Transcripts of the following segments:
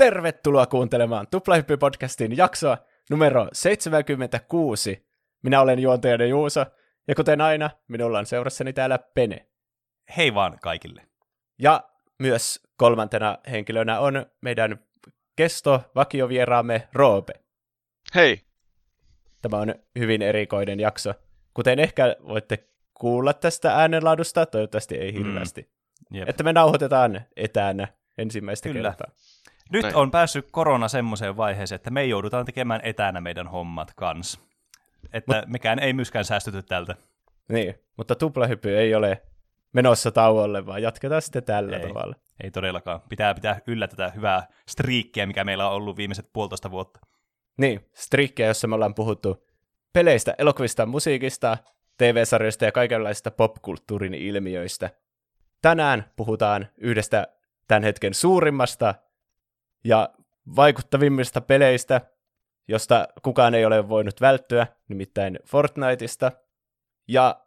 Tervetuloa kuuntelemaan Tuplahyppy-podcastin jaksoa numero 76. Minä olen juontajani Juuso, ja kuten aina, minulla on seurassani täällä Pene. Hei vaan kaikille. Ja myös kolmantena henkilönä on meidän kesto vakiovieraamme Roope. Hei! Tämä on hyvin erikoinen jakso. Kuten ehkä voitte kuulla tästä äänenlaadusta, toivottavasti ei hirveästi. Mm. Että me nauhoitetaan etänä ensimmäistä Kyllä. kertaa. Nyt Näin. on päässyt korona semmoiseen vaiheeseen, että me joudutaan tekemään etänä meidän hommat kanssa. Että Mut, mekään ei myöskään säästyty tältä. Niin, mutta tuplahyppy ei ole menossa tauolle, vaan jatketaan sitten tällä ei, tavalla. Ei todellakaan. Pitää pitää yllä tätä hyvää striikkiä, mikä meillä on ollut viimeiset puolitoista vuotta. Niin, striikkiä, jossa me ollaan puhuttu peleistä, elokuvista, musiikista, TV-sarjoista ja kaikenlaisista popkulttuurin ilmiöistä. Tänään puhutaan yhdestä tämän hetken suurimmasta ja vaikuttavimmista peleistä, josta kukaan ei ole voinut välttyä, nimittäin Fortniteista. Ja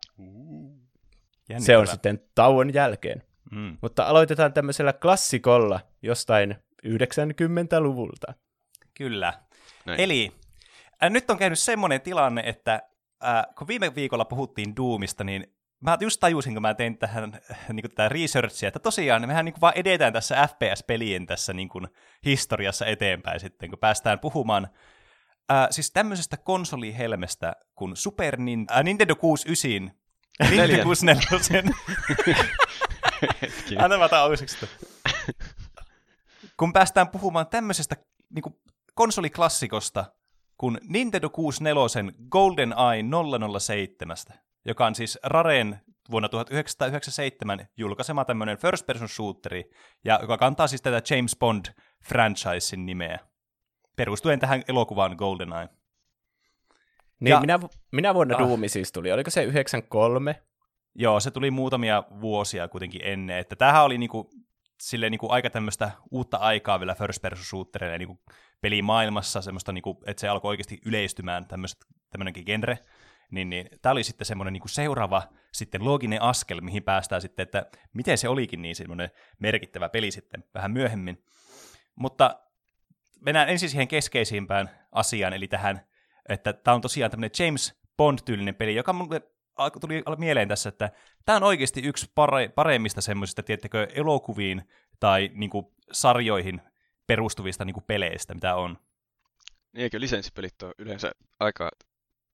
Jännittävä. se on sitten tauon jälkeen. Mm. Mutta aloitetaan tämmöisellä klassikolla jostain 90-luvulta. Kyllä. Näin. Eli äh, nyt on käynyt semmoinen tilanne, että äh, kun viime viikolla puhuttiin Doomista, niin mä just tajusin, kun mä tein tähän niin tätä researchia, että tosiaan mehän niin vaan edetään tässä FPS-pelien tässä niin kuin, historiassa eteenpäin sitten, kun päästään puhumaan äh, siis tämmöisestä konsolihelmestä kuin Super Nin- äh, Nintendo 69, Nintendo 64. Anna mä otan Kun päästään puhumaan tämmöisestä niin kuin, konsoliklassikosta kuin Nintendo 64 GoldenEye 007 joka on siis Raren vuonna 1997 julkaisema tämmöinen first person shooteri, ja joka kantaa siis tätä James Bond franchisein nimeä, perustuen tähän elokuvaan GoldenEye. Niin, ja, minä, minä vuonna ah, Doom siis tuli, oliko se 93? Joo, se tuli muutamia vuosia kuitenkin ennen, että tämähän oli niinku, silleen niinku aika tämmöistä uutta aikaa vielä first person shooterille niinku pelimaailmassa, semmoista, niinku, että se alkoi oikeasti yleistymään tämmöinenkin genre, niin, niin tämä oli sitten semmoinen niin seuraava sitten looginen askel, mihin päästään sitten, että miten se olikin niin semmoinen merkittävä peli sitten vähän myöhemmin. Mutta mennään ensin siihen keskeisimpään asiaan, eli tähän, että tämä on tosiaan tämmöinen James Bond-tyylinen peli, joka mulle tuli mieleen tässä, että tämä on oikeasti yksi pare- paremmista semmoisista, tiettäkö, elokuviin tai niin kuin, sarjoihin perustuvista niin kuin, peleistä, mitä on. Niin, eikö lisenssipelit ole yleensä aika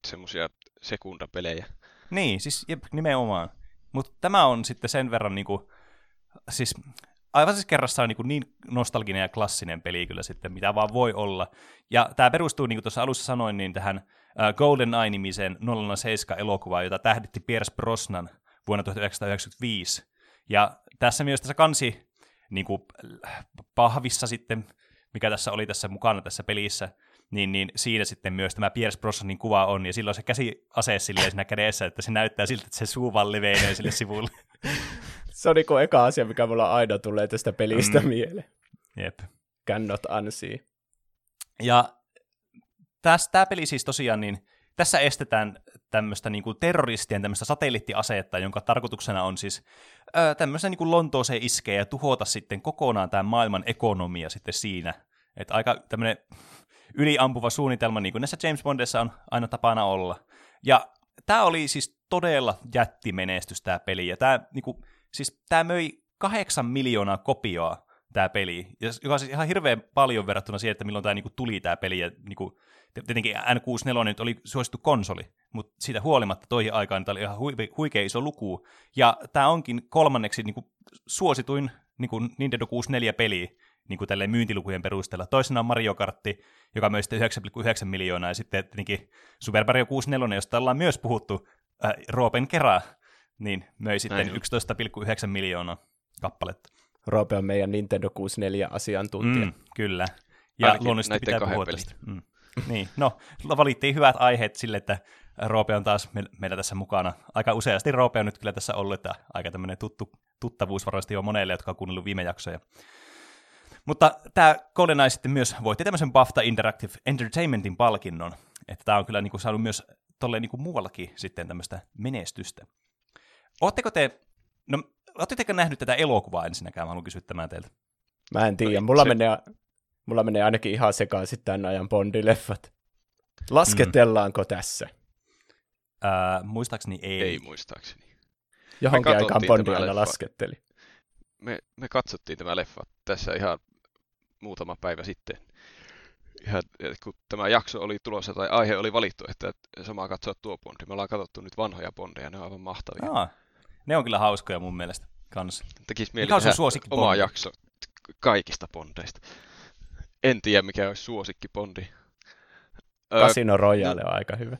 semmoisia sekundapelejä. Niin, siis jep, nimenomaan. Mutta tämä on sitten sen verran niinku, siis aivan siis kerrassaan niin, niin nostalginen ja klassinen peli kyllä sitten, mitä vaan voi olla. Ja tämä perustuu, niin kuin tuossa alussa sanoin, niin tähän Golden Eye-nimiseen 007-elokuvaan, jota tähditti Pierce Brosnan vuonna 1995. Ja tässä myös tässä kansi niin kuin, pahvissa sitten, mikä tässä oli tässä mukana tässä pelissä, niin, niin siinä sitten myös tämä Pierce Brosnanin kuva on, ja silloin se käsi ase silleen siinä kädessä, että se näyttää siltä, että se suu vaan sille sivulle. se on niin eka asia, mikä mulla aina tulee tästä pelistä mm. mieleen. Jep. Cannot unsee. Ja tässä, tämä peli siis tosiaan, niin tässä estetään tämmöistä niin kuin terroristien tämmöistä satelliittiasetta, jonka tarkoituksena on siis ää, tämmöistä niin kuin Lontooseen iskeä ja tuhota sitten kokonaan tämä maailman ekonomia sitten siinä. Että aika tämmöinen yliampuva suunnitelma, niin kuin näissä James Bondissa on aina tapana olla. Ja tämä oli siis todella jättimenestys tämä peli, ja tämä, niin kuin, siis tämä möi kahdeksan miljoonaa kopioa tämä peli, joka on siis ihan hirveän paljon verrattuna siihen, että milloin tämä niin kuin, tuli tämä peli, ja niin kuin, tietenkin N64 nyt oli suosittu konsoli, mutta siitä huolimatta toihin aikaan tämä oli ihan huikea iso luku, ja tämä onkin kolmanneksi niin kuin, suosituin niin kuin Nintendo 64-peli, niin kuin myyntilukujen perusteella. Toisena on Mario Kartti, joka möi 9,9 miljoonaa, ja sitten tietenkin Super Mario 64, josta ollaan myös puhuttu äh, Roopen kerran, niin möi sitten 11,9 miljoonaa kappaletta. Roope on meidän Nintendo 64-asiantuntija. Mm, kyllä. Ja Ainakin luonnollisesti pitää puhua tästä. Mm. niin, no, valittiin hyvät aiheet sille, että Roope on taas me- meillä tässä mukana. Aika useasti Roope on nyt kyllä tässä ollut, että aika tämmöinen tuttu, tuttavuus varmasti on monelle, jotka on kuunnellut viime jaksoja. Mutta tämä GoldenEye sitten myös voitti tämmöisen BAFTA Interactive Entertainmentin palkinnon, että tämä on kyllä niin kuin, saanut myös tolleen niin kuin muuallakin sitten tämmöistä menestystä. Oletteko te, no Oletteko nähnyt tätä elokuvaa ensinnäkään? Mä haluan kysyä tämän teiltä. Mä en tiedä, mulla, se... menee, Mulla menee ainakin ihan sekaisin tämän ajan Bondileffat. Lasketellaanko mm. tässä? Ää, muistaakseni ei. Ei muistaakseni. Johonkin aikaan Bondi aina lasketteli. Me, me katsottiin tämä leffa tässä ihan muutama päivä sitten. Ihan, kun tämä jakso oli tulossa tai aihe oli valittu, että samaa katsoa tuo Bondi. Me ollaan katsottu nyt vanhoja Bondeja, ne on aivan mahtavia. Aa, ne on kyllä hauskoja mun mielestä kanssa. Tekisi mieli tehdä oma jakso kaikista Bondeista. En tiedä, mikä olisi suosikki Bondi. Casino Royale on aika hyvä.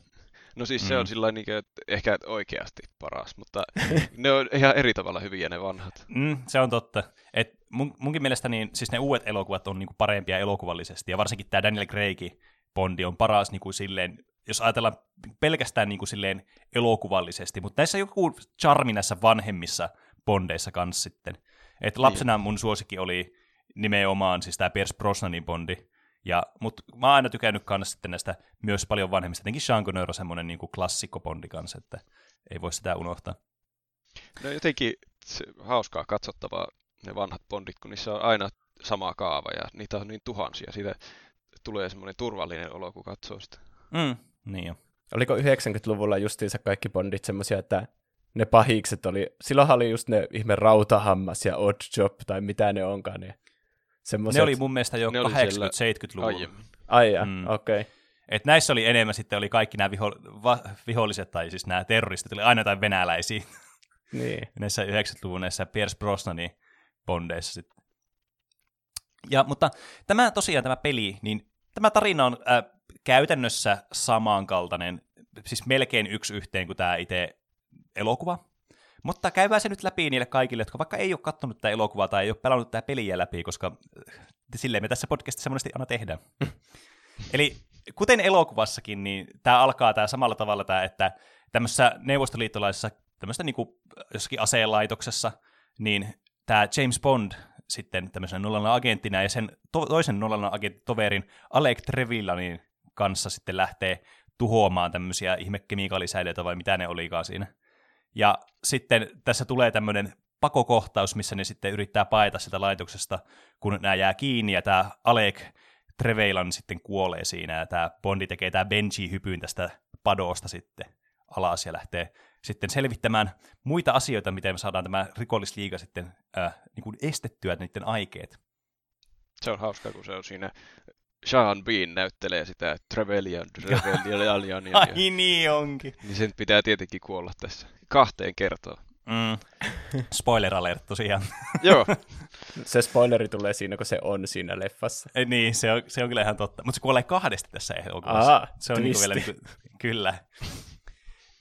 No siis mm. se on mm. sillä niin että ehkä oikeasti paras, mutta ne on ihan eri tavalla hyviä ne vanhat. Mm, se on totta. Et mun, munkin mielestä niin, siis ne uudet elokuvat on niin kuin parempia elokuvallisesti, ja varsinkin tämä Daniel Craig Bondi on paras niin kuin silleen, jos ajatellaan pelkästään niin kuin silleen elokuvallisesti, mutta näissä on joku charmi näissä vanhemmissa Bondeissa kanssa sitten. Et lapsena niin. mun suosikki oli nimenomaan siis tämä Pierce Brosnanin Bondi, ja, mutta mä oon aina tykännyt kanssa sitten näistä myös paljon vanhemmista. Jotenkin Sean Connery on semmoinen niin kuin klassikko Bondi kanssa, että ei voi sitä unohtaa. No jotenkin se, hauskaa katsottavaa ne vanhat Bondit, kun niissä on aina sama kaava ja niitä on niin tuhansia. Siitä tulee semmoinen turvallinen olo, kun katsoo sitä. Mm, niin jo. Oliko 90-luvulla justiinsa kaikki Bondit semmoisia, että ne pahikset oli, silloinhan oli just ne ihme rautahammas ja odd job tai mitä ne onkaan. Ne Semmoset... Ne oli mun mielestä jo 80-70-luvulla. Ai mm. okei. Okay. Et näissä oli enemmän sitten oli kaikki nämä viho, va, viholliset tai siis nämä terroristit, oli aina jotain venäläisiä. Niin. näissä 90-luvun näissä Pierce Brosnanin bondeissa sitten. Ja, mutta tämä tosiaan tämä peli, niin tämä tarina on äh, käytännössä samankaltainen, siis melkein yksi yhteen kuin tämä itse elokuva. Mutta käydään se nyt läpi niille kaikille, jotka vaikka ei ole katsonut tätä elokuvaa tai ei ole pelannut tätä peliä läpi, koska äh, silleen me tässä podcastissa monesti aina tehdään. Eli kuten elokuvassakin, niin tämä alkaa tämä samalla tavalla, tämä, että tämmöisessä neuvostoliittolaisessa tämmöistä niin kuin jossakin aseenlaitoksessa, niin tämä James Bond sitten tämmöisenä nollana agenttina ja sen to- toisen nollana agenttitoverin Alec Trevillanin kanssa sitten lähtee tuhoamaan tämmöisiä ihmekemikaalisäiliöitä vai mitä ne olikaan siinä. Ja sitten tässä tulee tämmöinen pakokohtaus, missä ne sitten yrittää paeta sitä laitoksesta, kun nämä jää kiinni, ja tämä Alec Treveilan sitten kuolee siinä, ja tämä Bondi tekee tämä Benji-hypyn tästä padosta sitten alas ja lähtee sitten selvittämään muita asioita, miten me saadaan tämä rikollisliiga sitten äh, niin kuin estettyä niiden aikeet. Se on hauska, kun se on siinä Sean Bean näyttelee sitä Trevelyan, Trevelyan. Ai niin onkin. Niin sen pitää tietenkin kuolla tässä kahteen kertaan. Mm. Spoiler alert tosiaan. Joo. Se spoileri tulee siinä, kun se on siinä leffassa. Ei, niin, se on, se on kyllä ihan totta. Mutta se kuolee kahdesti tässä elokuvassa. Aa, se on niinku vielä niinku, kyllä.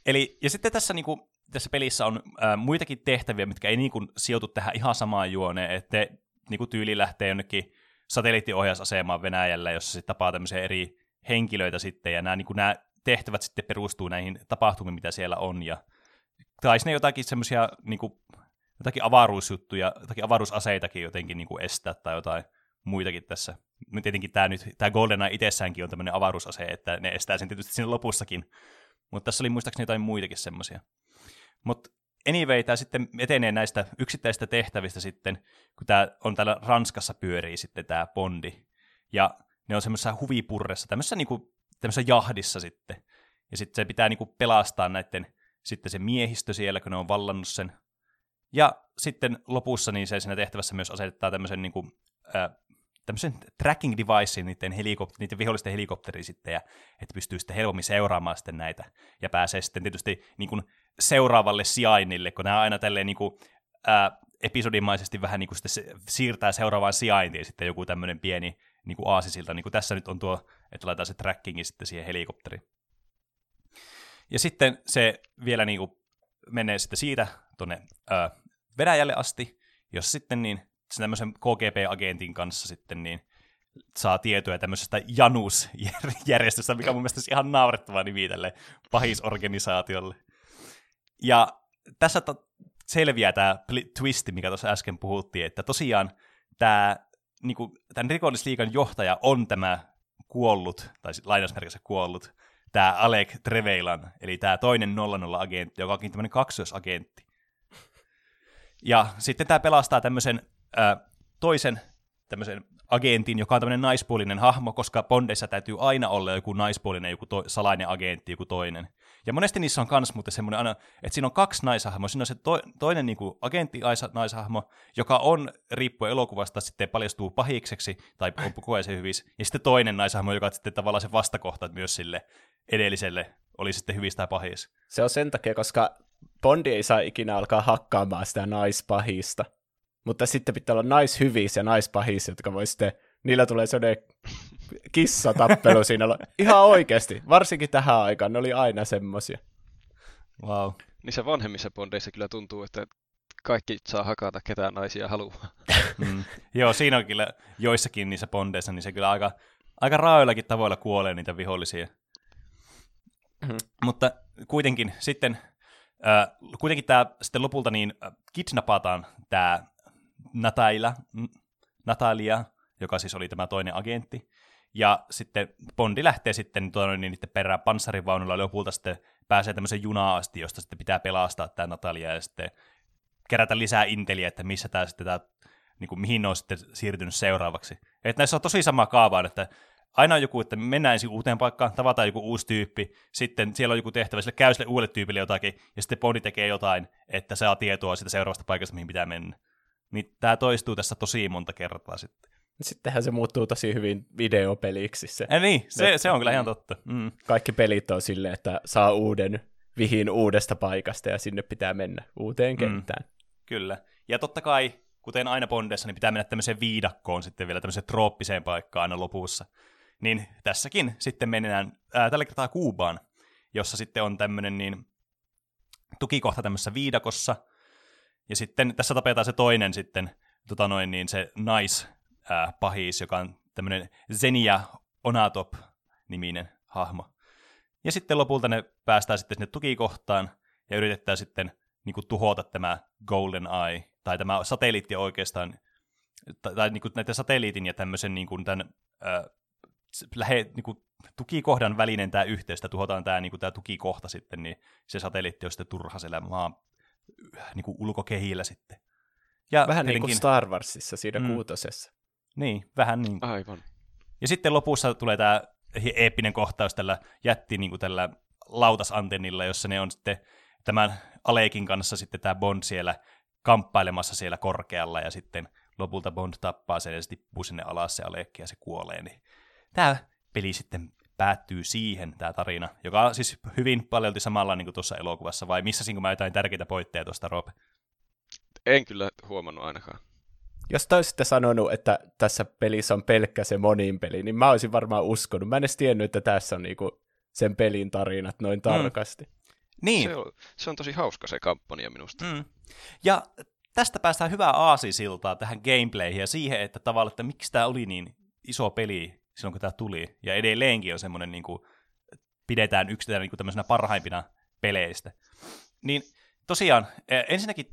Eli, ja sitten tässä, niinku, tässä pelissä on äh, muitakin tehtäviä, mitkä ei niinku sijoitu tähän ihan samaan juoneen, että niinku tyyli lähtee jonnekin satelliittiohjausasemaan Venäjällä, jossa sitten tapaa tämmöisiä eri henkilöitä sitten, ja nämä, niin nämä tehtävät sitten perustuu näihin tapahtumiin, mitä siellä on, ja taisi ne jotakin semmoisia niin jotakin avaruusjuttuja, jotakin avaruusaseitakin jotenkin niin kuin estää tai jotain muitakin tässä. Tietenkin tämä nyt, tämä GoldenEye itsessäänkin on tämmöinen avaruusase, että ne estää sen tietysti siinä lopussakin. Mutta tässä oli muistaakseni jotain muitakin semmoisia. Mutta anyway, tämä sitten etenee näistä yksittäisistä tehtävistä sitten, kun tämä on täällä Ranskassa pyörii sitten tämä Bondi. Ja ne on semmoisessa huvipurressa, tämmöisessä, niinku, tämmöisessä jahdissa sitten. Ja sitten se pitää niinku pelastaa näiden sitten se miehistö siellä, kun ne on vallannut sen. Ja sitten lopussa niin se siinä tehtävässä myös asettaa tämmöisen niin kuin, äh, tämmöisen tracking devicein niiden, helikop- niiden vihollisten helikopteriin sitten, ja että pystyy sitten helpommin seuraamaan sitten näitä, ja pääsee sitten tietysti niin kuin seuraavalle sijainnille, kun nämä aina tälleen niin kuin, ää, episodimaisesti vähän niin kuin sitten se, siirtää seuraavaan sijaintiin sitten joku tämmöinen pieni niin kuin aasisilta, niin kuin tässä nyt on tuo, että laitetaan se trackingi sitten siihen helikopteriin. Ja sitten se vielä niin kuin menee sitten siitä tuonne Venäjälle asti, jos sitten niin tämmöisen KGP-agentin kanssa sitten niin saa tietoja tämmöisestä Janus-järjestöstä, mikä on mun mielestä ihan naurettava nimi tälle pahisorganisaatiolle. Ja tässä to- selviää tämä twisti, mikä tuossa äsken puhuttiin, että tosiaan tämä, niin kuin, tämän rikollisliikan johtaja on tämä kuollut, tai lainausmerkissä kuollut, tämä Alec Treveilan, eli tämä toinen 00-agentti, joka onkin tämmöinen kaksoisagentti. Ja sitten tämä pelastaa tämmöisen ö, toisen tämmöisen agentin, joka on tämmöinen naispuolinen hahmo, koska Bondeissa täytyy aina olla joku naispuolinen, joku to- salainen agentti, joku toinen. Ja monesti niissä on kans muuten semmoinen aina, että siinä on kaksi naishahmoa. Siinä on se to- toinen niin kuin agentti naishahmo, joka on riippuen elokuvasta sitten paljastuu pahikseksi tai on ajan se hyvissä. Ja sitten toinen naishahmo, joka on sitten tavallaan se vastakohta myös sille edelliselle, oli sitten hyvissä tai pahis. Se on sen takia, koska Bondi ei saa ikinä alkaa hakkaamaan sitä naispahista. Mutta sitten pitää olla naishyvis ja naispahis, jotka voi sitten, niillä tulee sellainen kissatappelu siinä. Ihan oikeasti, varsinkin tähän aikaan, ne oli aina semmosia. Wow. Niissä vanhemmissa bondeissa kyllä tuntuu, että kaikki saa hakata ketään naisia haluaa. Mm. Joo, siinä on kyllä joissakin niissä bondeissa, niin se kyllä aika, aika raajoillakin tavoilla kuolee niitä vihollisia. Mm-hmm. Mutta kuitenkin sitten, äh, kuitenkin tämä sitten lopulta niin äh, kidnapataan tämä Nataila, Natalia, joka siis oli tämä toinen agentti, ja sitten Bondi lähtee sitten tuonne niin niiden perään panssarivaunulla lopulta sitten pääsee tämmöisen junaan asti, josta sitten pitää pelastaa tämä Natalia ja sitten kerätä lisää inteliä, että missä tämä sitten tämä, niin kuin, mihin on sitten siirtynyt seuraavaksi. Että näissä on tosi sama kaava, että aina on joku, että mennään ensin uuteen paikkaan, tavataan joku uusi tyyppi, sitten siellä on joku tehtävä, sille käy sille uudelle tyypille jotakin, ja sitten Bondi tekee jotain, että saa tietoa siitä seuraavasta paikasta, mihin pitää mennä. Niin tämä toistuu tässä tosi monta kertaa sitten. Sittenhän se muuttuu tosi hyvin videopeliksi. Se, ja niin, se, se on kyllä ihan totta. Mm. Kaikki pelit on silleen, että saa uuden vihin uudesta paikasta ja sinne pitää mennä uuteen mm. kenttään. Mm. Kyllä. Ja totta kai, kuten aina Bondessa, niin pitää mennä tämmöiseen viidakkoon sitten vielä tämmöiseen trooppiseen paikkaan aina lopussa. Niin tässäkin sitten mennään ää, tällä kertaa Kuubaan, jossa sitten on tämmöinen niin tukikohta tämmöisessä viidakossa. Ja sitten tässä tapetaan se toinen sitten, tota noin, niin se nais ää, pahis, joka on tämmöinen Zenia Onatop-niminen hahmo. Ja sitten lopulta ne päästään sitten sinne tukikohtaan ja yritetään sitten niin kuin, tuhota tämä Golden Eye, tai tämä satelliitti oikeastaan, tai, tai niin kuin, näiden satelliitin ja tämmöisen niin kuin, tämän, ää, lähe, niin kuin, tukikohdan välinen tämä yhteys, tuhotaan tämä, niin kuin, tämä tukikohta sitten, niin se satelliitti on sitten turha siellä maan niin kuin ulkokehillä sitten. Ja Vähän tietenkin, niin kuin Star Warsissa siinä mm, kuutosessa. Niin, vähän niin. Aivan. Ja sitten lopussa tulee tämä eeppinen kohtaus tällä jätti niin kuin tällä lautasantennilla, jossa ne on sitten tämän Alekin kanssa sitten tämä Bond siellä kamppailemassa siellä korkealla ja sitten lopulta Bond tappaa sen ja sitten tippuu sinne alas se Alekki ja se kuolee. Niin tämä peli sitten päättyy siihen, tämä tarina, joka on siis hyvin paljon samalla niin kuin tuossa elokuvassa, vai missä mä jotain tärkeitä poitteja tuosta, Rob? En kyllä huomannut ainakaan. Jos te olisitte sanonut, että tässä pelissä on pelkkä se monin peli, niin mä olisin varmaan uskonut. Mä en edes tiennyt, että tässä on niinku sen pelin tarinat noin mm. tarkasti. Mm. Niin. Se on, se on tosi hauska se kampanja minusta. Mm. Ja tästä päästään hyvää aasisiltaa tähän gameplayhin ja siihen, että tavallaan, että miksi tämä oli niin iso peli silloin, kun tämä tuli. Ja edelleenkin on semmoinen, niin kuin, pidetään yksittäin niin tämmöisenä parhaimpina peleistä. Niin tosiaan, e, ensinnäkin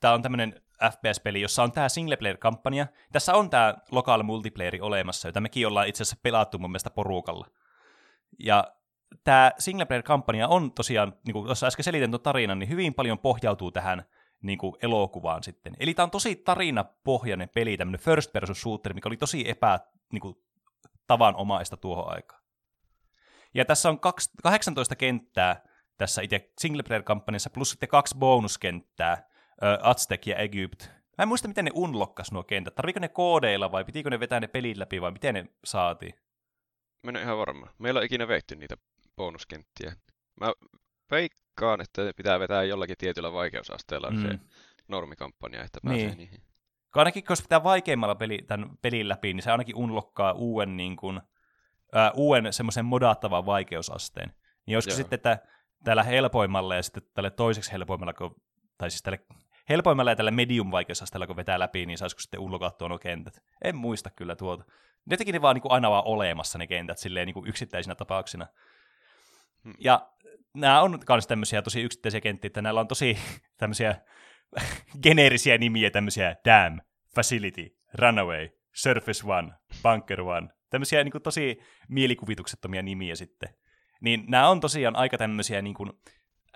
tämä on tämmöinen FPS-peli, jossa on tämä single-player-kampanja. Tässä on tämä local multiplayeri olemassa, jota mekin ollaan itse asiassa pelattu mun mielestä porukalla. Ja tämä single-player-kampanja on tosiaan, niin kuin tuossa äsken selitän tuon tarinan, niin hyvin paljon pohjautuu tähän niin kuin elokuvaan sitten. Eli tämä on tosi tarinapohjainen peli, tämmöinen first person shooter, mikä oli tosi epä, niin kuin, tavanomaista tuohon aikaan. Ja tässä on 18 kenttää tässä itse single player-kampanjassa, plus sitten kaksi bonuskenttää, Aztec ja Egypt. Mä en muista, miten ne unlokkas nuo kentät. Tarviko ne koodeilla vai pitikö ne vetää ne pelin läpi vai miten ne saatiin? Mä en ole ihan varma. Meillä on ikinä veitty niitä bonuskenttiä. Mä veikkaan, että pitää vetää jollakin tietyllä vaikeusasteella mm. se normikampanja, että pääsee niin. niihin. Ainakin jos pitää vaikeimmalla peli, tämän pelin läpi, niin se ainakin unlokkaa uuden, niin kuin, ää, uuden semmoisen modattavan vaikeusasteen. Niin olisiko Joo. sitten, että tällä helpoimmalla ja sitten tälle toiseksi helpoimmalla, kun, tai siis tälle helpoimmalla ja tällä medium vaikeusasteella, kun vetää läpi, niin saisiko sitten unlokattua nuo kentät. En muista kyllä tuota. Jotenkin ne vaan niin kuin aina vaan olemassa ne kentät silleen niin kuin yksittäisinä tapauksina. Hmm. Ja nämä on myös tämmöisiä tosi yksittäisiä kenttiä, että näillä on tosi tämmöisiä geneerisiä nimiä, tämmöisiä Dam, Facility, Runaway, Surface One, Bunker One, tämmöisiä niin kuin, tosi mielikuvituksettomia nimiä sitten. Niin nämä on tosiaan aika tämmöisiä, niin kuin,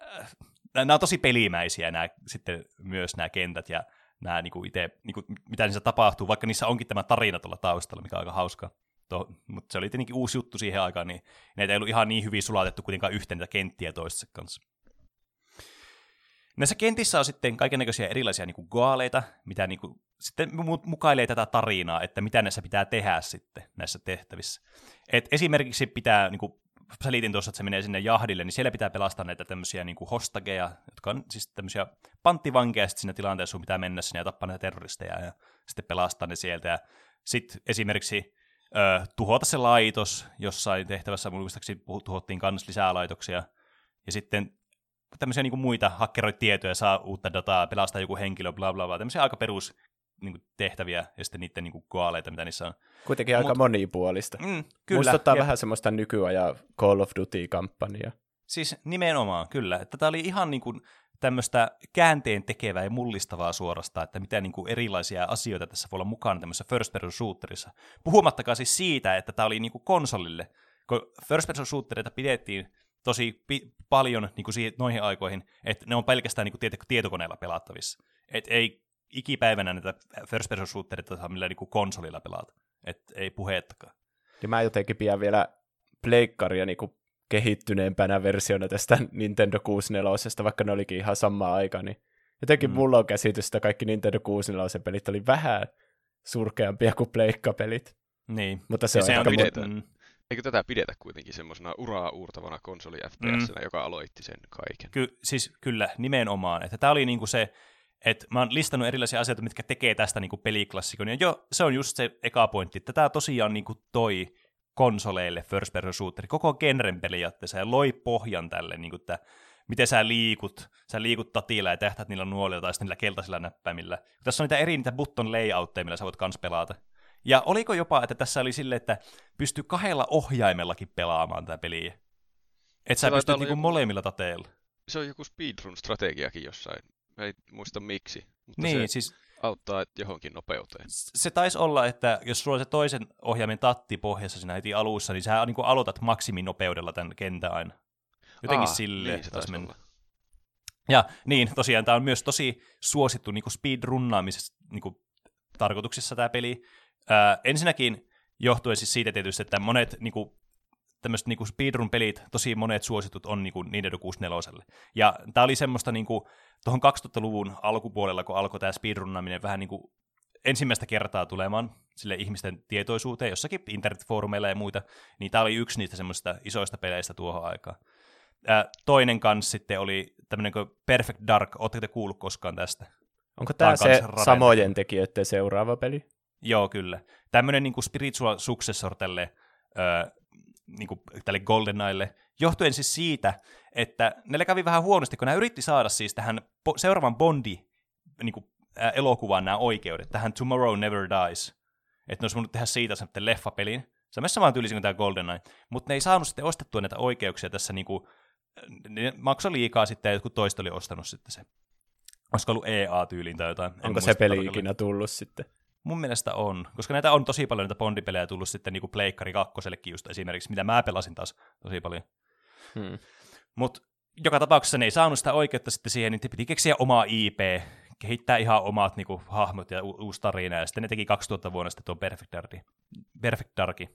äh, nämä on tosi pelimäisiä nämä, sitten myös nämä kentät, ja nämä niin kuin itse, niin kuin, mitä niissä tapahtuu, vaikka niissä onkin tämä tarina tuolla taustalla, mikä on aika hauska. To, mutta se oli tietenkin uusi juttu siihen aikaan, niin näitä ei ollut ihan niin hyvin sulatettu kuitenkaan yhteen niitä kenttiä toisessa kanssa. Näissä kentissä on sitten kaikenlaisia erilaisia niin kuin gaaleita, mitä niin kuin, sitten mukailee tätä tarinaa, että mitä näissä pitää tehdä sitten näissä tehtävissä. Et esimerkiksi pitää, niin kuin selitin tuossa, että se menee sinne jahdille, niin siellä pitää pelastaa näitä tämmöisiä niin kuin hostageja, jotka on siis tämmöisiä panttivankeja sitten siinä tilanteessa, sun pitää mennä sinne ja tappaa näitä terroristeja ja sitten pelastaa ne sieltä. Ja sitten esimerkiksi ö, tuhota se laitos jossain tehtävässä, muistaakseni tuhottiin myös lisää laitoksia. Ja sitten tämmöisiä niin kuin muita, hakkeroit tietoja, saa uutta dataa, pelastaa joku henkilö, bla bla bla, tämmöisiä aika perus niin kuin, tehtäviä ja sitten niiden niin kuin, koaleita, mitä niissä on. Kuitenkin aika Mut, monipuolista. Mm, kyllä. Muistuttaa ja... vähän semmoista nykyajan Call of Duty-kampanjaa. Siis nimenomaan, kyllä. Että tämä oli ihan niin kuin, tämmöistä käänteen tekevää ja mullistavaa suorasta, että mitä niin kuin erilaisia asioita tässä voi olla mukana tämmöisessä first person shooterissa. Puhumattakaan siis siitä, että tämä oli niin kuin konsolille, kun first person shooterita pidettiin tosi pi- paljon niin kuin siihen, noihin aikoihin, että ne on pelkästään niin kuin tietokoneella pelattavissa. Et ei ikipäivänä näitä first person shooterita saa millään niin konsolilla pelata. Et ei puheettakaan. Ja mä jotenkin pidän vielä pleikkaria niin kuin kehittyneempänä versiona tästä Nintendo 64, vaikka ne olikin ihan samaa aikaa, niin jotenkin mm. mulla on käsitys, että kaikki Nintendo 64 pelit oli vähän surkeampia kuin pleikkapelit. Niin. Mutta se, se on, on mm. Eikö tätä pidetä kuitenkin semmoisena uraa uurtavana konsoli FPS, mm. joka aloitti sen kaiken? Ky- siis kyllä, nimenomaan. Että tämä oli niinku se, että mä oon listannut erilaisia asioita, mitkä tekee tästä niinku peliklassikon. Ja jo, se on just se eka pointti, että tämä tosiaan niinku toi konsoleille first person shooteri, koko genren periaatteessa, ja loi pohjan tälle, niin kuin, että miten sä liikut, sä liikut tatilla ja tähtäät niillä nuolilla tai sitten niillä keltaisilla näppäimillä. Tässä on niitä eri niitä button layoutteja, millä sä voit kans pelata. Ja oliko jopa, että tässä oli silleen, että pystyy kahdella ohjaimellakin pelaamaan tätä peliä? Että sä pystyt niinku joku... molemmilla tateilla. Se on joku speedrun-strategiakin jossain. En muista miksi, mutta niin, se siis... auttaa johonkin nopeuteen. Se taisi olla, että jos sulla on se toisen ohjaimen tatti pohjassa siinä heti alussa, niin sä niin aloitat maksiminopeudella tämän kentän aina. Jotenkin Aa, sille niin, taisi mennä. Ja niin, tosiaan tämä on myös tosi suosittu niin speedrunnaamisessa niin tarkoituksessa tämä peli. Ää, ensinnäkin johtuen siis siitä tietysti, että monet niin kuin, tämmöiset niin speedrun-pelit, tosi monet suositut on niin kuin Nintendo 64. Ja tämä oli semmoista niin kuin, tuohon 2000-luvun alkupuolella, kun alkoi tämä speedrunnaaminen vähän niin kuin ensimmäistä kertaa tulemaan sille ihmisten tietoisuuteen, jossakin internetfoorumeilla ja muita, niin tämä oli yksi niistä semmoista isoista peleistä tuohon aikaan. Ää, toinen kanssa sitten oli tämmöinen kuin Perfect Dark, oletteko te kuullut koskaan tästä? Onko tämä, tämä se samojen tekijöiden seuraava peli? Joo, kyllä. Tämmöinen niin kuin spiritual successor tälle, niin kuin tälle GoldenEyelle, johtuen siis siitä, että ne kävi vähän huonosti, kun ne yritti saada siis tähän seuraavan Bondi niin kuin, ää, elokuvaan nämä oikeudet, tähän Tomorrow Never Dies. Että ne olisi voinut tehdä siitä sitten leffapelin. Se on samaan tyylisin kuin tämä GoldenEye. Mutta ne ei saanut sitten ostettua näitä oikeuksia tässä, niin kuin, ne maksoi liikaa sitten ja jotkut toista oli ostanut sitten se. Olisiko ollut EA-tyyliin tai jotain. Onko se peli ikinä tullut sitten? Mun mielestä on, koska näitä on tosi paljon näitä Bondipelejä tullut sitten niin kuin Pleikkari kakkosellekin just esimerkiksi, mitä mä pelasin taas tosi paljon. Hmm. Mutta joka tapauksessa ne ei saanut sitä oikeutta sitten siihen, niin piti keksiä omaa IP, kehittää ihan omat niin kuin, hahmot ja u- uusi tarina, ja sitten ne teki 2000 vuonna sitten tuon Perfect Darki. Perfect Darki.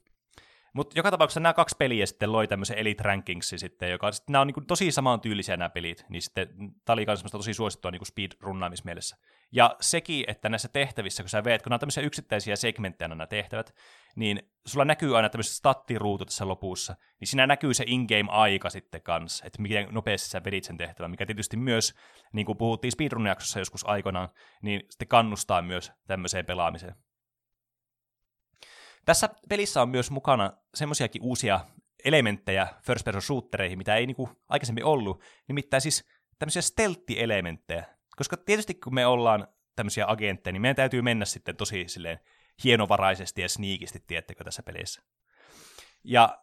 Mutta joka tapauksessa nämä kaksi peliä sitten loi tämmöisen Elite Rankingsin sitten, joka sitten nämä on niin tosi samantyylisiä nämä pelit, niin sitten tämä oli myös tosi suosittua niin speedrunnaamismielessä. Ja sekin, että näissä tehtävissä, kun sä veet, kun nämä on tämmöisiä yksittäisiä segmenttejä nämä tehtävät, niin sulla näkyy aina tämmöiset stattiruutu tässä lopussa, niin siinä näkyy se in-game-aika sitten kanssa, että miten nopeasti sä vedit sen tehtävän, mikä tietysti myös, niin kuin puhuttiin speedrun-jaksossa joskus aikoinaan, niin sitten kannustaa myös tämmöiseen pelaamiseen. Tässä pelissä on myös mukana semmoisiakin uusia elementtejä first person shootereihin, mitä ei niinku aikaisemmin ollut, nimittäin siis tämmöisiä stealth-elementtejä. Koska tietysti kun me ollaan tämmöisiä agentteja, niin meidän täytyy mennä sitten tosi silleen hienovaraisesti ja sniikisti, tiettekö, tässä pelissä. Ja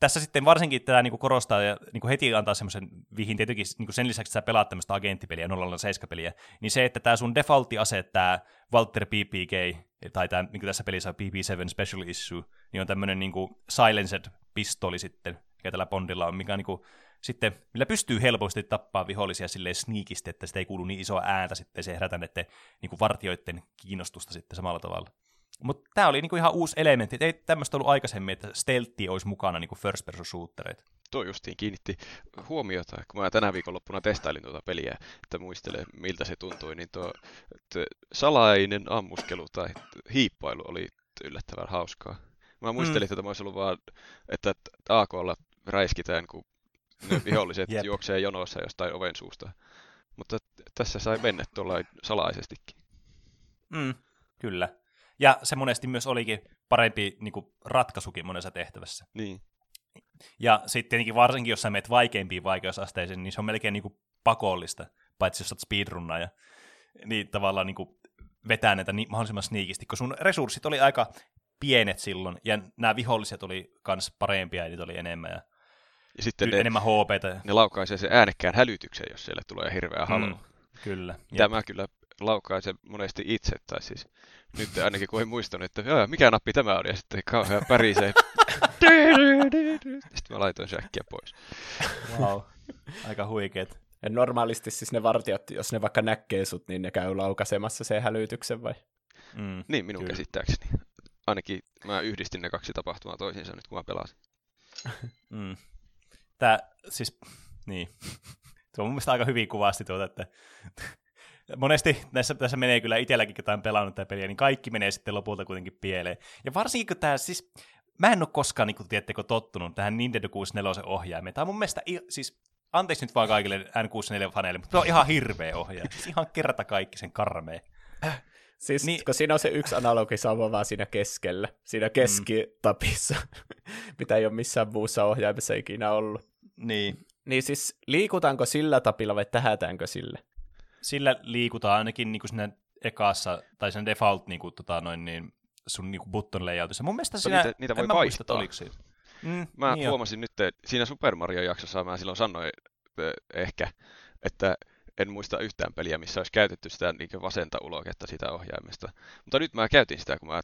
tässä sitten varsinkin tätä niin korostaa ja niin heti antaa semmoisen vihin, tietenkin niin sen lisäksi, että sä pelaat tämmöistä agenttipeliä, 007-peliä, niin se, että tämä sun defaultti ase, tämä Walter PPK, tai tämä, niin tässä pelissä on PP7 Special Issue, niin on tämmöinen niin silenced pistoli sitten, mikä tällä Bondilla on, mikä on niin kuin, sitten, millä pystyy helposti tappaa vihollisia silleen sneakisti, että sitä ei kuulu niin isoa ääntä sitten, se herätä näiden niin vartioiden kiinnostusta sitten samalla tavalla. Mutta tämä oli niinku ihan uusi elementti, ei tämmöistä ollut aikaisemmin, että stealthi olisi mukana niinku first person shootereita. Tuo justiin kiinnitti huomiota, kun mä tänä viikonloppuna testailin tuota peliä, että muistelen miltä se tuntui, niin tuo salainen ammuskelu tai hiippailu oli yllättävän hauskaa. Mä muistelin, mm. että tämä olisi ollut vaan, että AKlla räiskitään, kun ne viholliset juoksee jonossa jostain oven suusta. Mutta tässä sai mennä tuolla salaisestikin. Mm, kyllä. Ja se monesti myös olikin parempi niin kuin, ratkaisukin monessa tehtävässä. Niin. Ja sitten tietenkin varsinkin, jos sä menet vaikeimpiin vaikeusasteisiin, niin se on melkein niin kuin, pakollista, paitsi jos olet speedrunnaaja. Niin tavallaan niin kuin, vetää näitä niin, mahdollisimman sniikisti, kun sun resurssit oli aika pienet silloin, ja nämä viholliset oli kans parempia, ja niitä oli enemmän. Ja ja sitten ne, enemmän HPtä. Ne laukaisee sen äänekkään hälytyksen, jos siellä tulee hirveä halu. Mm, kyllä. Tämä jep. kyllä laukaisen monesti itse, tai siis nyt ainakin kun en muistanut, että mikä nappi tämä on, ja sitten kauhean pärisee. sitten mä laitoin se äkkiä pois. Wow, aika huikeet. Ja normaalisti siis ne vartijat, jos ne vaikka näkee sut, niin ne käy laukaisemassa sen hälytyksen vai? Mm, niin, minun kyllä. käsittääkseni. Ainakin mä yhdistin ne kaksi tapahtumaa toisiinsa nyt, kun mä pelasin. mm. Tää, siis, niin. Se on mun mielestä aika hyvin kuvasti tuota, että monesti tässä, tässä menee kyllä itselläkin, kun on pelannut tätä peliä, niin kaikki menee sitten lopulta kuitenkin pieleen. Ja varsinkin kun tämä siis, mä en ole koskaan, niin kuin tiedättekö, tottunut tähän Nintendo 64 ohjaimeen. Tämä on mun mielestä, siis anteeksi nyt vaan kaikille N64-faneille, mutta tämä on ihan hirveä ohjaaja. Siis ihan kerta kaikki sen karmea. Siis, niin, kun siinä on se yksi analogisauva vaan siinä keskellä, siinä keskitapissa, mm. mitä ei ole missään muussa ohjaimessa ikinä ollut. Niin. Niin siis liikutaanko sillä tapilla vai tähätäänkö sille? Sillä liikutaan ainakin niin kuin siinä ekassa, tai sen default niin kuin, tota, noin, niin, sun niin kuin button layoutissa. Mun mielestä siinä, niitä, niitä voi vaihtaa. Muista, siitä. Mm, mä niin huomasin jo. nyt, että siinä Super Mario-jaksossa mä silloin sanoin ehkä, että en muista yhtään peliä, missä olisi käytetty sitä niin vasenta uloketta sitä ohjaimesta. Mutta nyt mä käytin sitä, kun mä,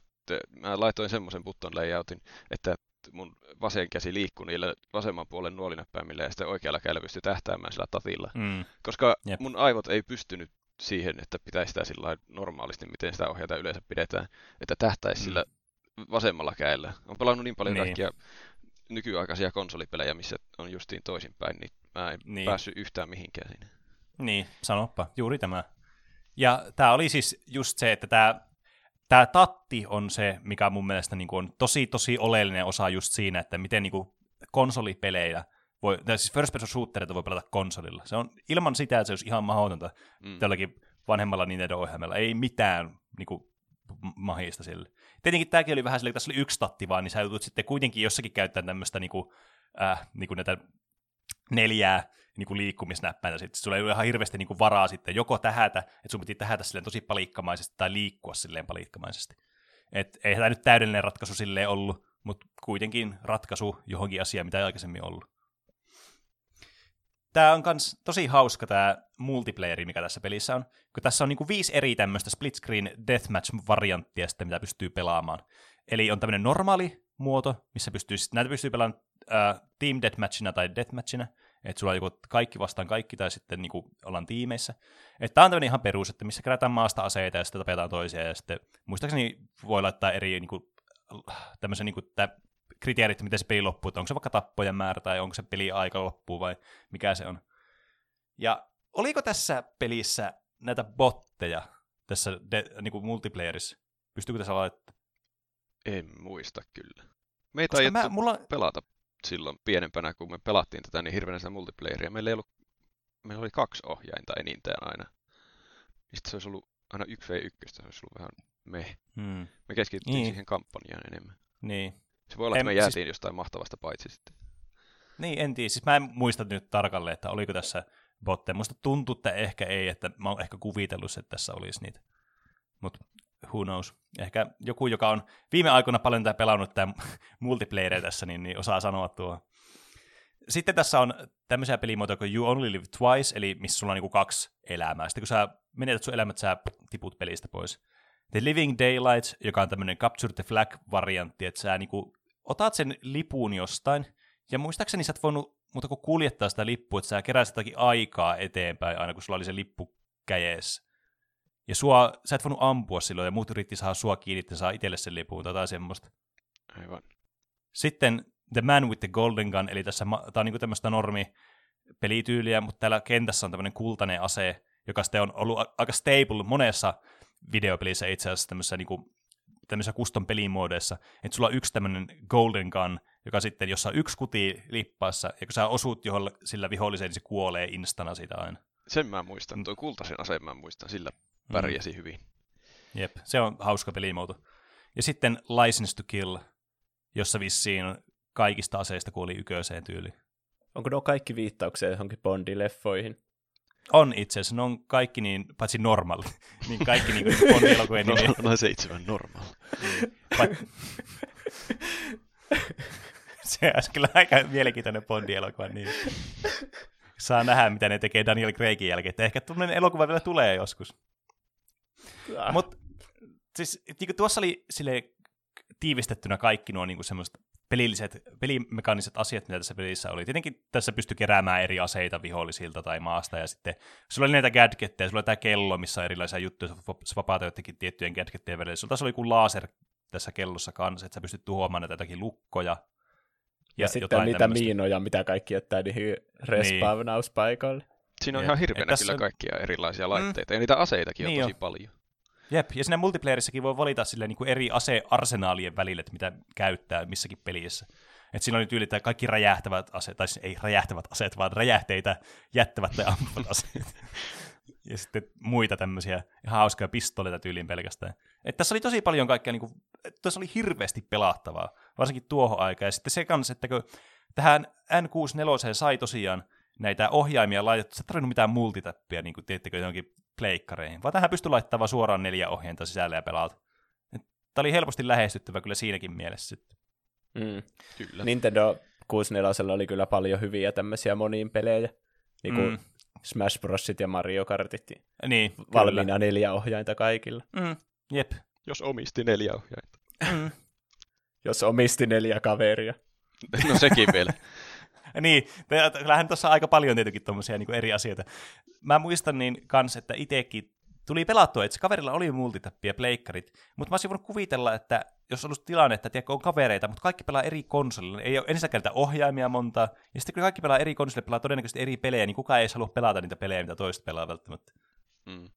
mä laitoin semmoisen button layoutin, että mun vasen käsi liikkui niillä vasemman puolen nuolinäppäimillä ja sitten oikealla kädellä pystyi tähtäämään sillä tatilla. Mm. Koska Jep. mun aivot ei pystynyt siihen, että pitäisi sitä sillä normaalisti, miten sitä ohjata yleensä pidetään, että tähtäisi mm. sillä vasemmalla kädellä. On pelannut niin paljon niin. kaikkia nykyaikaisia konsolipelejä, missä on justiin toisinpäin, niin mä en niin. päässyt yhtään mihinkään siinä. Niin, sanoppa, juuri tämä. Ja tämä oli siis just se, että tämä tämä tatti on se, mikä mun mielestä niin kuin on tosi, tosi oleellinen osa just siinä, että miten niin kuin konsolipelejä voi, tai siis first person shootereita voi pelata konsolilla. Se on ilman sitä, että se olisi ihan mahdotonta mm. tälläkin vanhemmalla Nintendo-ohjelmalla. Ei mitään niin kuin, mahista sille. Tietenkin tämäkin oli vähän sille, että tässä oli yksi tatti vaan, niin sä joutut sitten kuitenkin jossakin käyttämään tämmöistä niin kuin, äh, niin kuin näitä neljää niin kuin liikkumisnäppäintä. Sitten sulla ei ole ihan hirveästi niin kuin varaa sitten joko tähätä, että sun piti tähätä silleen tosi palikkamaisesti tai liikkua silleen palikkamaisesti. Et ei tämä nyt täydellinen ratkaisu silleen ollut, mutta kuitenkin ratkaisu johonkin asiaan, mitä ei aikaisemmin ollut. Tämä on myös tosi hauska tämä multiplayeri, mikä tässä pelissä on, kun tässä on niinku viisi eri tämmöistä split screen deathmatch-varianttia sitten, mitä pystyy pelaamaan. Eli on tämmöinen normaali muoto, missä pystyy, näitä pystyy pelaamaan äh, team deathmatchina tai deathmatchina, että sulla on joku kaikki vastaan kaikki, tai sitten niin kuin ollaan tiimeissä. Että tämä on tämmöinen ihan perus, että missä kerätään maasta aseita ja sitten tapetaan toisia, ja sitten muistaakseni voi laittaa eri niin kuin, tämmöisen niin kuin, tämä kriteerit, miten se peli loppuu, että onko se vaikka tappojen määrä, tai onko se peli aika loppuu, vai mikä se on. Ja oliko tässä pelissä näitä botteja tässä de, niin kuin multiplayerissa? Pystyykö tässä laittaa? En muista kyllä. Meitä ei mä, mulla... pelata silloin pienempänä, kun me pelattiin tätä niin hirveänä sitä multiplayeria. Meillä, ei ollut, meillä oli kaksi ohjainta enintään aina. Mistä se olisi ollut aina 1v1, se olisi ollut vähän me. Hmm. Me keskityttiin niin. siihen kampanjaan enemmän. Niin. Se voi olla, että en, me jäätiin siis... jostain mahtavasta paitsi sitten. Niin, en tiedä. Siis mä en muista nyt tarkalleen, että oliko tässä botteja. Musta tuntuu, että ehkä ei, että mä oon ehkä kuvitellut, että tässä olisi niitä. Mutta who knows. Ehkä joku, joka on viime aikoina paljon tämä pelannut tämä multiplayer tässä, niin, niin osaa sanoa tuo. Sitten tässä on tämmöisiä pelimuotoja kuin You Only Live Twice, eli missä sulla on niinku kaksi elämää. Sitten kun sä menetät sun elämät, sä tiput pelistä pois. The Living Daylight, joka on tämmöinen Capture the Flag-variantti, että sä niinku otat sen lipun jostain, ja muistaakseni sä et voinut mutta kun kuljettaa sitä lippua, että sä keräsit jotakin aikaa eteenpäin aina, kun sulla oli se lippu käjeessä. Ja sua, sä et voinut ampua silloin, ja muut yritti saada sua kiinni, että saa itselle sen lipun tai jotain semmoista. Aivan. Sitten The Man with the Golden Gun, eli tässä tämä on niinku tämmöistä normi pelityyliä, mutta täällä kentässä on tämmöinen kultainen ase, joka sitten on ollut aika stable monessa videopelissä itse asiassa tämmöisessä niinku, tämmöisissä custom pelimuodeissa, että sulla on yksi tämmöinen Golden Gun, joka sitten, jossa on yksi kuti lippaassa, ja kun sä osut johon sillä viholliseen, niin se kuolee instana siitä aina. Sen mä muistan, tuo kultaisen aseen mä muistan, sillä pärjäsi mm. hyvin. Jep, se on hauska pelimuoto. Ja sitten License to Kill, jossa vissiin kaikista aseista kuoli yköiseen tyyliin. Onko nuo kaikki viittauksia johonkin Bondi-leffoihin? On itse asiassa, ne on kaikki niin, paitsi normaali, niin kaikki niin kuin Bond-elokuvien No, nimiä. no seitsemän normaali. Pat- se olisi kyllä aika mielenkiintoinen Bondi-elokuva. Niin. Saa nähdä, mitä ne tekee Daniel Craigin jälkeen. Että ehkä tuommoinen elokuva vielä tulee joskus. Ah. Mutta siis, niin tuossa oli sille tiivistettynä kaikki nuo niin semmoiset pelilliset, pelimekaaniset asiat, mitä tässä pelissä oli. Tietenkin tässä pystyi keräämään eri aseita vihollisilta tai maasta, ja sitten sulla oli näitä gadgetteja, sulla oli tämä kello, missä on erilaisia juttuja, sä vapaata jotenkin tiettyjen gadgettien välillä. Sulla taas oli kuin laser tässä kellossa kanssa, että sä pystyt tuhoamaan näitä jotakin lukkoja. ja, ja sitten on niitä tämmöistä. miinoja, mitä kaikki jättää niihin respawnauspaikalle. Siinä on Jep. ihan Et hirveänä tässä kyllä on- kaikkia erilaisia laitteita, ja niitä aseitakin on Niin tosi on. paljon. Jep, ja siinä multiplayerissakin voi valita silleen, niin kuin eri asearsenaalien välillä, että mitä käyttää missäkin pelissä. Et siinä oli tyyli, että kaikki räjähtävät aseet, tai siis ei räjähtävät aseet, vaan räjähteitä jättävät tai ampuvat aseet. ja sitten muita tämmöisiä ihan hauskoja pistoleita tyyliin pelkästään. Et tässä oli tosi paljon kaikkea, niin kuin, tässä oli hirveästi pelattavaa, varsinkin tuohon aikaan. Ja sitten se kanssa, että kun tähän N64 sai tosiaan näitä ohjaimia laitettu, sä et tarvinnut mitään multitappia, niin kuin tiedättekö, johonkin pleikkareihin, vaan tähän pystyi laittamaan suoraan neljä ohjainta sisälle ja pelata. Tämä oli helposti lähestyttävä kyllä siinäkin mielessä. Sitten. Mm. Kyllä. Nintendo 64 oli kyllä paljon hyviä tämmöisiä moniin pelejä. Niin kuin Mm. Smash Brosit ja Mario Kartit. Niin, Valmiina neljä ohjainta kaikilla. Kyllä. Mm, jep. Jos omisti neljä ohjainta. Mm. Jos omisti neljä kaveria. No sekin vielä. niin, kyllähän tuossa on aika paljon tietenkin tuommoisia niin eri asioita. Mä muistan niin kans, että itsekin tuli pelattua, että se kaverilla oli multitappi ja pleikkarit, mutta mä olisin voinut kuvitella, että jos olisi ollut tilanne, että tiedätkö, on kavereita, mutta kaikki pelaa eri konsolilla, ei ole ensinnäkään niitä ohjaimia monta, ja sitten kun kaikki pelaa eri konsolilla, pelaa todennäköisesti eri pelejä, niin kukaan ei edes halua pelata niitä pelejä, mitä toiset pelaa välttämättä. Mm.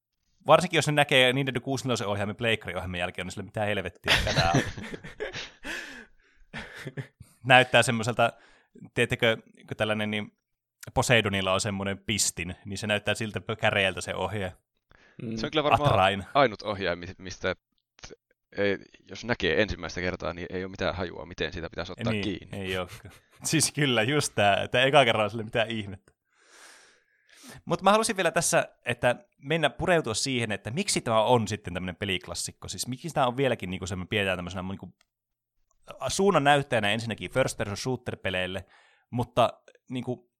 Varsinkin jos ne näkee Nintendo 64 ohjaimen pleikkari ohjelman jälkeen, niin sille mitä helvettiä, mikä tää on. Näyttää semmoiselta, teettekö, kun tällainen niin Poseidonilla on semmoinen pistin, niin se näyttää siltä käreeltä se ohje. Mm. Se on kyllä varmaan Atrain. ainut ohjaaja, mi- mistä ei, jos näkee ensimmäistä kertaa, niin ei ole mitään hajua, miten sitä pitäisi ottaa niin, kiinni. Ei ole. Siis kyllä, just tämä, että eka kerran on sille mitään ihmettä. Mutta mä halusin vielä tässä, että mennä pureutua siihen, että miksi tämä on sitten tämmöinen peliklassikko. Siis miksi tämä on vieläkin niinku semmoinen, pidetään tämmöisenä niinku suunnan näyttäjänä ensinnäkin first person shooter-peleille, mutta niinku,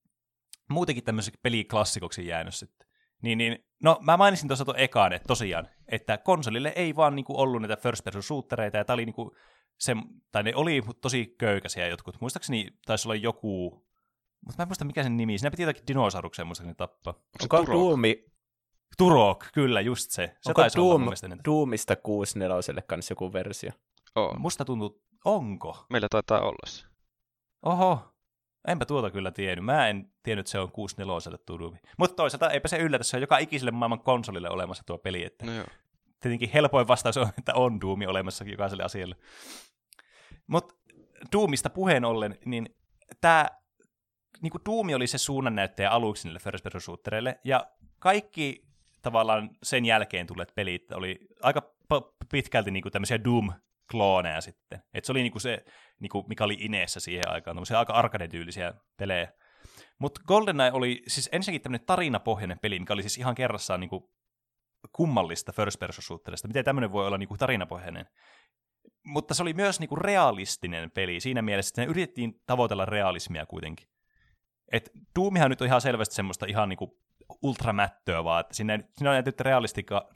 muutenkin tämmöiseksi peliklassikoksi jäänyt sitten. Niin, niin, no mä mainitsin tuossa tuon ekaan, että tosiaan, että konsolille ei vaan niinku ollut näitä first person shootereita, ja tää oli niinku se, tai ne oli tosi köykäisiä jotkut. Muistaakseni taisi olla joku, mutta mä en muista mikä sen nimi, siinä piti jotakin dinosauruksia muistaakseni tappaa. Onko Turok? Duumi, Turok, kyllä, just se. Se onko taisi olla mun Doom. Doomista 64 kanssa joku versio? On. Musta tuntuu, onko? Meillä taitaa olla se. Oho, enpä tuota kyllä tiennyt. Mä en tiennyt, että se on 64 tuo Doom. Mutta toisaalta eipä se yllätä, se on joka ikiselle maailman konsolille olemassa tuo peli. Että No joo. tietenkin helpoin vastaus on, että on Doom olemassa jokaiselle asialle. Mutta Doomista puheen ollen, niin tämä niin Doom oli se suunnannäyttäjä aluksi niille first person shootereille, ja kaikki tavallaan sen jälkeen tulleet pelit oli aika p- pitkälti niin tämmöisiä Doom-klooneja sitten. Et se oli niin se, niin mikä oli Ineessä siihen aikaan, tämmöisiä aika arcade-tyylisiä pelejä. Mutta GoldenEye oli siis ensinnäkin tämmöinen tarinapohjainen peli, mikä oli siis ihan kerrassaan niin kummallista first person shooterista. Miten tämmöinen voi olla niin kuin tarinapohjainen? Mutta se oli myös niin kuin realistinen peli siinä mielessä, että ne yritettiin tavoitella realismia kuitenkin. Et Doomihan nyt on ihan selvästi semmoista ihan niin kuin ultramättöä vaan, että sinne, sinne on jätetty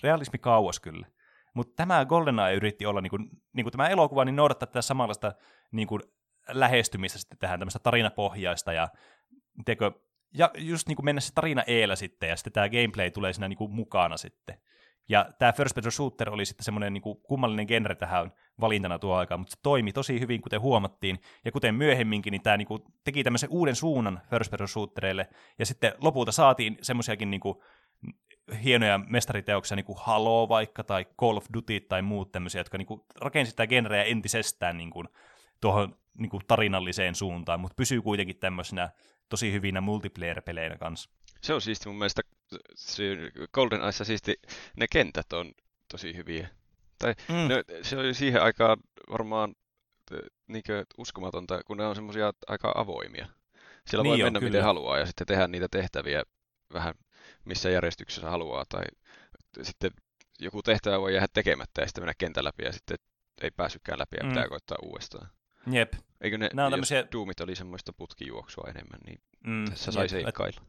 realismi kauas kyllä. Mutta tämä GoldenEye yritti olla, niin kuin, niin kuin tämä elokuva, niin noudattaa tätä samanlaista niin kuin lähestymistä sitten tähän tämmöistä tarinapohjaista ja teko, ja just niin kuin mennä se tarina eellä sitten, ja sitten tämä gameplay tulee siinä niin kuin mukana sitten. Ja tämä first person shooter oli sitten semmoinen niin kuin kummallinen genre tähän valintana tuo aikaan, mutta se toimi tosi hyvin, kuten huomattiin, ja kuten myöhemminkin, niin tämä niin kuin teki tämmöisen uuden suunnan first person shootereille, ja sitten lopulta saatiin semmoisiakin niin hienoja mestariteoksia, niin kuin Halo vaikka, tai Call of Duty tai muut tämmöisiä, jotka niin kuin rakensi sitä genreä entisestään niin kuin, tuohon niin kuin tarinalliseen suuntaan, mutta pysyy kuitenkin tämmöisenä tosi hyvinä multiplayer-peleinä kanssa. Se on siisti mun mielestä, Golden Eyessa siisti, ne kentät on tosi hyviä. Tai mm. ne, se oli siihen aikaan varmaan niin uskomatonta, kun ne on semmoisia aika avoimia. Siellä niin voi mennä kyllä. miten haluaa ja sitten tehdä niitä tehtäviä vähän missä järjestyksessä haluaa. Tai sitten joku tehtävä voi jäädä tekemättä ja sitten mennä kentän läpi ja sitten ei pääsykään läpi ja mm. pitää koittaa uudestaan. Jep. Eikö ne, Nämä tämmöisiä... jos Doomit oli semmoista putkijuoksua enemmän, niin mm, tässä sai seikkailla.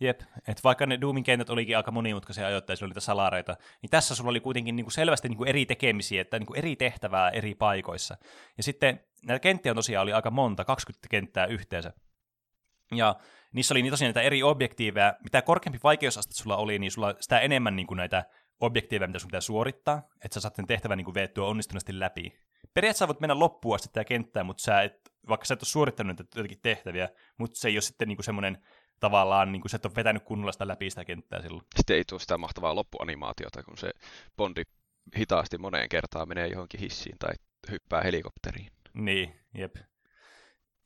Jep, että vaikka ne Doomin kentät olikin aika monimutkaisia ajoittain, oli niitä salareita, niin tässä sulla oli kuitenkin niin kuin selvästi niin kuin eri tekemisiä, että niin kuin eri tehtävää eri paikoissa. Ja sitten näitä kenttiä tosiaan oli aika monta, 20 kenttää yhteensä. Ja niissä oli niin tosiaan näitä eri objektiiveja. Mitä korkeampi vaikeusaste sulla oli, niin sulla sitä enemmän niin kuin näitä objektiiveja, mitä sun pitää suorittaa, että sä saat sen tehtävän niin kuin veettyä onnistuneesti läpi. Periaatteessa voit mennä loppuun asti tätä kenttää, mutta sä et, vaikka sä et ole suorittanut näitä jotakin tehtäviä, mutta se ei ole sitten niin kuin semmoinen tavallaan, niin kuin sä et ole vetänyt kunnolla sitä läpi sitä kenttää silloin. Sitten ei tule sitä mahtavaa loppuanimaatiota, kun se Bondi hitaasti moneen kertaan menee johonkin hissiin tai hyppää helikopteriin. Niin, jep.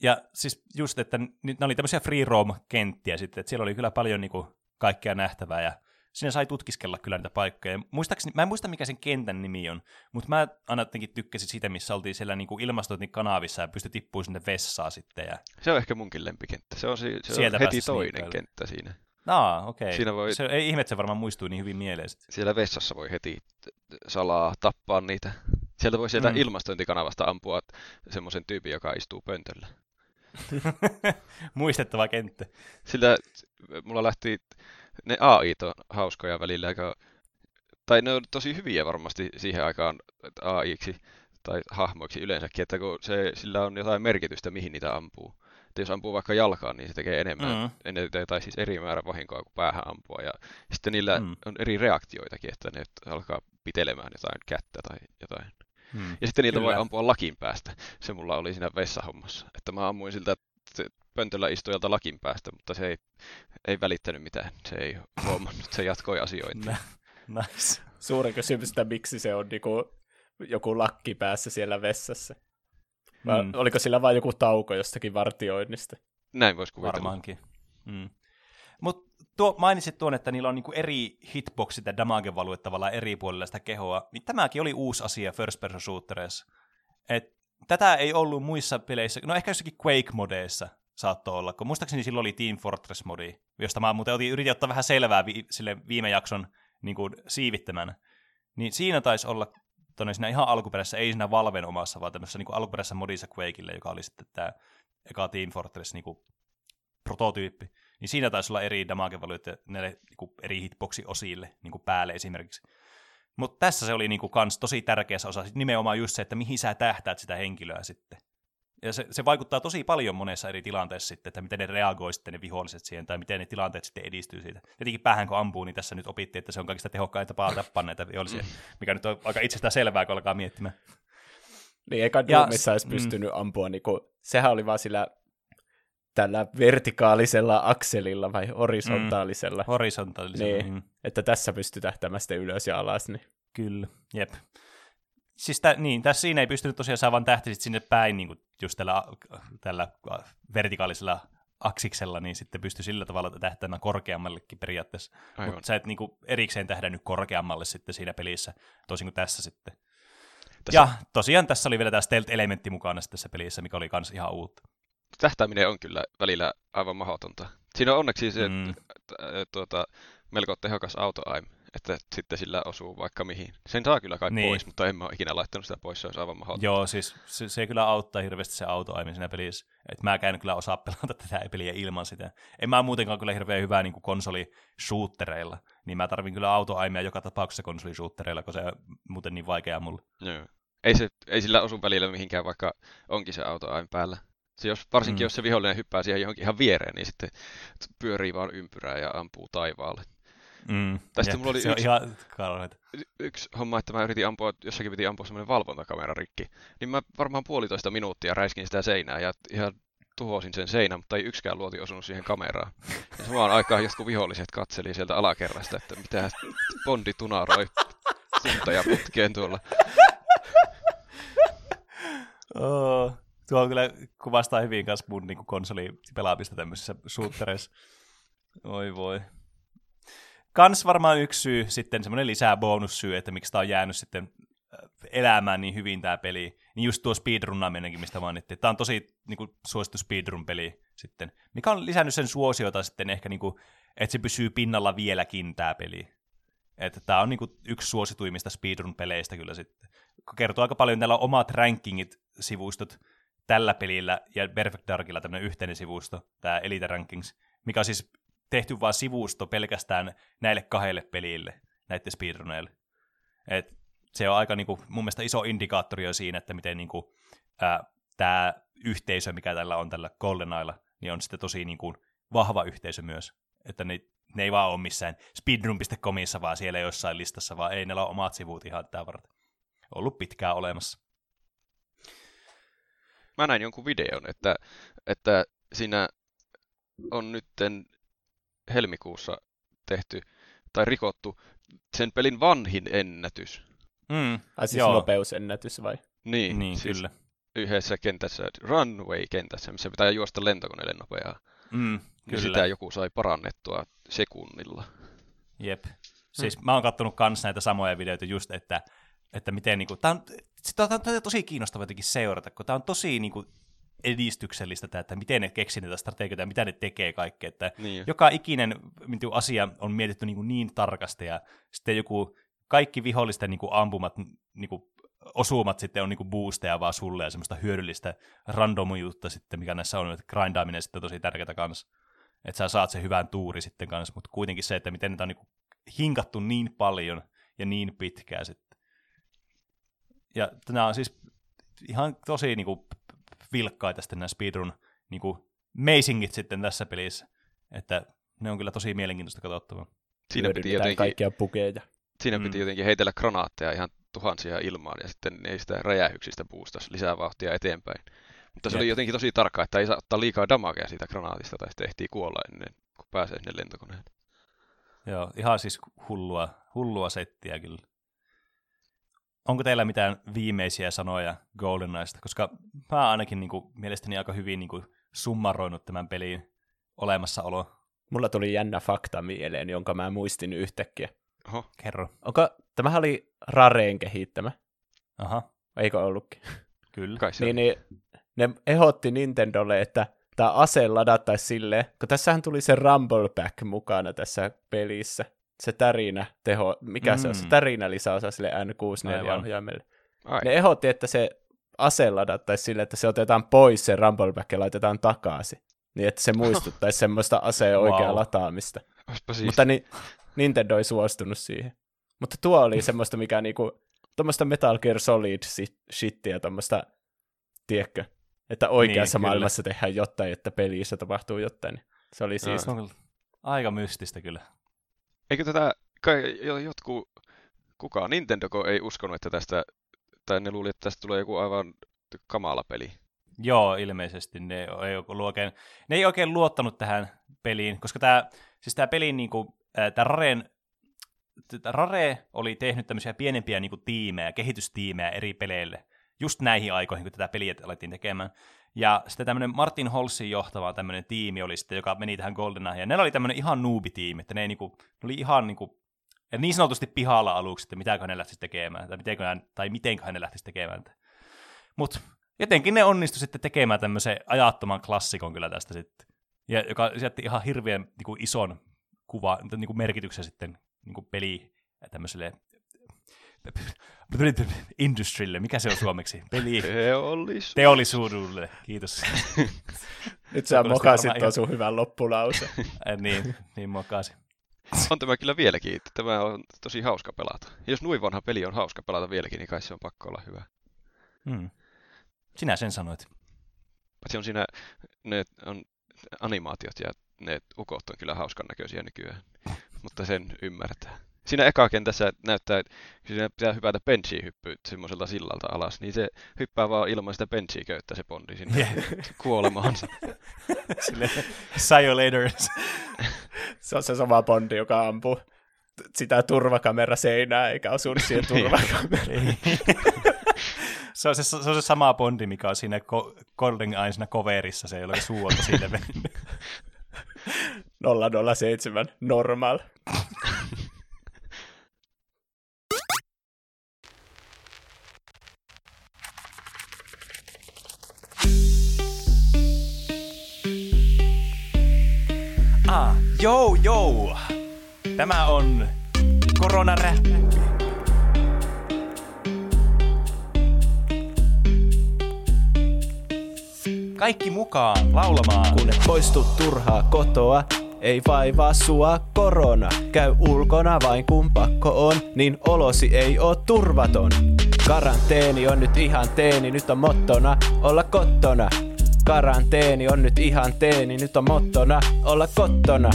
Ja siis just, että nyt nämä oli tämmöisiä free roam-kenttiä sitten, että siellä oli kyllä paljon niin kuin, kaikkea nähtävää ja sinne sai tutkiskella kyllä niitä paikkoja. Muistaakseni, mä en muista mikä sen kentän nimi on, mutta mä aina jotenkin tykkäsin siitä, missä oltiin siellä niin kuin ilmastointikanavissa ja pystyi tippumaan sinne vessaan sitten. Ja... Se on ehkä munkin lempikenttä. Se on, si- se Sieltä on heti toinen niin kenttä siinä. Aa, okei. Okay. Siinä voi... Se, ei ihme, että se varmaan muistuu niin hyvin mieleen. Siellä vessassa voi heti salaa tappaa niitä. Sieltä voi sieltä mm. ilmastointikanavasta ampua semmoisen tyypin, joka istuu pöntöllä. Muistettava kenttä. Sillä mulla lähti, ne AI on hauskoja välillä, aika, tai ne on tosi hyviä varmasti siihen aikaan AIiksi tai hahmoiksi yleensäkin, että kun se, sillä on jotain merkitystä, mihin niitä ampuu. Että jos ampuu vaikka jalkaan, niin se tekee enemmän, mm. enemmän tai siis eri määrä vahinkoa kuin päähän ampua. Ja sitten niillä mm. on eri reaktioitakin, että ne alkaa pitelemään jotain kättä tai jotain. Hmm. Ja sitten niitä Kyllä. voi ampua lakin päästä. Se mulla oli siinä vessahommassa. Että mä ammuin siltä pöntöllä istujalta lakin päästä, mutta se ei, ei välittänyt mitään. Se ei huomannut, se jatkoi asioita. nice. Suurin kysymys, että miksi se on niinku joku lakki päässä siellä vessassa. Vai mm. oliko sillä vain joku tauko jostakin vartioinnista? Näin voisi kuvitella. Varmaankin. Mm. Mutta tuo, mainitsit tuon, että niillä on niinku eri hitboxit ja damage valuet tavallaan eri puolilla sitä kehoa. Niin tämäkin oli uusi asia first person shootereissa. Et tätä ei ollut muissa peleissä, no ehkä jossakin Quake-modeissa saattoi olla, kun muistaakseni silloin oli Team Fortress-modi, josta mä muuten otin, yritin ottaa vähän selvää vi, sille viime jakson niin kuin, siivittämänä. Niin siinä taisi olla tonne siinä ihan alkuperäisessä, ei siinä Valven omassa, vaan tämmöisessä niin alkuperäisessä modissa Quakeille, joka oli sitten tämä eka Team Fortress niin prototyyppi niin siinä taisi olla eri damage näille niin eri hitboxi-osille niin päälle esimerkiksi. Mutta tässä se oli niin kuin, kans tosi tärkeässä osassa nimenomaan just se, että mihin sä tähtäät sitä henkilöä sitten. Ja se, se vaikuttaa tosi paljon monessa eri tilanteessa sitten, että miten ne reagoi sitten ne viholliset siihen, tai miten ne tilanteet sitten edistyy siitä. Tietenkin päähän kun ampuu, niin tässä nyt opittiin, että se on kaikista tehokkain tapa tappaa näitä vihollisia, mikä nyt on aika itsestään selvää, kun alkaa miettimään. Niin, eikä Doomissa edes mm. pystynyt mm. ampua, niin kuin, sehän oli vaan sillä tällä vertikaalisella akselilla vai horisontaalisella. Mm, horisontaalisella. Niin, mm. Että tässä pystyy tähtämään ylös ja alas. Niin. Kyllä, jep. Siis tä, niin, tässä siinä ei pystynyt tosiaan saamaan tähti sinne päin niin kuin just tällä, tällä vertikaalisella aksiksella, niin sitten pystyy sillä tavalla tähtämään korkeammallekin periaatteessa. Mutta sä et niin kuin erikseen tähdännyt korkeammalle sitten siinä pelissä, toisin kuin tässä sitten. Tässä... Ja tosiaan tässä oli vielä tämä stealth-elementti mukana tässä pelissä, mikä oli myös ihan uutta tähtääminen on kyllä välillä aivan mahdotonta. Siinä on onneksi se mm. tuota, melko tehokas autoaim, että sitten sillä osuu vaikka mihin. Sen saa kyllä kai niin. pois, mutta en mä ole ikinä laittanut sitä pois, se olisi aivan mahdotonta. Joo, siis se, se kyllä auttaa hirveästi se autoaimi siinä pelissä. Et mä en kyllä osaa pelata tätä peliä ilman sitä. En mä muutenkaan kyllä hirveän hyvää niin konsoli-shootereilla, niin mä tarvin kyllä autoaimia joka tapauksessa konsoli-shootereilla, kun se on muuten niin vaikeaa mulle. Joo. Ei, se, ei sillä osu välillä mihinkään, vaikka onkin se autoaim päällä. Se jos, varsinkin Mm. jos se vihollinen hyppää siihen johonkin ihan viereen, niin sitten pyörii vaan ympyrää ja ampuu taivaalle. Mm, Tästä mulla oli se yksi- ihan yksi homma, että mä yritin ampua, jossakin piti ampua semmoinen valvontakamera rikki, niin mä varmaan puolitoista minuuttia räiskin sitä seinää ja ihan tuhosin sen seinän, mutta ei yksikään luoti osunut siihen kameraan. Ja samaan aikaan jotkut viholliset katseli sieltä alakerrasta, että mitä Bondi tunaroi tunteja putkeen tuolla. Oh, tuo on kyllä kuvastaa hyvin kanssa mun niin konsolipelaamista tämmöisissä suuttereissa. Oi voi. Kans varmaan yksi syy, sitten semmoinen lisää bonussyy, että miksi tää on jäänyt sitten äh, elämään niin hyvin tää peli. Niin just tuo speedrunnaaminenkin, mistä mainittiin. Tää on tosi niin kuin, suosittu speedrun-peli sitten, mikä on lisännyt sen suosiota sitten ehkä, niin kuin, että se pysyy pinnalla vieläkin tää peli. Että tää on niin kuin, yksi suosituimmista speedrun-peleistä kyllä sitten. Kertoo aika paljon, täällä on omat rankingit sivustot tällä pelillä ja Perfect Darkilla tämmöinen yhteinen sivusto, tämä Elite Rankings, mikä on siis tehty vain sivusto pelkästään näille kahdelle pelille, näiden speedruneille. Et se on aika niinku, mun mielestä iso indikaattori jo siinä, että miten niinku, tämä yhteisö, mikä tällä on tällä GoldenEyella, niin on sitten tosi niinku, vahva yhteisö myös. Että ne, ne ei vaan ole missään speedrun.comissa, vaan siellä jossain listassa, vaan ei, ne on omat sivut ihan tämä varten. Ollut pitkään olemassa. Mä näin jonkun videon, että, että siinä on nytten helmikuussa tehty tai rikottu sen pelin vanhin ennätys. Mm, Ai siis Joo. nopeusennätys vai? Niin, niin, siis kyllä. yhdessä kentässä, runway-kentässä, missä pitää juosta lentokoneelle nopeaa. Mm, Kyllä. kyllä. Sitä joku sai parannettua sekunnilla. Jep. Siis mä oon kattonut kans näitä samoja videoita just, että, että miten niinku, tää on, sitä on, on tosi kiinnostava jotenkin seurata, kun tää on tosi niinku edistyksellistä, tää, että miten ne keksii näitä strategioita ja mitä ne tekee kaikkea, että Niin. joka ikinen niinku, asia on mietitty niinku niin tarkasti ja sitten joku kaikki vihollisten niinku, ampumat niinku, osumat sitten on niinku boosteja vaan sulle ja semmoista hyödyllistä randomuutta sitten, mikä näissä on, että grindaaminen sitten on tosi tärkeää kanssa. Että sä saat sen hyvän tuuri sitten kanssa, mutta kuitenkin se, että miten niitä on niinku hinkattu niin paljon ja niin pitkään sitten. Ja nämä on siis ihan tosi niinku vilkkaita sitten nämä speedrun niinku meisingit sitten tässä pelissä. Että ne on kyllä tosi mielenkiintoista katsottavaa. Siinä piti, jotenkin, kaikkia pukeja. siinä Mm. piti jotenkin heitellä granaatteja ihan tuhansia ilmaan ja sitten ne ei sitä räjähyksistä boostas lisää vauhtia eteenpäin. Mutta se Jep. oli jotenkin tosi tarkkaa, että ei saa ottaa liikaa damagea siitä granaatista tai sitten ehtii kuolla ennen kuin pääsee sinne lentokoneelle. Joo, ihan siis hullua, hullua settiä kyllä. Onko teillä mitään viimeisiä sanoja GoldenEyesta? Koska mä ainakin niin kuin, mielestäni aika hyvin niin kuin, summaroinut tämän pelin olemassaolo. Mulla tuli jännä fakta mieleen, jonka mä muistin yhtäkkiä. Oho, Kerro. Onko, tämähän oli Rareen kehittämä, Aha, eikö ollutkin? kyllä. kai se Niin, niin ne ehdotti Nintendolle, että tämä ase ladattaisi silleen, kun tässähän tuli se Rumble Pack mukana tässä pelissä. Se tärinä teho, mikä mm. se on, se Mm. tärinä lisäosa sille Aivan. N64-ohjaimelle. Ai, Ne ehdotti, että se ase ladattaisi silleen, että se otetaan pois se Rumble Pack ja laitetaan takaisin. Niin, että se muistuttaisi semmoista aseen Wow. oikeaa lataamista. siis. Mutta ni, Nintendo ei suostunut siihen. Mutta tuo oli semmoista, mikä niinku, tuommoista Metal Gear Solid shittiä, tuommoista, tiedätkö, että oikeassa Niin, niin, kyllä. maailmassa tehdään jotain, että pelissä tapahtuu jotain. Niin se oli siis, kyllä aika mystistä kyllä. Eikö tätä, kai jo- jotkut, kukaan, Nintendoko ei uskonut, että tästä, tai ne luuli, että tästä tulee joku aivan kamala peli. Joo, ilmeisesti ne ei, oikein, ne ei oikein luottanut tähän peliin, koska tämä, siis tämä pelin, niin kuin, tämä Raren, Rare oli tehnyt tämmöisiä pienempiä niin kuin, tiimejä, kehitystiimejä eri peleille, just näihin aikoihin, kun tätä peliä alettiin tekemään. Ja sitten tämmöinen Martin Holsin johtava tämmöinen tiimi oli sitten, joka meni tähän GoldenEyeen. Ja ne oli tämmöinen ihan noobi-tiimi, että ne, ei, niinku, ne oli ihan niinku, ja niin sanotusti pihalla aluksi, että mitäkö ne lähtisi tekemään, tai mitenköhän, tai mitenköhän ne lähtisi tekemään. Mutta jotenkin ne onnistu sitten tekemään tämmöisen ajattoman klassikon kyllä tästä sitten. Ja joka jätti ihan hirveän niin ison kuva, niin kuin merkityksen sitten niin peli tämmöiselle industrylle, mikä se on suomeksi? Peli Teollisuus. teollisuudelle, kiitos. nyt se sä mokasit tuon sun hyvän loppulause. Niin, niin mokasi. On tämä kyllä vieläkin, että tämä on tosi hauska pelata. Ja jos noin vanha peli on hauska pelata vieläkin, niin kai se on pakko olla hyvä. Hmm. Sinä sen sanoit. Paitsi on siinä, ne on animaatiot ja ne ukot on kyllä hauskan näköisiä nykyään, mutta sen ymmärtää. Siinä eka kentässä näyttää, kun siinä pitää hypätä benchiin hyppyä semmoiselta sillalta alas, niin se hyppää vaan ilman sitä benchiä köyttä se bondi sinne Yeah. kuolemaansa. Sille, see you later. Se on se sama Bondi, joka ampuu sitä turvakamera seinää, eikä osu siihen turvakameraan. se, on se, se on se sama Bondi, mikä on siinä Ko- Golden Eyesina coverissa, se ei ole suolta mennyt. 007 normal. Ah, joo, joo. Tämä on koronaräppi. Kaikki mukaan laulamaan. Kun et poistu turhaa kotoa, ei vaivaa sua korona. Käy ulkona vain kun pakko on, niin olosi ei oo turvaton. Karanteeni on nyt ihan teeni, nyt on mottona olla kottona. Karanteeni on nyt ihan teeni, nyt on mottona olla kottona.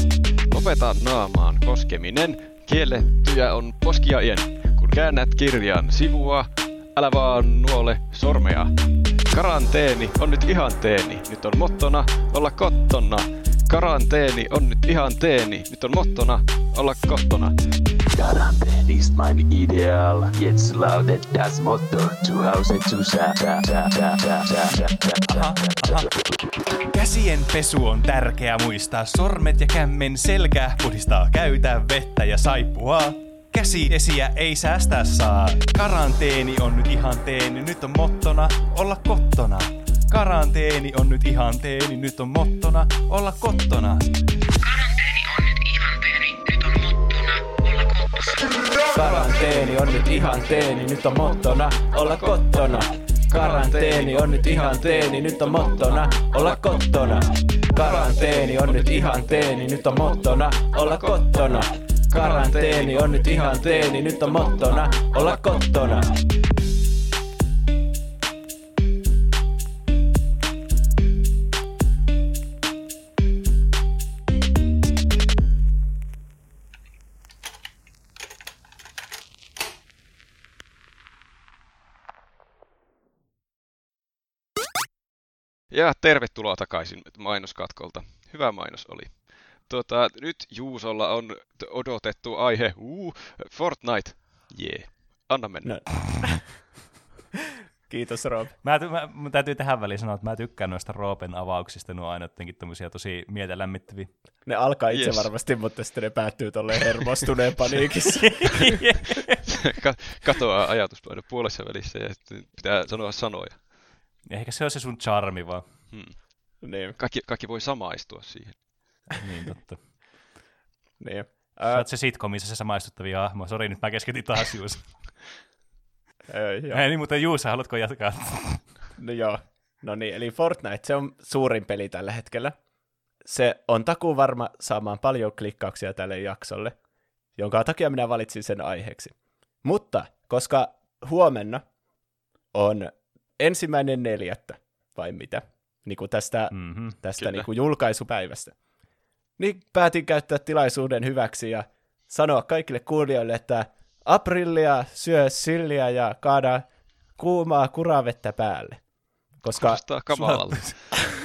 Lopeta naamaan koskeminen, kiellettyjä on poskiaien. Kun käännät kirjan sivua, älä vaan nuole sormea. Karanteeni on nyt ihan teeni, nyt on mottona olla kottona. Karanteeni on nyt ihan teeni, nyt on mottona olla kottona. Quarantäne ist mein Ideal. Jetzt lautet das Motto: zu Hause zu. Aha, aha. Käsien pesu on tärkeää muistaa. Sormet ja kämmen selkää puhdistaa. Käytä vettä ja saippua. Käsiesiä ei säästää saa. Karanteeni on nyt ihan teeni. Nyt on mottona olla kottona. Karanteeni on nyt ihan teeni. Nyt on mottona olla kottona. Karanteeni on nyt ihan teeni, nyt on mottona olla kottona. Karanteeni on nyt ihan teeni, nyt on mottona olla kottona. Karanteeni on nyt ihan teeni, nyt on mottona olla kottona. Karanteeni on nyt ihan teeni, nyt on mottona olla kottona. Ja tervetuloa takaisin mainoskatkolta. Hyvä mainos oli. Tuota, nyt Juusolla on odotettu aihe. Uh, Fortnite. Jee. Yeah. Anna mennä. No. Kiitos Rob. Mä, ty- mä, mun täytyy tähän väliin sanoa, että mä tykkään noista Roopen avauksista. Ne on aina jotenkin tommosia tosi mieltä lämmittäviä. Ne alkaa itse Yes. varmasti, mutta sitten ne päättyy tolleen hermostuneen paniikissa. Ka- katoaa ajatuspaino puolessa välissä ja sitten pitää sanoa sanoja. Ehkä se on se sun charmi vaan. Hmm. niin, Kaikki, kaikki voi samaistua siihen. Niin totta. niin. Sä oot se sitcomissa se samaistuttavia hahmo. Sori, nyt mä keskityin taas Juusa. joo. Ei niin, mutta Juusa, haluatko jatkaa? No joo. No niin, eli Fortnite, se on suurin peli tällä hetkellä. Se on takuu varma saamaan paljon klikkauksia tälle jaksolle, jonka takia minä valitsin sen aiheeksi. Mutta koska huomenna on ensimmäinen neljättä, vai mitä, niin kuin tästä, Mm-hmm. tästä Kyllä. niin kuin julkaisupäivästä, niin päätin käyttää tilaisuuden hyväksi ja sanoa kaikille kuulijoille, että aprillia syö silliä ja kaada kuumaa kuravettä päälle. Koska Kuulostaa kamalalta.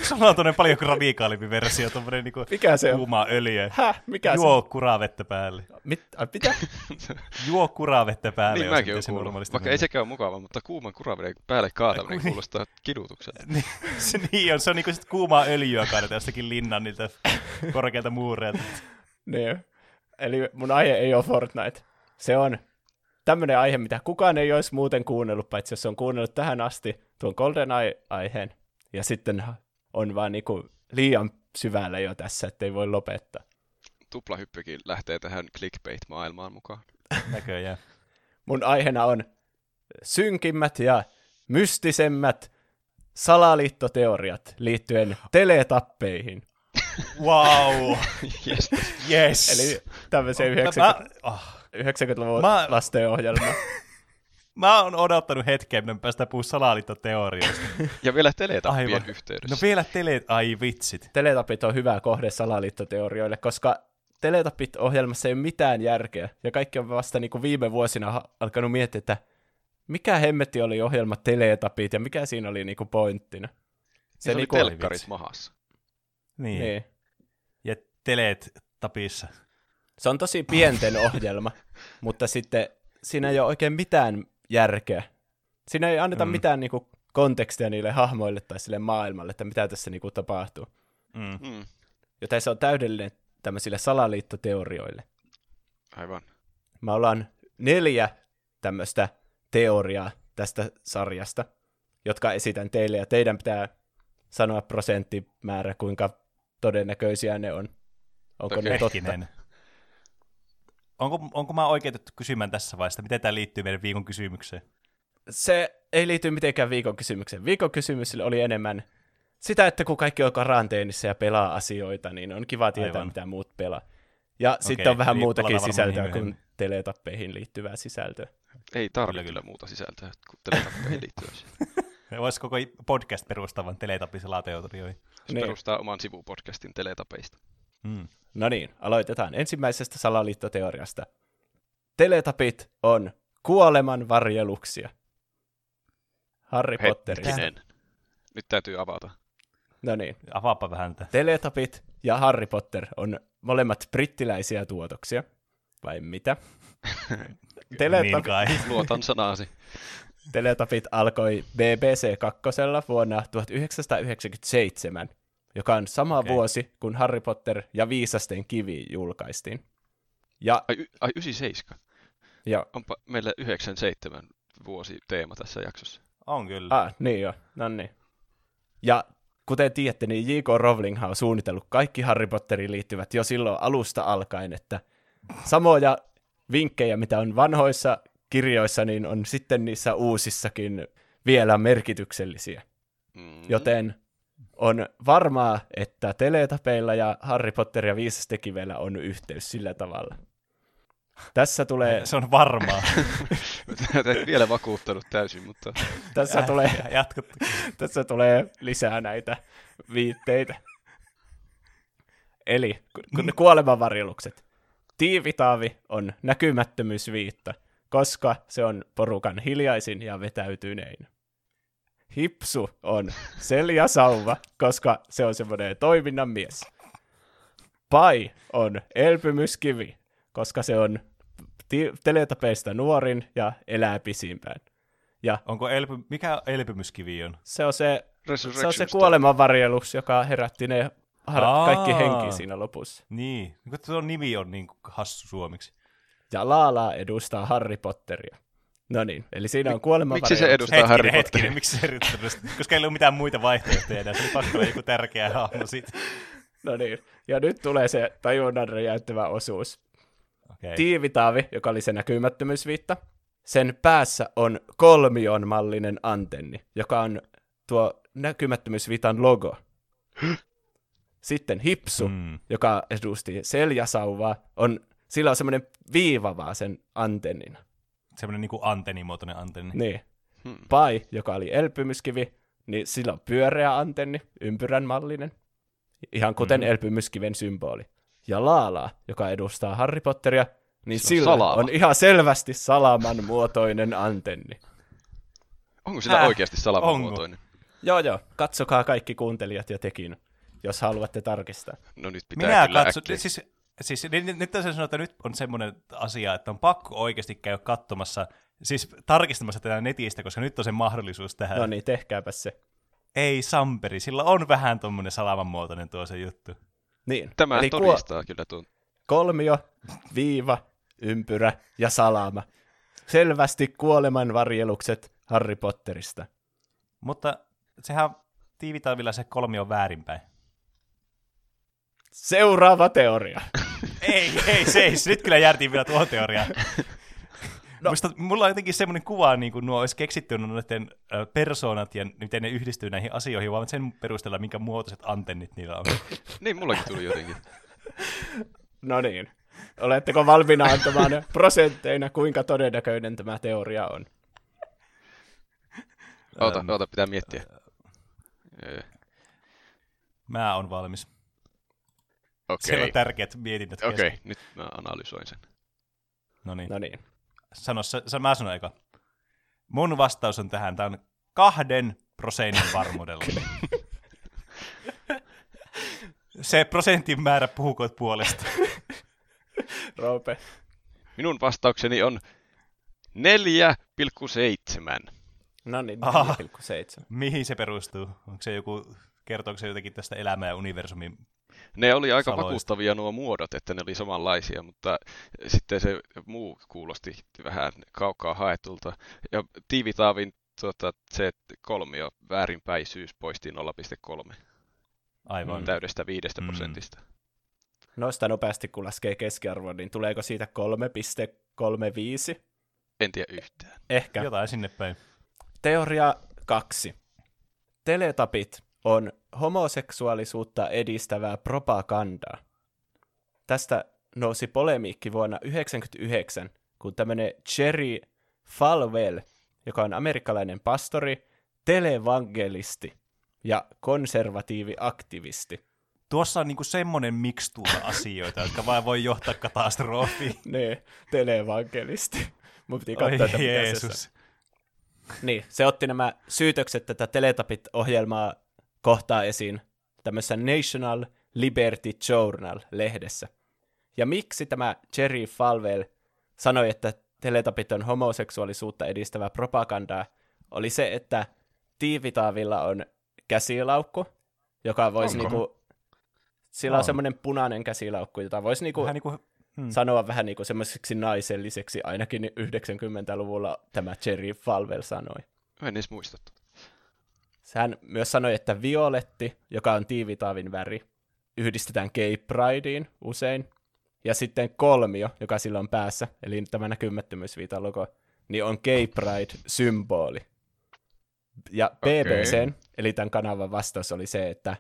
Sulla on tuonne paljon radikaalimpi versio, tuommoinen niinku mikä se on? kuumaa öljyä. Häh? Mikä Juo kuravettä päälle. se on? Mit, ai, mitä? Juo kuravettä päälle. niin mäkin olen se kuullut. normaalisti Vaikka ei sekään ole mukava, mutta kuuman kuraveden päälle kaataminen Ku- kuulostaa kidutukselta. Niin, se niin on, se on niinku sit kuumaa öljyä kaadetaan jostakin linnan niiltä korkeilta muureilta. niin. Eli mun aihe ei ole Fortnite. Se on tämmöinen aihe, mitä kukaan ei olisi muuten kuunnellut, paitsi jos on kuunnellut tähän asti tuon Golden aiheen Ja sitten on vaan niinku liian syvällä jo tässä, ettei voi lopettaa. Tuplahyppykin lähtee tähän clickbait-maailmaan mukaan. Näköjään. Mun aiheena on synkimmät ja mystisemmät salaliittoteoriat liittyen teletappeihin. Wow! Yes. Yes! Eli tämmöisen Mä, 90, oh, 90-luvun Mä- lastenohjelma. Mä oon odottanut hetken, että me päästään puhua salaliittoteorioista. Ja vielä teletappien Aivan. yhteydessä. No vielä tele... Ai vitsit. Teletapit on hyvä kohde salaliittoteorioille, koska Teletapit-ohjelmassa ei ole mitään järkeä. Ja kaikki on vasta niin kuin viime vuosina alkanut miettiä, että mikä hemmetti oli ohjelma Teletapit ja mikä siinä oli niin kuin pointtina. se oli niinku- telkkarit vitsi. mahassa. Niin. Niin. Ja teleet tapissa. Se on tosi pienten ohjelma, mutta sitten siinä ei ole oikein mitään järkeä. Siinä ei anneta Mm. mitään niin kuin, kontekstia niille hahmoille tai sille maailmalle, että mitä tässä niin kuin, tapahtuu. Mm. Mm, Joten se on täydellinen tämmöisille salaliittoteorioille. aivan. Me ollaan neljä tämmöistä teoriaa tästä sarjasta, jotka esitän teille, ja teidän pitää sanoa prosenttimäärä, kuinka todennäköisiä ne on. Onko Okei. ne totta? Hetkinen. Onko, onko mä oikeutettu kysymään tässä vaiheessa, miten tämä liittyy meidän viikon kysymykseen? Se ei liity mitenkään viikon kysymykseen. Viikon kysymys oli enemmän sitä, että kun kaikki on karanteenissa ja pelaa asioita, niin on kiva tietää, Aivan. mitä muut pelaa. Ja okay, sitten on vähän eli muutakin sisältöä kuin teletappeihin liittyvää sisältöä. Ei tarvi Kyllä, muuta sisältöä kuin teletappeihin liittyvä. Se Voisi koko podcast perustavan teletapisalateorioihin. Niin. perustaa oman sivupodcastin teletapeista. Mm. No niin, aloitetaan ensimmäisestä salaliittoteoriasta. Teletapit on kuoleman varjeluksia. Harry Potterista. Hetkinen. Nyt täytyy avata. No niin, Avaapa vähän tätä. Teletapit ja Harry Potter on molemmat brittiläisiä tuotoksia. Vai mitä? Niin Teletapit, kai. Luotan sanaasi. Teletapit alkoi BBC 2 vuonna 1997, joka on sama okay. vuosi, kun Harry Potter ja Viisasten kivi julkaistiin. Ja, Ai, y- ai 97. ja Onpa meillä 97 vuosi teema tässä jaksossa. On kyllä. ah, niin jo, no niin. Ja kuten tiedätte, niin J.K. Rowling on suunnitellut kaikki Harry Potteriin liittyvät jo silloin alusta alkaen, että samoja vinkkejä, mitä on vanhoissa kirjoissa, niin on sitten niissä uusissakin vielä merkityksellisiä. Mm. Joten on varmaa, että Teletapeilla ja Harry Potter ja Viisastekivellä on yhteys sillä tavalla. Tässä tulee, Se on varmaa. Et vielä vakuuttanut täysin, mutta tässä tulee, Jatkot. tässä tulee lisää näitä viitteitä. Eli ku- ku- ne kuolemanvarjelukset. Tiivitaavi on näkymättömyysviitta, koska se on porukan hiljaisin ja vetäytynein. Hipsu on seljasauva, koska se on semmoinen toiminnan mies. Pai on elpymyskivi, koska se on ti- teletapeista nuorin ja elää pisimpään. Ja Onko elpy... Mikä elpymyskivi on? se on se, se, on se kuolemanvarjelus, joka herätti ne har- Aa. kaikki henki siinä lopussa. Niin. Niin Tuo nimi on niin kuin hassu suomeksi. Ja Laala edustaa Harry Potteria. No niin, eli siinä on kuolemanvarjelus. Miksi se edustaa Hetkinen, Harry hetkinen, Potteria? miksi se yrittää? Koska ei ollut mitään muita vaihtoehtoja enää. Se oli pakko olla joku tärkeä hahmo siitä. No niin, ja nyt tulee se tajunnan räjäyttävä osuus. Okay. Tiivitaavi, joka oli se näkymättömyysviitta, sen päässä on kolmion mallinen antenni, joka on tuo näkymättömyysviitan logo. Sitten hipsu, Mm. joka edusti seljasauvaa, on, sillä on semmoinen viiva vaan sen antennina. Semmoinen niin kuin antennimuotoinen antenni. Niin. Hmm. Pai, joka oli elpymyskivi, niin sillä on pyöreä antenni, ympyrän mallinen, ihan kuten Mm. mm. elpymyskiven symboli. Ja Laala, joka edustaa Harry Potteria, niin Se on sillä salama. on ihan selvästi salaman muotoinen antenni. Onko sillä Äh, oikeasti salamamuotoinen? Joo, joo, katsokaa kaikki kuuntelijat ja tekin, jos haluatte tarkistaa. No nyt pitää Minä kyllä katson, äkkiä. siis, siis nyt, nyt- nyt tässä sanoa, että nyt on semmoinen asia, että on pakko oikeasti käydä katsomassa, siis tarkistamassa tätä netistä, koska nyt on se mahdollisuus tähän. No niin, tehkääpä se. Ei Samperi, sillä on vähän tommonen salamanmuotoinen tuo se juttu. Niin, Tämä eli kuo- todistaa kyllä tuon. kolmio, viiva, ympyrä ja salama. Selvästi kuolemanvarjelukset Harry Potterista. Mutta sehän tiivitalvilla se kolmi on väärinpäin. Seuraava teoria. ei, ei, se ei. Nyt kyllä järtiin vielä tuohon teoriaan. No. Musta, mulla on jotenkin semmoinen kuva, niin kuin nuo olisi keksitty noiden persoonat ja miten ne yhdistyy näihin asioihin, vaan sen perusteella, minkä muotoiset antennit niillä on. Niin, mullakin tuli jotenkin. No niin. Oletteko valmiina antamaan prosentteina, kuinka todennäköinen tämä teoria on? Oota, Ähm, oota, pitää miettiä. Öö, Mä oon valmis. Okei, Siellä on tärkeät mietinnät kesken. okei, nyt mä analysoin sen. No niin. No niin. Sano, sä, sä, mä sanon eka. Mun vastaus on tähän. Tää on kahden prosentin varmuudella. Se prosentin määrä puhukoot puolesta. Roope. Minun vastaukseni on 4,7. No niin, Aha. 4,7. Mihin se perustuu? Onko se joku, kertooko se jotakin tästä elämää ja universumin? Ne oli aika Saloista. vakuuttavia nuo muodot, että ne oli samanlaisia, mutta sitten se muu kuulosti vähän kaukaa haetulta. Ja tiivitaavin tuota, se kolmio väärinpäisyys poisti 0,3 Aivan. täydestä 5 Mm. prosentista. Noista nopeasti, kun laskee keskiarvon, niin tuleeko siitä 3,35? En tiedä yhtään. Ehkä. Jotain sinne päin. Teoria kaksi. Teletapit on homoseksuaalisuutta edistävää propagandaa. Tästä nousi polemiikki vuonna 1999, kun tämmöinen Jerry Falwell, joka on amerikkalainen pastori, televangelisti ja konservatiivi aktivisti. Tuossa on niinku semmonen mikstuura asioita, jotka vaan voi johtaa katastrofiin. Ne, televangelisti. Mun piti Oi katsoa, että mitä se Jeesus. Niin, se otti nämä syytökset tätä Teletapit-ohjelmaa kohtaa esiin tämmöisessä National Liberty Journal-lehdessä. Ja miksi tämä Jerry Falwell sanoi, että Teletapit on homoseksuaalisuutta edistävää propagandaa, oli se, että Tiivitaavilla on käsilaukku, joka voisi Onko? niinku, sillä on On. semmoinen punainen käsilaukku, jota voisi niinku Vähän niinku, hmm. sanoa vähän niin kuin semmoiseksi naiselliseksi, ainakin 90-luvulla tämä Jerry Falwell sanoi. Mä en edes muista. Hän myös sanoi, että violetti, joka on tiivitaavin väri, yhdistetään gay prideen usein. Ja sitten kolmio, joka sillä on päässä, eli tämä näkymättömyysviitan logo, niin on gay pride-symboli. Ja BBC, Okei. eli tämän kanavan vastaus oli se, että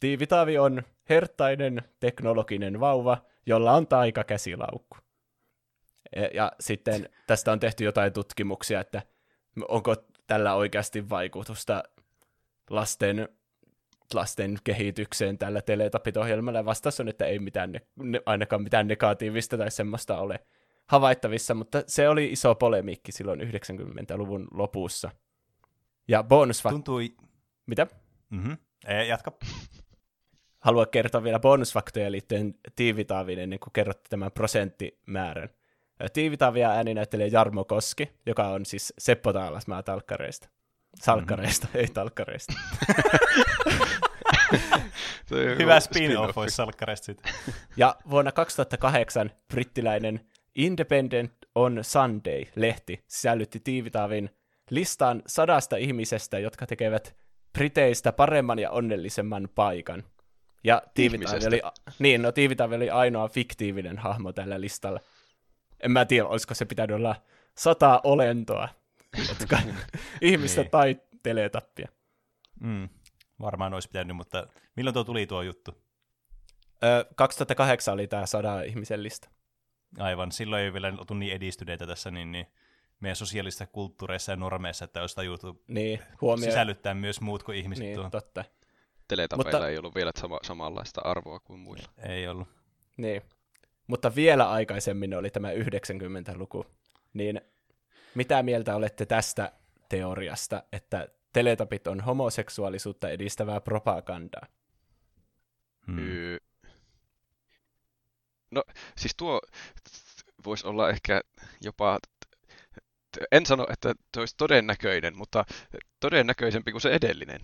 tiivitaavi on hertainen teknologinen vauva, jolla on taikakäsilaukku. Ja, ja sitten tästä on tehty jotain tutkimuksia, että onko tällä oikeasti vaikutusta lasten, lasten kehitykseen tällä Teletapit-ohjelmalla. Vastaus on, että ei mitään, ne, ne, ainakaan mitään negatiivista tai semmoista ole havaittavissa, mutta se oli iso polemiikki silloin 90-luvun lopussa. Ja bonusfakta... tuntui... Mitä? Mm-hmm. Ei, jatka. Haluan kertoa vielä bonusfaktoja liittyen Tiivitaaviin ennen kuin kerrotte tämän prosenttimäärän. Tiivitaavia ääni näyttelee Jarmo Koski, joka on siis Seppo Taalasmaa talkkareista. Salkkareista, mm-hmm. ei talkkareista. Hyvä spin-off olisi salkkareista siitä. Ja vuonna 2008 brittiläinen Independent on Sunday-lehti sisällytti Tiivitaavin listaan sadasta ihmisestä, jotka tekevät Briteistä paremman ja onnellisemman paikan. Ja Tiivitaavi oli, niin, no, Tiivitaavi oli ainoa fiktiivinen hahmo tällä listalla. En mä tiedä, olisiko se pitänyt olla sata olentoa, jotka ihmistä Niin. tai teletappia. Mm. Varmaan olisi pitänyt, mutta milloin tuo tuli tuo juttu? Ö, 2008 oli tämä sada ihmisen lista. Aivan, silloin ei vielä oltu niin edistyneitä tässä niin, niin meidän sosiaalisissa kulttuureissa ja normeissa, että olisi tajuttu Niin, huomioon. sisällyttää myös muut kuin ihmiset Niin, tuohon. totta. Teletapeilla Mutta- ei ollut vielä sama, samanlaista arvoa kuin muilla. Ei ollut. Niin. Mutta vielä aikaisemmin oli tämä 90-luku. Niin mitä mieltä olette tästä teoriasta, että teletapit on homoseksuaalisuutta edistävää propagandaa? Hmm. Öö, No, siis tuo voisi olla ehkä jopa, en sano, että se olisi todennäköinen, mutta todennäköisempi kuin se edellinen.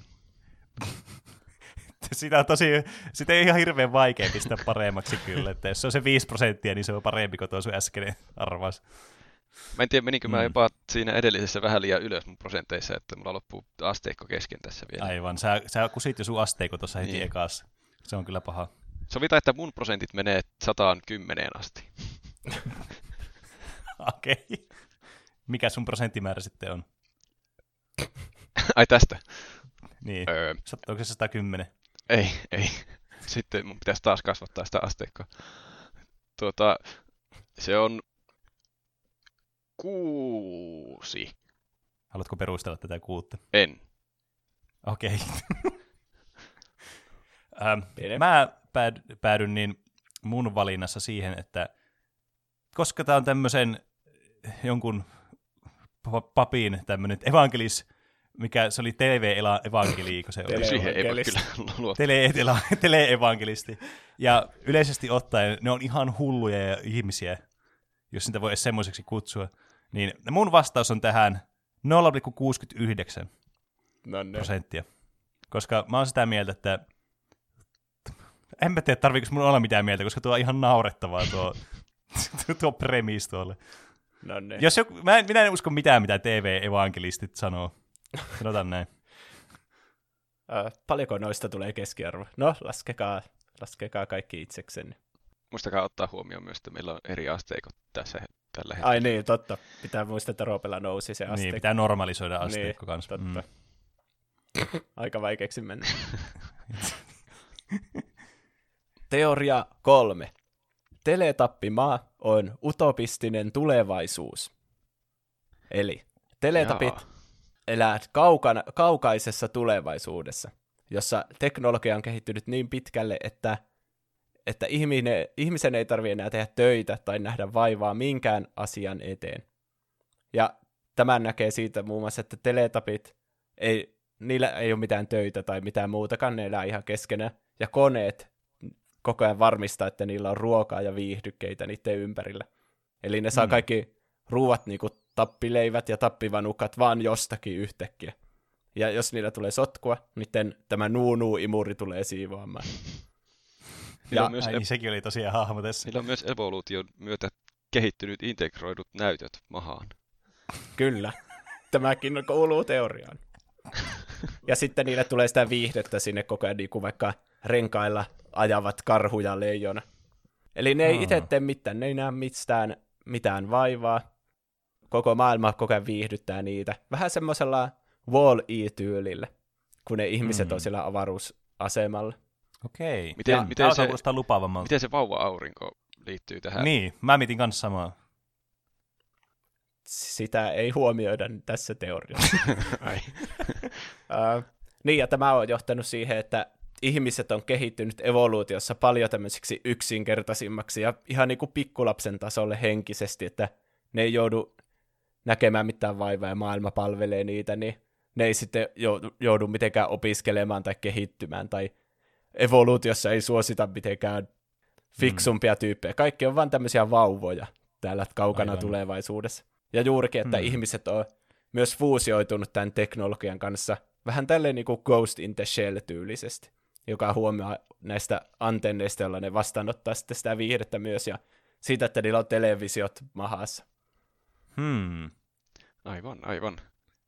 Sitä on tosi, sitä ei ihan hirveän vaikea pistää paremmaksi kyllä, että jos se on se 5 prosenttia, niin se on parempi kuin tuo sun äskeinen arvaus. Mä en tiedä, meninkö mä Mm. jopa siinä edellisessä vähän liian ylös mun prosenteissa, että mulla loppuu asteikko kesken tässä vielä. Aivan, sä, sä kusit jo sun asteikko tuossa heti Niin. ekassa. Se on kyllä paha. Sovitaan, että mun prosentit menee 110 asti. Okei. Okay. Mikä sun prosenttimäärä sitten on? Ai tästä? Niin. Öö, Onko se 110? ei, ei. Sitten mun pitäisi taas kasvattaa sitä asteikkoa. Tuota, se on kuusi. Haluatko perustella tätä kuutta? En. Okei. ähm, Pide. mä pääd- päädyn niin mun valinnassa siihen, että koska tämä on tämmöisen jonkun pa- papin tämmöinen evankelis, mikä se oli TV-evankeli, kun se oli. Tele- Siihen ei voi evankelista. kyllä luottaa. Tele- tele-evankelisti. Ja yleisesti ottaen ne on ihan hulluja ja ihmisiä, jos niitä voi edes semmoiseksi kutsua. Niin mun vastaus on tähän 0,69 No niin. prosenttia. Koska mä oon sitä mieltä, että en mä tiedä, tarviiko mun olla mitään mieltä, koska tuo on ihan naurettavaa tuo, tuo premis tuolle. No niin. Jos joku, mä en, minä en usko mitään, mitä TV-evankelistit sanoo. Sanotaan näin. Ö, paljonko noista tulee keskiarvo? No, laskekaa, laskekaa kaikki itseksenne. Muistakaa ottaa huomioon myös, että meillä on eri asteikot tässä tällä hetkellä. Ai niin, totta. Pitää muistaa, että Roopella nousi se aste. Niin, pitää normalisoida asteikko niin, kanssa. totta. Mm. Aika vaikeaksi mennä. Teoria kolme. Teletappimaa on utopistinen tulevaisuus. Eli teletapit Jaa. elää kaukana, kaukaisessa tulevaisuudessa, jossa teknologia on kehittynyt niin pitkälle, että, että ihminen, ihmisen ei tarvitse enää tehdä töitä tai nähdä vaivaa minkään asian eteen. Ja tämän näkee siitä muun muassa, että teletapit, ei, niillä ei ole mitään töitä tai mitään muutakaan, ne elää ihan keskenään. Ja koneet koko ajan varmistaa, että niillä on ruokaa ja viihdykkeitä niiden ympärillä. Eli ne saa Mm. kaikki ruuat, niin kuin tappileivät ja tappivanukat, vaan jostakin yhtäkkiä. Ja jos niillä tulee sotkua, niin tämä nuu-nuu-imuri tulee siivoamaan. Ja- on myös, Ai, niin, sekin oli tosiaan hahmo tässä. niillä on myös evoluution myötä kehittynyt integroidut näytöt mahaan. Kyllä. Tämäkin kuuluu teoriaan. Ja sitten niille tulee sitä viihdettä sinne koko ajan, niin kuin vaikka renkailla ajavat karhu ja leijona. Eli ne ei itse tee mitään, ne ei näe mitään, mitään vaivaa. Koko maailma koko ajan viihdyttää niitä. Vähän semmoisella Wall-E-tyylillä, kun ne ihmiset Mm. on siellä avaruusasemalla. Okei. Miten- Ja miten se- lupaavammalta. Miten se vauva-aurinko liittyy tähän? Niin, mä mietin kanssa samaa. Sitä ei huomioida tässä teoriassa. Ai. Uh, niin, ja tämä on johtanut siihen, että ihmiset on kehittynyt evoluutiossa paljon tämmöisiksi yksinkertaisimmaksi ja ihan niin kuin pikkulapsen tasolle henkisesti, että ne ei joudu näkemään mitään vaivaa ja maailma palvelee niitä, niin ne ei sitten joudu, joudu mitenkään opiskelemaan tai kehittymään tai evoluutiossa ei suosita mitenkään fiksumpia tyyppejä. Kaikki on vain tämmöisiä vauvoja täällä kaukana Aivan. tulevaisuudessa. Ja juurikin, että Hmm. ihmiset on myös fuusioitunut tämän teknologian kanssa vähän tälleen niin kuin Ghost in the Shell-tyylisesti, joka huomioi näistä antenneista, joilla ne vastaanottaa sitten sitä viihdettä myös, ja siitä, että niillä on televisiot mahassa. Hmm. Aivan, aivan.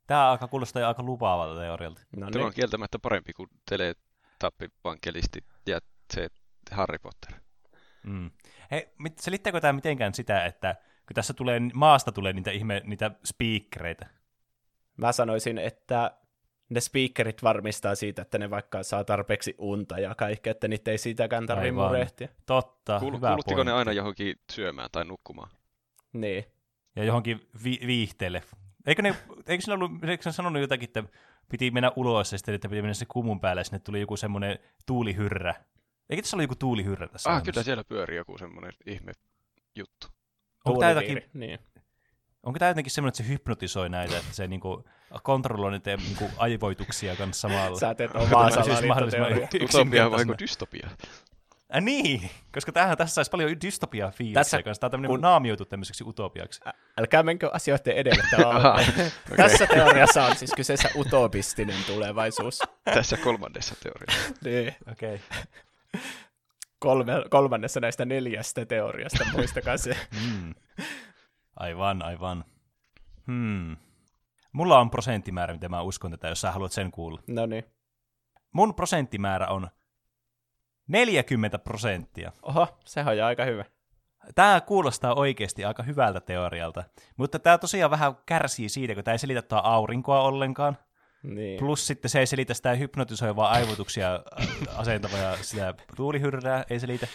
Tää alkaa kuulostaa jo aika lupaavalta teorialta. No Tämä on niin, kieltämättä parempi kuin teletappivankelisti ja se Harry Potter. Mm. Hei, mit- selittääkö tämä mitenkään sitä, että kun tässä tulee, maasta tulee niitä ihme, niitä speakereita. mä sanoisin, että ne speakerit varmistaa siitä, että ne vaikka saa tarpeeksi unta ja kaikkea, että niitä ei siitäkään tarvitse Aivan. murehtia. Totta, Kuul- hyvä kuuluttiko ne pointti. aina johonkin syömään tai nukkumaan? Niin. Ja johonkin vi- viihteelle. Eikö ne, eikö ne ollut, eikö ne sanonut jotakin, että piti mennä ulos ja sitten, että piti mennä se kumun päälle ja sinne tuli joku semmoinen tuulihyrrä. Eikö tässä ollut joku tuulihyrrä tässä? Ah, kyllä siellä pyörii joku semmoinen ihme juttu. Onko tämä jotakin, Niin. onko tämä jotenkin semmoinen, että se hypnotisoi näitä, että se niinku kontrolloi niitä niinku aivoituksia kanssa samalla? Sä teet omaa tämä siis mahdollisimman salaliittoteoriaa. Utopia vai yksinkertaisena. dystopia? Äh, niin, koska tämähän tässä olisi paljon dystopia Tässä- fiiliksiä kanssa. Tämä on tämmöinen kun- naamioitu tämmöiseksi utopiaksi. Ä- Älkää menkö asioiden edelle. Tämä on, Aha, Tässä teoriassa on siis kyseessä utopistinen tulevaisuus. Tässä kolmannessa teoriassa. Niin. Okei. Okay. Kolme, kolmannessa näistä neljästä teoriasta, muistakaa se. Mm. Aivan, aivan. Hmm. Mulla on prosenttimäärä, mitä mä uskon tätä, jos sä haluat sen kuulla. No niin. Mun prosenttimäärä on 40 prosenttia. Oho, sehän on jo aika hyvä. Tämä kuulostaa oikeasti aika hyvältä teorialta, mutta tämä tosiaan vähän kärsii siitä, kun tämä ei selitä tuota aurinkoa ollenkaan. Niin. Plus sitten se ei selitä sitä hypnotisoivaa aivotuksia äh, asentavaa ja sitä tuulihyrrää ei selitä.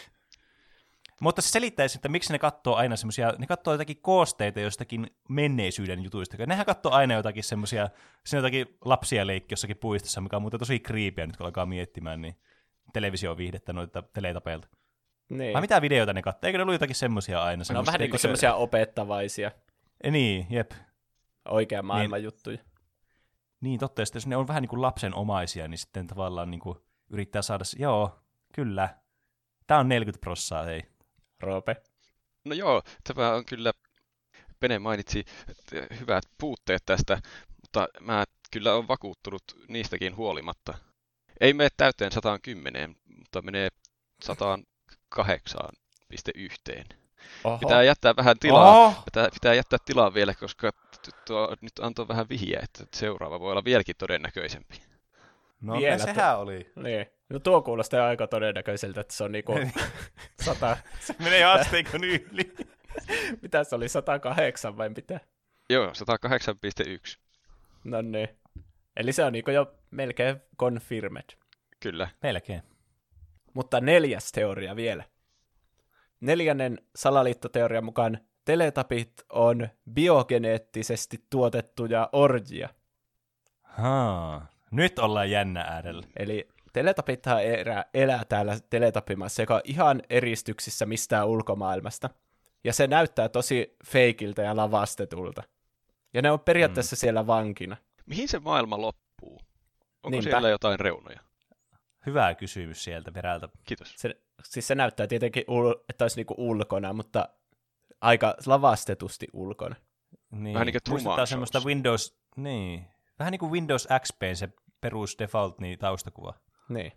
Mutta se selittäisi, että miksi ne katsoo aina semmoisia, ne katsoo jotakin koosteita jostakin menneisyyden jutuista. Nehän katsoo aina jotakin semmoisia, siinä jotakin lapsia leikki jossakin puistossa, mikä on muuten tosi kriipiä nyt kun alkaa miettimään, niin televisioviihdettä noita teletapeilta. Niin. Vai mitä videoita ne katsoo? Eikö ne ollut jotakin semmoisia aina? Ne on vähän niin kuin se- semmoisia opettavaisia, Eh, Niin, jep. oikean maailman juttuja. Niin, totta. Ja sitten jos ne on vähän niin kuin lapsenomaisia, niin sitten tavallaan niin kuin yrittää saada, se- joo, kyllä. Tämä on 40 prossaa, hei. Roope. No joo, tämä on kyllä, Pene mainitsi hyvät puutteet tästä, mutta mä kyllä olen vakuuttunut niistäkin huolimatta. Ei mene täyteen 110, mutta menee 108,1. Oho. Pitää jättää vähän tilaa. Pitää, pitää jättää tilaa vielä, koska tuo nyt antoi vähän vihjeä, että seuraava voi olla vieläkin todennäköisempi. No Vielä Vielä sehän oli. Niin. No tuo kuulostaa aika todennäköiseltä, että se on niinku sata, Se menee asteikon yli. mitä se oli, 108 vai mitä? Joo, 108,1. No niin. Eli se on niinku jo melkein confirmed. Kyllä. Melkein. Mutta neljäs teoria vielä. Neljännen salaliittoteorian mukaan teletapit on biogeneettisesti tuotettuja orjia. Haa. Nyt ollaan jännä äärellä. Eli teletapithan elää, elää täällä teletapimassa, joka on ihan eristyksissä mistään ulkomaailmasta. Ja se näyttää tosi feikiltä ja lavastetulta. Ja ne on periaatteessa mm. siellä vankina. Mihin se maailma loppuu? Onko Niinpä. siellä jotain reunoja? Hyvä kysymys sieltä perältä. Kiitos. Se, siis se näyttää tietenkin, ul- että olisi niinku ulkona, mutta aika lavastetusti ulkona. Niin. Vähän niin kuin Truman Muistuttaa semmoista. Windows, niin. Vähän niin kuin Windows XP se perus default niin taustakuva. Niin.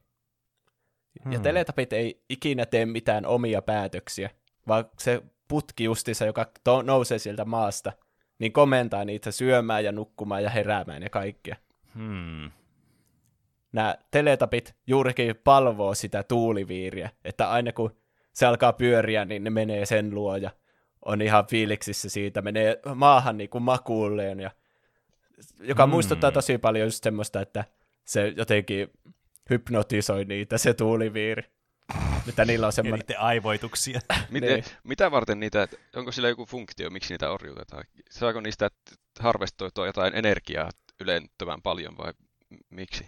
Hmm. Ja teletapit ei ikinä tee mitään omia päätöksiä, vaan se putki justiinsa, joka to- nousee sieltä maasta, niin komentaa niitä syömään ja nukkumaan ja heräämään ja kaikkea. Hmm. Nämä teletapit juurikin palvoo sitä tuuliviiriä, että aina kun se alkaa pyöriä, niin ne menee sen luo ja on ihan fiiliksissä siitä, menee maahan niin kuin makuulleen, ja, joka Hmm. muistuttaa tosi paljon just semmoista, että se jotenkin hypnotisoi niitä, se tuuliviiri. Että niillä on semmoinen, niiden aivoituksia. Miten, Niin. Mitä varten niitä, onko sillä joku funktio, miksi niitä orjutetaan? Saako niistä harvestoitua jotain energiaa ylenttömän paljon vai miksi?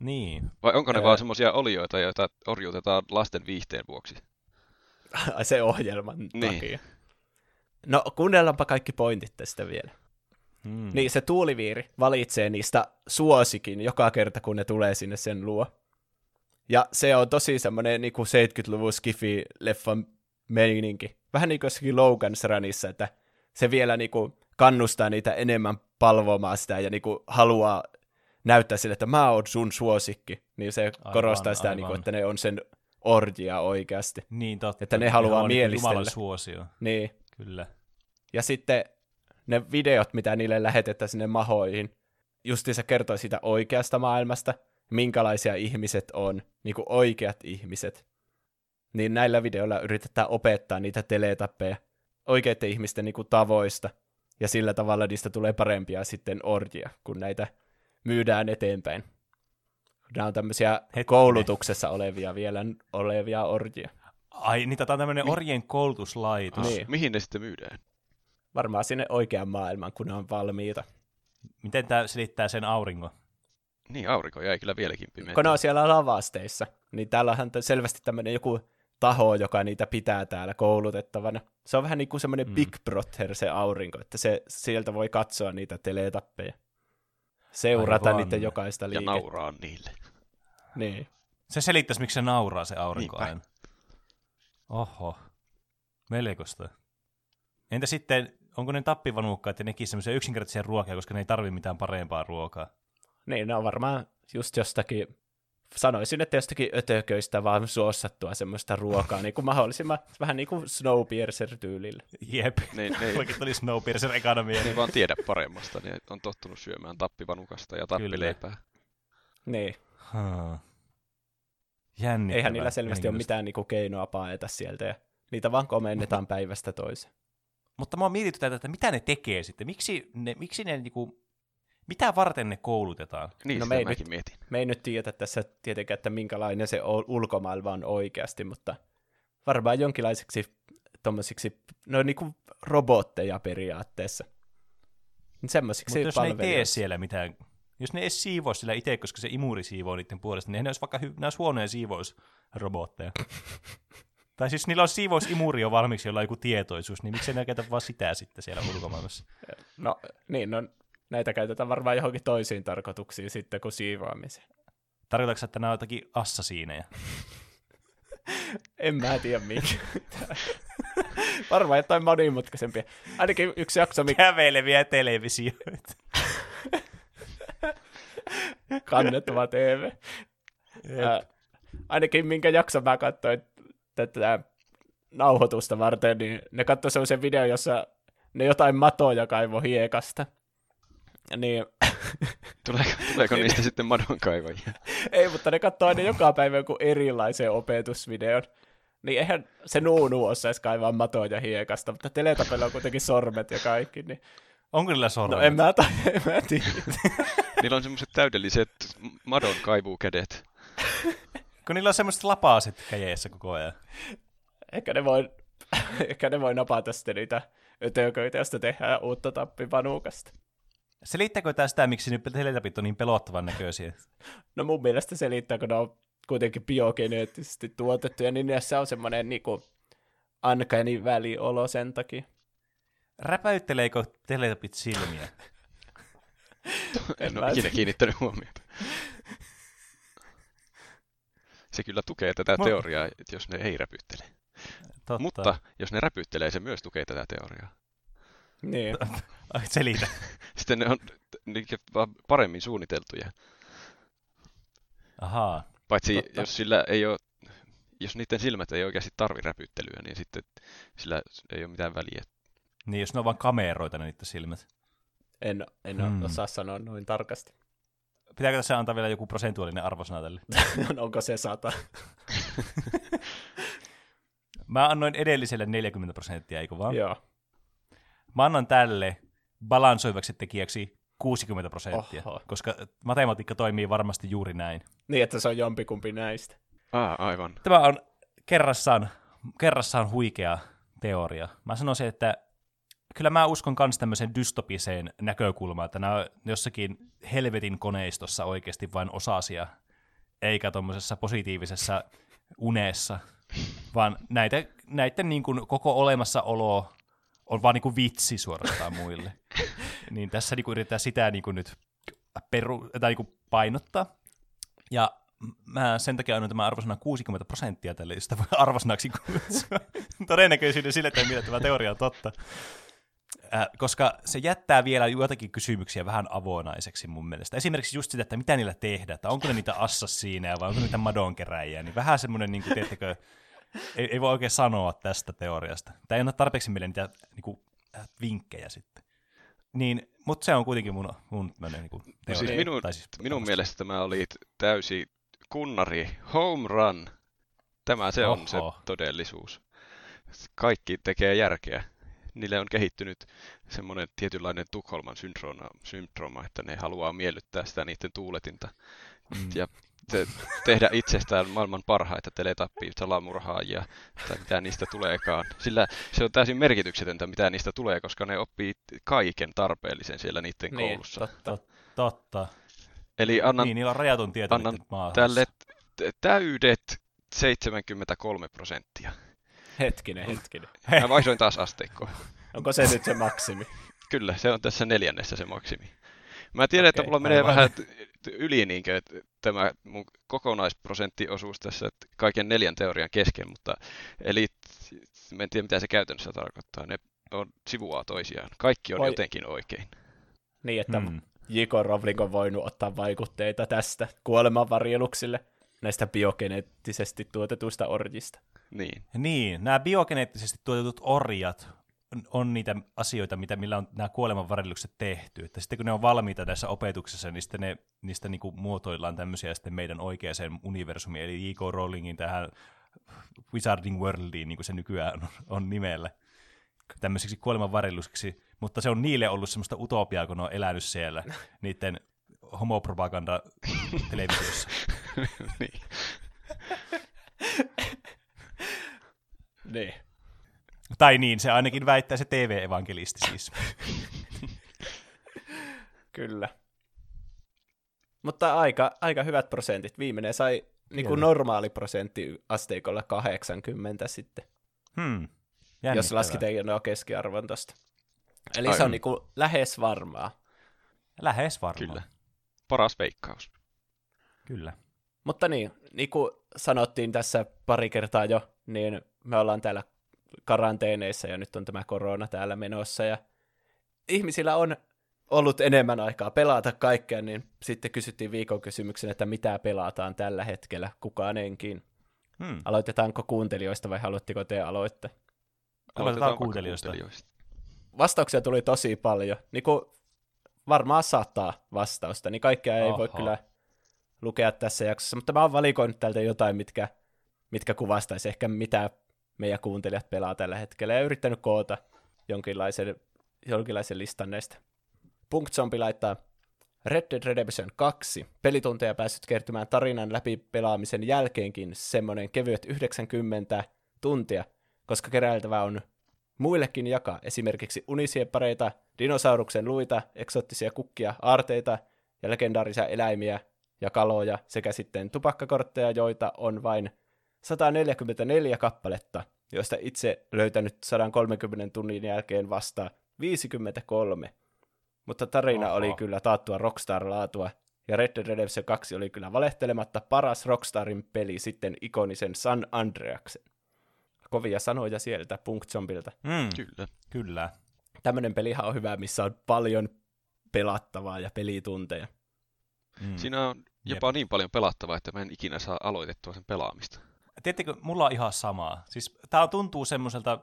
niin. Vai onko ne Ää. vaan semmoisia olioita, joita orjutetaan lasten viihteen vuoksi? Ai, se ohjelman Niin. takia. No, kuunnellaanpa kaikki pointit tästä vielä. Hmm. Niin se tuuliviiri valitsee niistä suosikin joka kerta, kun ne tulee sinne sen luo. Ja se on tosi semmoinen niin 70-luvun skifi-leffan meininki. Vähän niin kuin Logan's Runissa, että se vielä niin kuin kannustaa niitä enemmän palvomaan sitä ja niin kuin haluaa näyttää sille, että mä oon sun suosikki. Niin se Aivan, korostaa sitä, niin kuin, aivan. että ne on sen orjia oikeasti. Niin totta. Että ne haluaa on niinku mielistellä. Jumalan suosio. Niin. Kyllä. Ja sitten ne videot, mitä niille lähetetään sinne mahoihin, justiinsa kertoo siitä oikeasta maailmasta, minkälaisia ihmiset on, niin kuin oikeat ihmiset. Niin näillä videoilla yritetään opettaa niitä teletappeja oikeiden ihmisten niin kuin tavoista, ja sillä tavalla niistä tulee parempia sitten orjia, kun näitä myydään eteenpäin. Nämä on tämmöisiä Hetkinen. koulutuksessa olevia vielä olevia orjia. Ai, niin tätä on tämmöinen orjien koulutuslaitos. Niin. Mihin ne sitten myydään? Varmaan sinne oikean maailman, kun ne on valmiita. Miten tämä selittää sen auringon? Niin, aurinko jäi kyllä vieläkin pimeä. kun ne on siellä lavasteissa, niin täällä on selvästi tämmöinen joku taho, joka niitä pitää täällä koulutettavana. Se on vähän niin kuin semmoinen mm. Big Brother se aurinko, että se sieltä voi katsoa niitä teletappeja. Seurata Aivan. niiden jokaista Ja liikettä. nauraa niille. Niin. Se selittäisi, miksi se nauraa se aurinko aina. Oho. Melkoista. Entä sitten, onko ne tappivanukkaat ja nekin semmoisia yksinkertaisia ruokia, koska ne ei tarvi mitään parempaa ruokaa? Niin, ne on varmaan just jostakin, sanoisin, että jostakin ötököistä vaan suossattua semmoista ruokaa, niin kuin mahdollisimman vähän niin kuin Snowpiercer-tyylillä. Jep. Ne, ne, Mullakin tuli Snowpiercer ekana mieleen. ei vaan tiedä paremmasta. Ne on tottunut syömään tappivanukasta ja tappileipää. Niin. Huh. Jännittävää. Eihän niillä selvästi ole mitään niin kuin keinoa paeta sieltä, ja niitä vaan komennetaan päivästä toiseen. Mutta mä oon mietitty tätä, että mitä ne tekee sitten. Miksi ne, miksi ne niinku, mitä varten ne koulutetaan? Niin, No me ei nyt- mietin. Me ei nyt tiedä tässä tietenkään, että minkälainen se ulkomaailma on oikeasti, mutta varmaan jonkinlaisiksi tommosiksi, no niinku robotteja periaatteessa. Semmoisiksi Mutta jos ne ei tee siellä mitään, jos ne ei siivoo sillä itse, koska se imuri siivoo niiden puolesta, niin ne olisi vaikka hy- ne olisi huonoja siivousrobotteja. tai siis niillä on siivousimuri jo valmiiksi, jolla on joku tietoisuus, niin miksei ne käytä vaan sitä sitten siellä ulkomaailmassa? No niin, no näitä käytetään varmaan johonkin toisiin tarkoituksiin sitten kuin siivoamiseen. Tarkoitatko, että nämä on jotakin assasiineja? En mä tiedä mikä. Varmaan jotain monimutkaisempia. Ainakin yksi jakso, mikä Käveleviä televisioita. kannettava TV. Ää, ainakin minkä jakson mä katsoin tätä nauhoitusta varten, niin ne katsoi sellaisen videon, jossa ne jotain matoja kaivo hiekasta. Niin, Tuleeko, tuleeko niistä sitten madonkaivajia? ei, mutta ne katsoo aina joka päivä joku erilaisen opetusvideon. Niin eihän se nuunu osaisi kaivaa matoja hiekasta, mutta teletapella on kuitenkin sormet ja kaikki, niin Onko niillä sormet? no en mä, tai, en mä tiedä. Niillä on semmoiset täydelliset madon kaivukädet. Kun niillä on semmoiset lapaaset käjeessä koko ajan. Ehkä ne voi, ehkä ne voi napata sitten niitä ötököitä, josta tehdään uutta tappipanukasta. Selittääkö tämä sitä, miksi nyt teletapit on niin pelottavan näköisiä? No mun mielestä se liittää, kun ne on kuitenkin biogeneettisesti tuotettuja, niin niissä on semmoinen niinku uncanny väliolo sen takia. Räpäytteleekö teletapit silmiä? En mä ole ikinä kiinnittänyt huomiota. Se kyllä tukee tätä Mä- teoriaa, että jos ne ei räpyttele. Totta. Mutta jos ne räpyttelee, se myös tukee tätä teoriaa. Niin. Ai, selitä. Sitten ne on vaan paremmin suunniteltuja. Ahaa. Paitsi Totta. jos sillä ei ole, jos niiden silmät ei oikeasti tarvi räpyttelyä, niin sitten sillä ei ole mitään väliä. Niin, jos ne on vaan kameroita ne niiden silmät. En, en Hmm. hmm. osaa sanoa noin tarkasti. Pitääkö tässä antaa vielä joku prosentuaalinen arvosana tälle? Onko se sata? Mä annoin edelliselle 40 prosenttia, eikö vaan? Joo. Mä annan tälle balansoivaksi tekijäksi 60 prosenttia, Oho. koska matematiikka toimii varmasti juuri näin. Niin, että se on jompikumpi näistä. Ah, aivan. Tämä on kerrassaan, kerrassaan huikea teoria. Mä sanoisin, että kyllä mä uskon myös tämmöiseen dystopiseen näkökulmaan, että nämä on jossakin helvetin koneistossa oikeasti vain osasia, eikä tuommoisessa positiivisessa unessa, vaan näitä, näiden niin kuin koko olemassaolo on vaan niin kuin vitsi suorastaan muille. niin tässä niin kuin yritetään sitä niin kuin nyt peru, tai niin kuin painottaa. Ja mä sen takia annan tämän arvosana 60 prosenttia tälle, josta voi arvosanaksi kutsua. Todennäköisyyden sille, että mitä tämä teoria on totta. Äh, koska se jättää vielä joitakin kysymyksiä vähän avonaiseksi mun mielestä. Esimerkiksi just sitä, että mitä niillä tehdään, että onko ne niitä assassiineja vai onko niitä madonkeräjiä, niin vähän semmoinen, niin kuin, teettekö, ei, ei voi oikein sanoa tästä teoriasta. Tämä ei anna tarpeeksi meille niitä niin kuin, äh, vinkkejä sitten. Niin, mutta se on kuitenkin mun, mun niin kuin, No teoria. siis minun, Tai siis minun mielestä tämä oli täysi kunnari, home run. Tämä se on se Oho. todellisuus. Kaikki tekee järkeä. Niille on kehittynyt semmoinen tietynlainen Tukholman syndrooma, syndrooma, että ne haluaa miellyttää sitä niiden tuuletinta. Mm. Ja te, tehdä itsestään maailman parhaita teletappia, salamurhaajia tai mitä niistä tuleekaan. Sillä se on täysin merkityksetöntä, mitä niistä tulee, koska ne oppii kaiken tarpeellisen siellä niiden Niin, koulussa. totta. Totta. Eli annan niin, niillä on rajatun tieto annan tälle täydet 73 prosenttia. Hetkinen, hetkinen. Mä vaihdoin taas asteikkoa. Onko se nyt se maksimi? Kyllä, se on tässä neljännessä se maksimi. Mä tiedän, että Okei, mulla menee vähän yli niinkö, että tämä mun kokonaisprosenttiosuus tässä että kaiken neljän teorian kesken, mutta eli mä en tiedä mitä se käytännössä tarkoittaa. Ne on sivuaa toisiaan. Kaikki on Voi- jotenkin oikein. Niin, että Hmm. J.K. Rowling on voinut ottaa vaikutteita tästä kuolemanvarjeluksille näistä biogeneettisesti tuotetuista orjista. Niin. Niin, nämä biogeneettisesti tuotetut orjat on- on niitä asioita, mitä, millä on nämä kuolemanvarjelukset tehty. Että sitten kun ne on valmiita tässä opetuksessa, niin sitten ne, niistä niinku muotoillaan tämmöisiä sitten meidän oikeaan universumiin, eli J.K. Rowlingin tähän Wizarding Worldiin, niin kuin se nykyään on, on nimellä, tämmöisiksi kuolemanvarjeluksiksi, mutta se on niille ollut semmoista utopiaa, kun ne on elänyt siellä niiden homopropaganda televisiossa. niin. Niin. Tai niin, se ainakin väittää se TV-evankelisti siis. Kyllä. Mutta aika, aika hyvät prosentit. Viimeinen sai niin kuin normaali prosentti asteikolla 80 sitten, Hmm. jos lasketaan nuo keskiarvon tosta. Eli Ai se on niin kuin lähes varmaa. Lähes varmaan. Kyllä. Paras veikkaus. Kyllä. Mutta niin, niin kuin sanottiin tässä pari kertaa jo, niin me ollaan täällä karanteeneissa ja nyt on tämä korona täällä menossa ja ihmisillä on ollut enemmän aikaa pelata kaikkea, niin sitten kysyttiin viikon kysymyksen, että mitä pelataan tällä hetkellä, kukaan enkin. Hmm. Aloitetaanko kuuntelijoista vai haluatteko te aloittaa? Aloitetaan vaikka kuuntelijoista. Vastauksia tuli tosi paljon, niin kuin varmaan sata vastausta, niin kaikkea ei voi Oho. kyllä lukea tässä jaksossa, mutta mä oon valikoinut täältä jotain, mitkä, mitkä kuvastaisi ehkä mitä meidän kuuntelijat pelaa tällä hetkellä, ja yrittänyt koota jonkinlaisen, jonkinlaisen listan näistä. Punkt Zombie laittaa Red Dead Redemption 2. Pelitunteja päässyt kertymään tarinan läpi pelaamisen jälkeenkin semmoinen kevyet 90 tuntia, koska keräiltävä on muillekin jakaa esimerkiksi unisieppareita, dinosauruksen luita, eksoottisia kukkia, aarteita ja legendaarisia eläimiä ja kaloja sekä sitten tupakkakortteja, joita on vain 144 kappaletta, joista itse löytänyt 130 tunnin jälkeen vasta 53. Mutta tarina Oho. oli kyllä taattua Rockstar-laatua, ja Red Dead Redemption 2 oli kyllä valehtelematta paras Rockstarin peli sitten ikonisen San Andreaksen. Kovia sanoja sieltä Punk Zombilta. Hmm. Kyllä. Kyllä. Tämmöinen pelihan on hyvä, missä on paljon pelattavaa ja pelitunteja. Hmm. Siinä on jopa niin paljon pelattavaa, että mä en ikinä saa aloitettua sen pelaamista. Tiedättekö, mulla on ihan samaa. Siis tää tuntuu semmoiselta,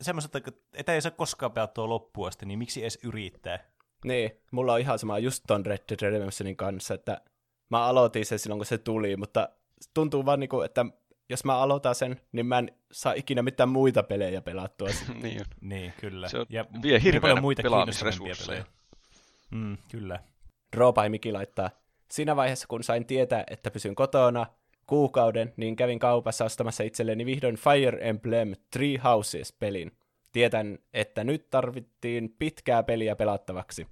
semmoiselta, että ei saa koskaan pelattua loppuun asti, niin miksi edes yrittää? Niin, mulla on ihan sama just ton Red Dead Redemptionin kanssa, että mä aloitin sen silloin, kun se tuli, mutta tuntuu vaan niinku, että jos mä aloitan sen, niin mä en saa ikinä mitään muita pelejä pelattua. niin. Niin, kyllä. Se on- ja vie niin hirveänä paljon muita pelaamisresursseja. Mm, kyllä. Drawby Miki laittaa, siinä vaiheessa kun sain tietää, että pysyn kotona kuukauden, niin kävin kaupassa ostamassa itselleni vihdoin Fire Emblem Three Houses-pelin. Tietän, että nyt tarvittiin pitkää peliä pelattavaksi.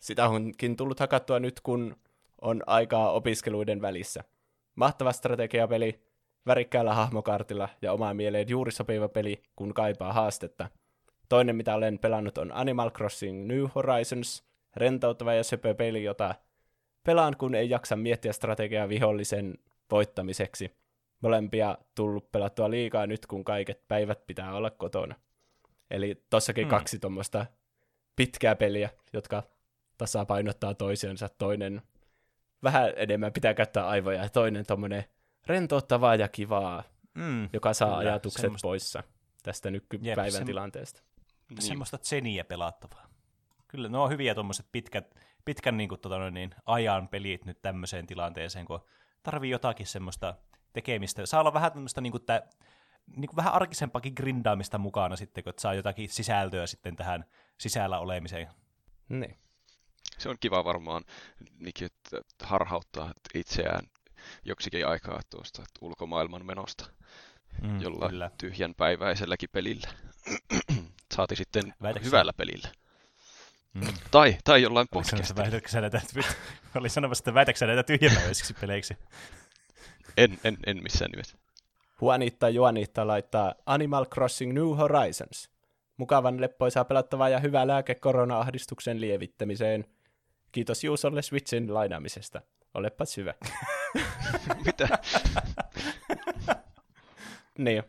Sitä onkin tullut hakattua nyt, kun on aikaa opiskeluiden välissä. Mahtava strategiapeli, värikkäällä hahmokartilla ja omaan mieleen juuri sopiva peli, kun kaipaa haastetta. Toinen, mitä olen pelannut, on Animal Crossing New Horizons, rentouttava ja söpö peli, jota pelaan, kun ei jaksa miettiä strategiaa vihollisen voittamiseksi. Molempia tullut pelattua liikaa nyt, kun kaiket päivät pitää olla kotona. Eli tossakin Hmm. kaksi tuommoista pitkää peliä, jotka tasapainottaa toisiansa. Toinen vähän enemmän pitää käyttää aivoja ja toinen tommonen rentouttavaa ja kivaa, Mm, joka saa Kyllä, ajatukset semmoista- poissa tästä nykypäivän Jep, sem- tilanteesta. Niin. semmoista tseniä pelattavaa. Kyllä, ne on hyviä tuommoiset pitkät, pitkän niin kuin, tota, noin niin, ajan pelit nyt tämmöiseen tilanteeseen, kun tarvii jotakin semmoista tekemistä. Saa olla vähän tämmöistä niin kuin, tää, niin kuin vähän arkisempaakin grindaamista mukana sitten, kun saa jotakin sisältöä sitten tähän sisällä olemiseen. Niin. Se on kiva varmaan niinkin, että harhauttaa itseään joksikin aikaa tuosta ulkomaailman menosta Mm, jollain Kyllä. tyhjän päiväiselläkin pelillä. Saati sitten Väitätkö hyvällä pelillä. Mm. Tai, tai jollain Oli sanomassa, podcastilla. väitätkö sä näitä, oli sanomassa, että väitätkö sä näitä tyhjäpäiväisiksi peleiksi? En, en, en missään nimessä. Juanita Juanita laittaa Animal Crossing New Horizons. Mukavan leppoisaa pelattavaa ja hyvä lääke korona-ahdistuksen lievittämiseen. Kiitos Juusolle Switchin lainaamisesta. Olepa syvä. Mitä? niin.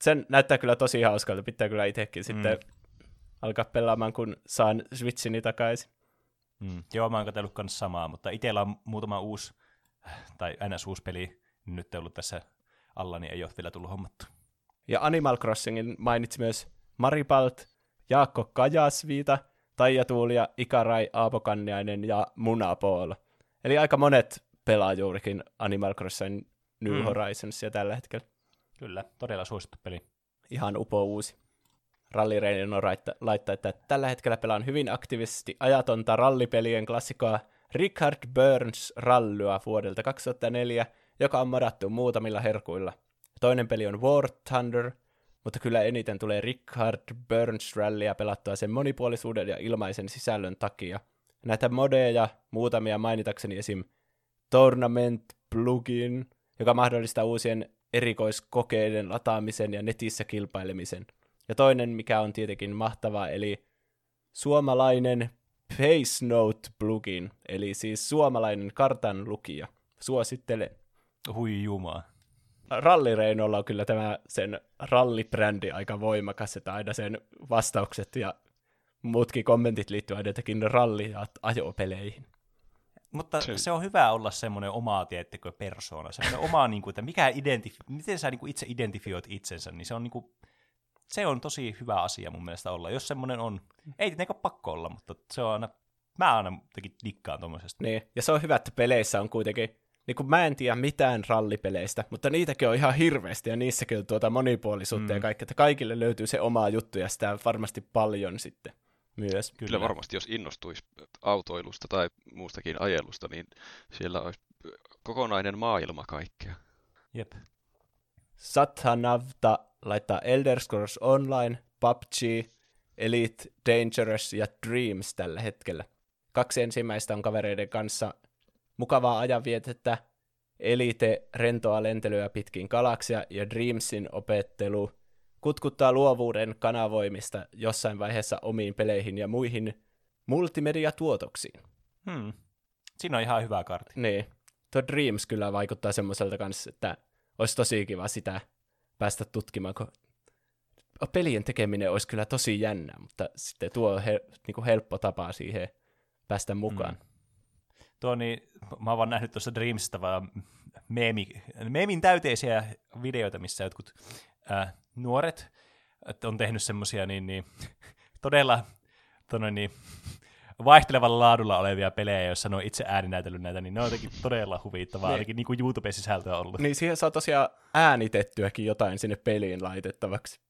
Sen näyttää kyllä tosi hauskalta. Pitää kyllä itsekin sitten alkaa pelaamaan, kun saan Switchini takaisin. Mm. Joo, mä oon katsellut kanssa samaa, mutta itsellä on muutama uusi, tai ns. uusi peli nyt ollut tässä alla, niin ei ole vielä tullut hommattu. Ja Animal Crossingin mainitsi myös Maripalt, Jaakko Kajasviita, Taija Tuulia, Ikarai, Aapo Kanniainen ja Munapool. Eli aika monet pelaa juurikin Animal Crossing New Mm. mm. Horizonsia tällä hetkellä. Kyllä, todella suosittu peli. Ihan upo uusi. Ralli Reino laittaa, että tällä hetkellä pelaan hyvin aktiivisesti ajatonta rallipelien klassikkoa Richard Burns Rallya vuodelta 2004, joka on modattu muutamilla herkuilla. Toinen peli on War Thunder, mutta kyllä eniten tulee Richard Burns Rallyä pelattua sen monipuolisuuden ja ilmaisen sisällön takia. Näitä modeja, muutamia mainitakseni esim. Tournament Plugin, joka mahdollistaa uusien erikoiskokeiden lataamisen ja netissä kilpailemisen. Ja toinen, mikä on tietenkin mahtavaa, eli suomalainen Face Note plugin, eli siis suomalainen kartan lukija. Suosittelen. Hui jumaa. Rallireinolla on kyllä tämä sen rallibrändi aika voimakas, että aina sen vastaukset ja muutkin kommentit liittyvät aina jotenkin ralli- ja ajopeleihin. Mutta Se- se, on hyvä olla semmoinen oma, tiettekö, persoona. Semmoinen oma, niin kuin, että mikä identif- miten sä niin kuin itse identifioit itsensä, niin se on, niin kuin, se on tosi hyvä asia mun mielestä olla. Jos semmoinen on, ei tietenkään pakko olla, mutta se on aina, mä aina jotenkin dikkaan tuommoisesta. Niin, ja se on hyvä, että peleissä on kuitenkin, niin kuin mä en tiedä mitään rallipeleistä, mutta niitäkin on ihan hirveästi, ja niissäkin on tuota monipuolisuutta mm. ja kaikkea, että kaikille löytyy se oma juttu, ja sitä varmasti paljon sitten myös. Kyllä varmasti, jos innostuisi autoilusta tai muustakin ajelusta, niin siellä olisi kokonainen maailma kaikkea. Jep. Sathanavta laittaa Elder Scrolls Online, PUBG, Elite Dangerous ja Dreams tällä hetkellä. Kaksi ensimmäistä on kavereiden kanssa mukavaa ajanvietettä, Elite rentoa lentelyä pitkin galaksia ja Dreamsin opettelu kutkuttaa luovuuden kanavoimista jossain vaiheessa omiin peleihin ja muihin multimediatuotoksiin. Hmm. Siinä on ihan hyvä kartti. Niin. Tuo Dreams kyllä vaikuttaa semmoiselta kanssa, että olisi tosi kiva sitä päästä tutkimaan, kun pelien tekeminen olisi kyllä tosi jännä, mutta sitten tuo on he, niin kuin helppo tapa siihen päästä mukaan. Mm. Tuo niin, mä oon vaan nähnyt tuossa Dreamsista vaan meemi, meemin täyteisiä videoita, missä jotkut ää, nuoret on tehnyt semmosia niin, niin, todella tonne, niin, vaihtelevalla laadulla olevia pelejä, joissa ne on itse ääninäytellyt näitä, niin ne on jotenkin todella huvittavaa, Niin. ainakin niin kuin YouTube-sisältöä ollut. Niin siihen saa tosiaan äänitettyäkin jotain sinne peliin laitettavaksi.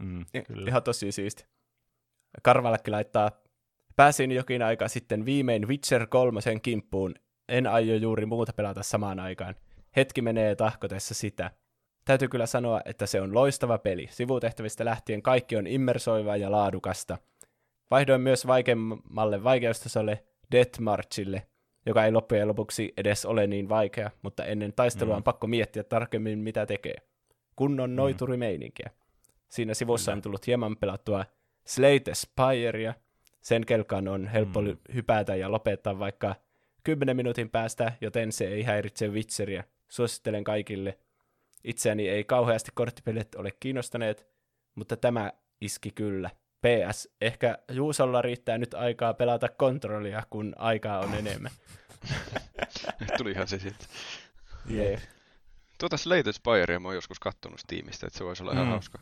Mm, kyllä. Ihan tosi siisti. Karvallekin laittaa, pääsin jokin aika sitten viimein Witcher 3 kimppuun. En aio juuri muuta pelata samaan aikaan. Hetki menee tahkotessa sitä. Täytyy kyllä sanoa, että se on loistava peli. Sivutehtävistä lähtien kaikki on immersoivaa ja laadukasta. Vaihdoin myös vaikeammalle vaikeustasolle Death Marchille, joka ei loppujen lopuksi edes ole niin vaikea, mutta ennen taistelua on pakko miettiä tarkemmin, mitä tekee. Kunnon noiturimeininkiä. Siinä sivussa on tullut hieman pelattua Slate Spirea. Sen kelkaan on helppo mm. hypätä ja lopettaa vaikka 10 minuutin päästä, joten se ei häiritse Witcheria. Suosittelen kaikille. Itseäni ei kauheasti korttipelit ole kiinnostaneet, mutta tämä iski kyllä. PS, ehkä Juusolla riittää nyt aikaa pelata kontrollia, kun aikaa on enemmän. Tulihan se sieltä. Jee. Tuota Slate Spirea mä oon joskus kattonut Steamista, että se voisi olla ihan Mm. hauska.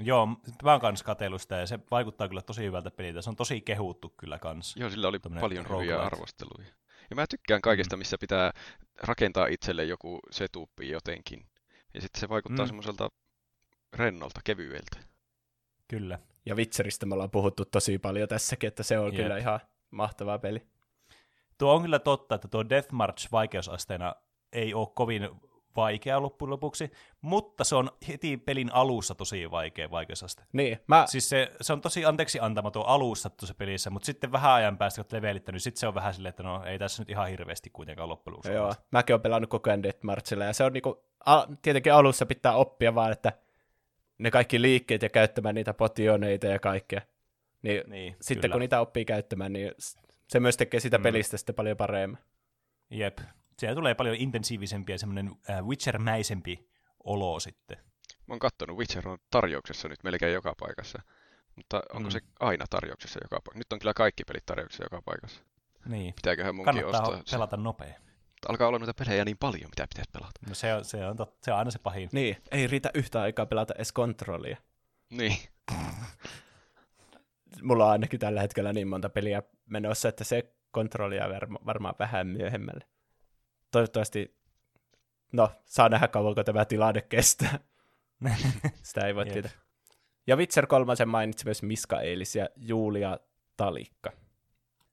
Joo, mä oon katsellut sitä, ja se vaikuttaa kyllä tosi hyvältä peliltä. Se on tosi kehuttu kyllä kanssa. Joo, sillä oli Tämmönen paljon hyviä arvosteluja. Ja mä tykkään kaikesta, missä pitää rakentaa itselle joku setupi jotenkin. Ja sitten se vaikuttaa Mm. semmoiselta rennolta, kevyeltä. Kyllä. Ja Witcheristä me ollaan puhuttu tosi paljon tässäkin, että se on Jep. kyllä ihan mahtava peli. Tuo on kyllä totta, että tuo Death March vaikeusasteena ei ole kovin vaikea loppujen lopuksi, mutta se on heti pelin alussa tosi vaikea vaikeusaste. Niin, mä, Siis se, se on tosi anteeksi antamaton alussa tuossa pelissä, mutta sitten vähän ajan päästä, kun olet levelittänyt, sitten se on vähän silleen, että no ei tässä nyt ihan hirveästi kuitenkaan loppujen lopuksi Joo, mäkin olen pelannut koko ajan Death Marchilla, ja se on niinku, a, tietenkin alussa pitää oppia vaan, että ne kaikki liikkeet ja käyttämään niitä potioneita ja kaikkea. Niin, Niin, sitten kyllä. kun niitä oppii käyttämään, niin se myös tekee sitä Mm. pelistä sitten paljon paremmin. Jep. Siellä tulee paljon intensiivisempi ja semmoinen äh, Witcher-mäisempi olo sitten. Mä oon kattonut, Witcher on tarjouksessa nyt melkein joka paikassa. Mutta onko Mm. se aina tarjouksessa joka paikassa? Nyt on kyllä kaikki pelit tarjouksessa joka paikassa. Niin. Pitääköhän munkin Kannattaa ostaa se? pelata nopea. Alkaa olla noita pelejä niin paljon, mitä pitäisi pelata. No se on, se on, tot, se on aina se pahin. Niin, ei riitä yhtä aikaa pelata edes kontrollia. Niin. Mulla on ainakin tällä hetkellä niin monta peliä menossa, että se kontrollia varma, varmaan vähän myöhemmälle. Toivottavasti, no, saa nähdä kauanko tämä tilanne kestää. Sitä ei voi Jep. tietää. Ja Witcher 3 mainitsi myös Miska Eilis ja Julia Talikka.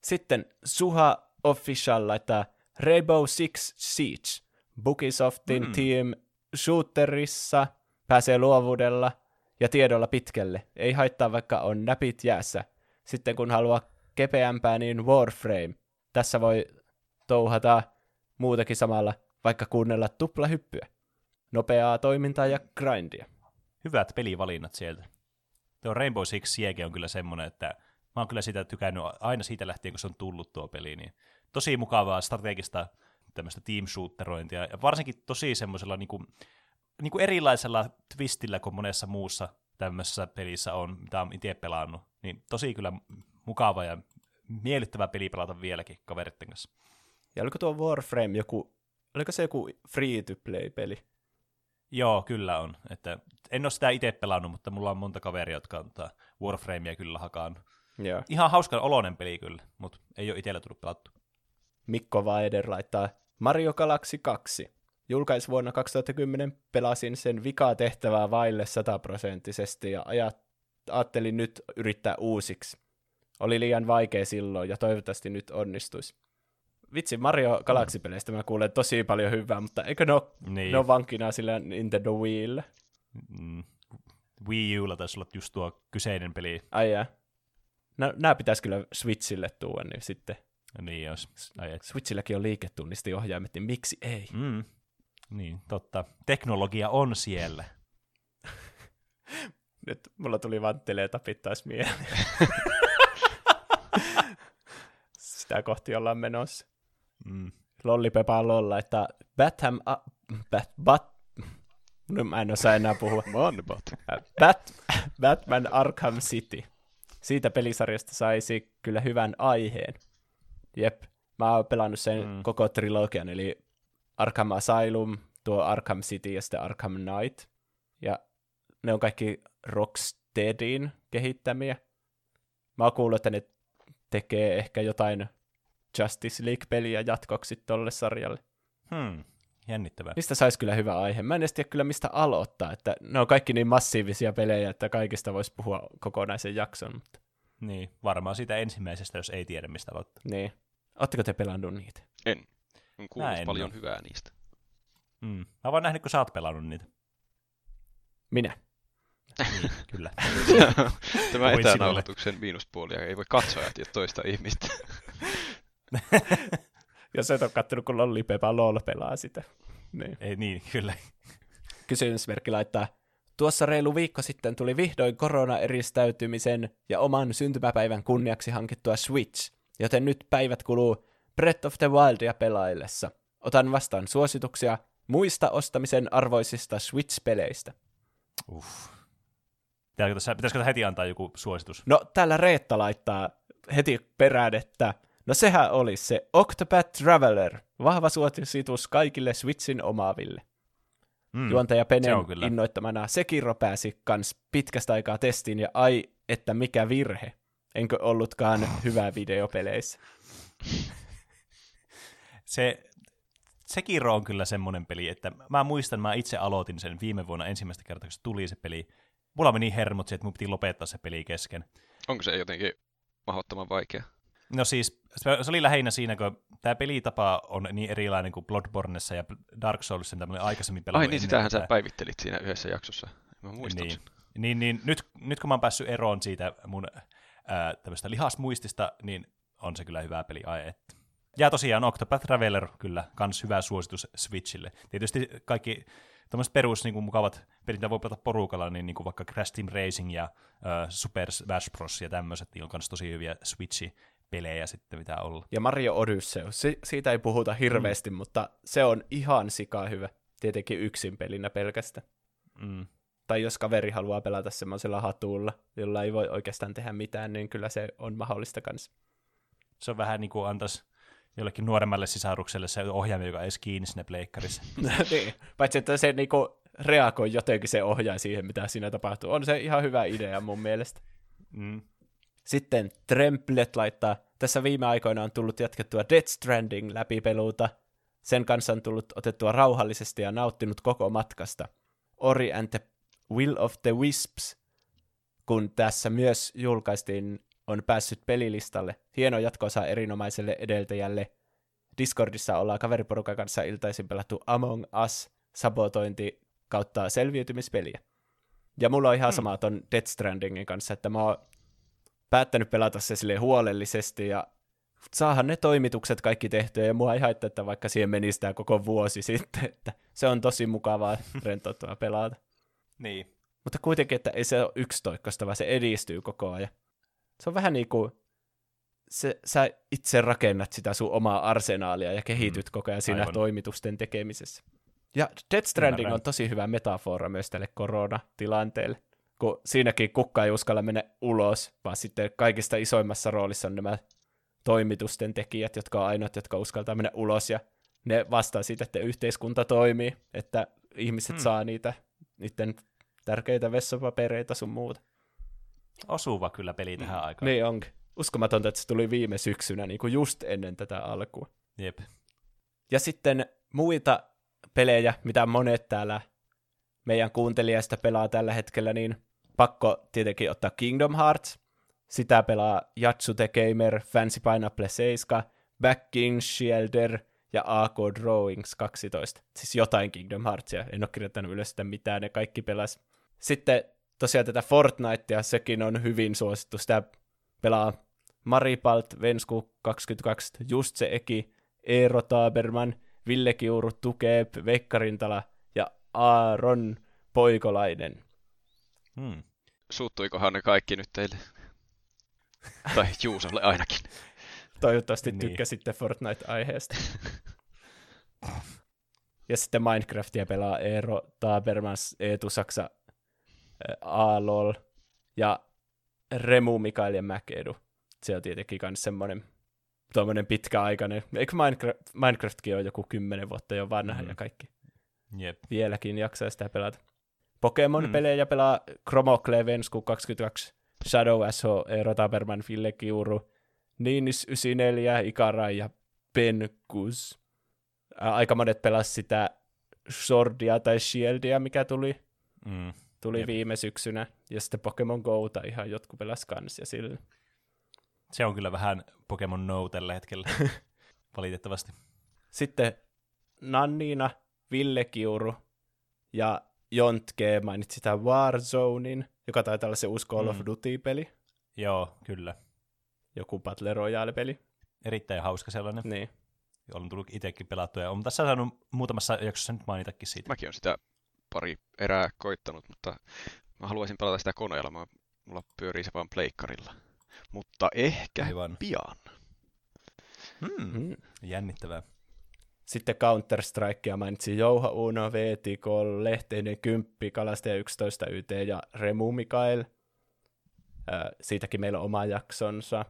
Sitten Suha Official laittaa Rainbow Six Siege. Bukisoftin Mm. team shooterissa pääsee luovuudella ja tiedolla pitkälle. Ei haittaa, vaikka on näpit jäässä. Sitten kun haluaa kepeämpää, niin Warframe. Tässä voi touhata muutakin samalla, vaikka kuunnella tuplahyppyä. Nopeaa toimintaa ja grindia. Hyvät pelivalinnat sieltä. Tuo Rainbow Six Siege on kyllä semmoinen, että mä oon kyllä sitä tykännyt aina siitä lähtien, kun se on tullut tuo peli. Niin tosi mukavaa strategista tämmöistä team shooterointia, ja varsinkin tosi semmoisella niin kuin, niin kuin erilaisella twistillä kuin monessa muussa tämmöisessä pelissä on, mitä olen itse pelannut. Niin tosi kyllä mukava ja miellyttävä peli pelata vieläkin kaveritten kanssa. Ja oliko tuo Warframe joku, oliko se joku free-to-play-peli? Joo, kyllä on. Että en ole sitä itse pelannut, mutta mulla on monta kaveria, jotka on tota Warframea kyllä hakaan. Joo. Ihan hauska oloinen peli kyllä, mutta ei ole itsellä tullut pelattu. Mikko Vaeder laittaa Mario Galaxy 2. Julkais vuonna 2010 pelasin sen vikaa tehtävää vaille sataprosenttisesti ja ajat, ajattelin nyt yrittää uusiksi. Oli liian vaikea silloin ja toivottavasti nyt onnistuisi. Vitsi, Mario Galaxy-peleistä mä kuulen tosi paljon hyvää, mutta eikö ne ole, Niin. ne ole vankina sillä Nintendo Wiillä? Mm. Wii Ulla taisi olla just tuo kyseinen peli. Ai jää. No, nämä pitäisi kyllä Switchille tuoda, niin sitten Niin jos. Ai et. Switchilläkin on liiketunnistiohjaimet, niin miksi ei? Mm. Niin, totta. Teknologia on siellä. Nyt mulla tuli vaan teletapit taas mieleen. Sitä kohti ollaan menossa. Mm. Lollipepa lolla, että Batham... A, bat, bat, no, mä en osaa enää puhua. Manbat. Bat, Batman Arkham City. Siitä pelisarjasta saisi kyllä hyvän aiheen. Jep, mä oon pelannut sen Mm. koko trilogian, eli Arkham Asylum, tuo Arkham City ja sitten Arkham Knight. Ja ne on kaikki Rocksteadin kehittämiä. Mä oon kuullut, että ne tekee ehkä jotain Justice League-peliä jatkoksi tolle sarjalle. Hmm. Jännittävää. Mistä saisi kyllä hyvä aihe? Mä en edes tiedä kyllä mistä aloittaa, että ne on kaikki niin massiivisia pelejä, että kaikista voisi puhua kokonaisen jakson. Mutta, Niin, varmaan siitä ensimmäisestä, jos ei tiedä mistä aloittaa. niin. Oletteko te pelannut niitä? En. On kuullut Mä en paljon hyvää niistä. Mm. Mä vaan nähnyt, kun sä oot pelannut niitä. Minä. Niin, kyllä. Tämä etänauhoituksen miinuspuolia ei voi katsoa ja toista ihmistä. Jos et ole kattonut, kun Lollipepa LOL pelaa sitä. Niin. ei, niin, kyllä. Kysymysmerkki laittaa, Tuossa reilu viikko sitten tuli vihdoin korona-eristäytymisen ja oman syntymäpäivän kunniaksi hankittua Switch, joten nyt päivät kuluu Breath of the Wildia pelaillessa. Otan vastaan suosituksia muista ostamisen arvoisista Switch-peleistä. Uff. Pitäisikö, tässä, pitäisikö heti antaa joku suositus? No, täällä Reetta laittaa heti perään, että no sehän olisi se Octopath Traveler, vahva suositus kaikille Switchin omaaville. Mm. Juontaja se Penen on kyllä. innoittamana Sekiro pääsi kans pitkästä aikaa testiin ja ai, että mikä virhe. Enkö ollutkaan hyvä videopeleissä. Se, Sekiro on kyllä semmoinen peli, että mä muistan, mä itse aloitin sen viime vuonna ensimmäistä kertaa, kun se tuli se peli. Mulla meni hermot siihen, että mun piti lopettaa se peli kesken. Onko se jotenkin mahdottoman vaikea? No siis, se oli lähinnä siinä, kun tämä pelitapa on niin erilainen kuin Bloodbornessa ja Dark Soulsissa, mitä mä olin aikaisemmin pelannut. Ai niin, ennen sitähän sä tätä. päivittelit siinä yhdessä jaksossa. Mä muistan Niin, sen. niin, niin nyt, nyt kun mä oon päässyt eroon siitä mun ää, tämmöistä lihasmuistista, niin on se kyllä hyvä peli. Ai, että. Ja tosiaan Octopath Traveler kyllä, kans hyvä suositus Switchille. Tietysti kaikki tämmöiset perus niin kuin, mukavat pelit, mitä voi pelata porukalla, niin, niin kuin vaikka Crash Team Racing ja äh, Super Smash Bros. ja tämmöiset, niin on kans tosi hyviä Switch-pelejä sitten, mitä olla. Ja Mario Odysseus, si- siitä ei puhuta hirveästi, mm. mutta se on ihan sika hyvä. Tietenkin yksin pelinä pelkästään. Mm. Tai jos kaveri haluaa pelata semmoisella hatulla, jolla ei voi oikeastaan tehdä mitään, niin kyllä se on mahdollista kanssa. Se on vähän niin kuin antaisi jollekin nuoremmalle sisarukselle se ohjaimi, joka ei edes kiinni sinne pleikkarissa. niin. Paitsi, että se niinku reagoi jotenkin se ohjaa siihen, mitä siinä tapahtuu. On se ihan hyvä idea mun mielestä. Mm. Sitten Tremplet laittaa, tässä viime aikoina on tullut jatkettua Death Stranding läpipeluuta. Sen kanssa on tullut otettua rauhallisesti ja nauttinut koko matkasta. Ori and the Will of the Wisps, kun tässä myös julkaistiin, on päässyt pelilistalle. Hieno jatkoosa erinomaiselle edeltäjälle. Discordissa ollaan kaveriporukan kanssa iltaisin pelattu Among Us, sabotointi kautta selviytymispeliä. Ja mulla on ihan hmm. sama ton Death Strandingin kanssa, että mä oon päättänyt pelata se sille huolellisesti ja saahan ne toimitukset kaikki tehtyä, ja mua ei haittaa, että vaikka siihen menisi tämä koko vuosi sitten, että se on tosi mukavaa rentouttavaa pelata. Niin. Mutta kuitenkin, että ei se ole yksitoikkoista, vaan se edistyy koko ajan. Se on vähän niin kuin, se, sä itse rakennat sitä sun omaa arsenaalia ja kehityt mm. koko ajan siinä Aivan. toimitusten tekemisessä. Ja Death Stranding Ymmärrän. on tosi hyvä metafora myös tälle koronatilanteelle, kun siinäkin kukka ei uskalla mennä ulos, vaan sitten kaikista isoimmassa roolissa on nämä toimitusten tekijät, jotka on ainoat, jotka uskaltaa mennä ulos ja ne vastaa siitä, että yhteiskunta toimii, että ihmiset hmm. saa niitä niiden tärkeitä vessapapereita sun muuta. Osuva kyllä peli tähän mm. aikaan. Niin onkin. Uskomatonta, että se tuli viime syksynä, niin kuin just ennen tätä alkua. Jep. Ja sitten muita pelejä, mitä monet täällä meidän kuuntelijasta pelaa tällä hetkellä, niin pakko tietenkin ottaa Kingdom Hearts. Sitä pelaa Yatsute Gamer, Fancy Pineapple 7, Backing Shielder ja AK Drawings 12. Siis jotain Kingdom Heartsia. En ole kirjoittanut ylös sitä mitään, ne kaikki pelas. Sitten tosiaan tätä Fortnitea, sekin on hyvin suosittu. Sitä pelaa Maripalt, Vensku 22, just se Eki, Eero Taberman, Ville Kiuru, Tukeep, Veikka Rintala ja Aaron Poikolainen. Hmm. Suuttuikohan ne kaikki nyt teille? tai Juusolle ainakin. Toivottavasti niin. tykkäsitte Fortnite-aiheesta. ja sitten Minecraftia pelaa Eero Tabermans, Eetu Saksa, Aalol ja Remu Mikael ja Mäkedu. Se on tietenkin myös semmoinen tuommoinen pitkäaikainen. Eikö Minecraft, Minecraftkin ole joku kymmenen vuotta jo vanha mm. ja kaikki? Jep. Vieläkin jaksaa sitä pelata. Pokemon-pelejä mm. pelaa Chromocle Vensku 22, Shadow SH, Eero Taberman, Ville Kiuru, Niinis 94, Ikarai ja Penkus. Aika monet pelas sitä Swordia tai Shieldia, mikä tuli, mm. tuli Jep. viime syksynä. Ja sitten Pokemon Gouta ihan jotkut pelas kans ja sillä. Se on kyllä vähän Pokemon No tällä hetkellä, valitettavasti. Sitten Nanniina, Ville Kiuru ja Jontke mainitsi sitä Warzonein, joka taitaa olla se uusi Call mm. of Duty-peli. Joo, kyllä. Joku Battle Royale-peli. Erittäin hauska sellainen. Niin. Olen tullut itsekin pelattua ja olen tässä saanut muutamassa jaksossa nyt mainitakin siitä. Mäkin olen sitä pari erää koittanut, mutta mä haluaisin pelata sitä koneella. Mä, mulla pyörii se vaan pleikkarilla mutta ehkä Aivan. pian. Hmm. Hmm. Jännittävää. Sitten Counter-Strikea mainitsi Jouha Uno, Veetikol, Lehteinen Kymppi, Kalastaja 11 YT ja Remu Mikael. Äh, siitäkin meillä on oma jaksonsa.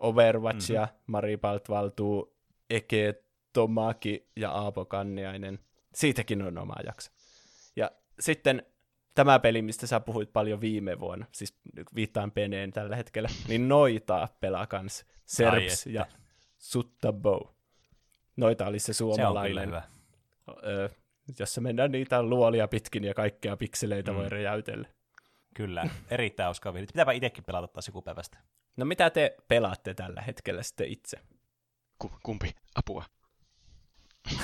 Overwatchia, mm-hmm. Mari Paltvaltuu, Eke Tomaki ja Aapo Kanniainen. Siitäkin on oma jakso. Ja sitten tämä peli, mistä sä puhuit paljon viime vuonna, siis viittaan peneen tällä hetkellä, niin noita pelaa kans. Serbs ja Bow. Noita oli se suomalainen. Se Öö, jossa mennään niitä luolia pitkin ja kaikkea pikseleitä mm. voi räjäytellä. Kyllä, erittäin hauskaa. Pitääpä itsekin pelata taas joku päivästä. No mitä te pelaatte tällä hetkellä sitten itse? Kumpi? Apua.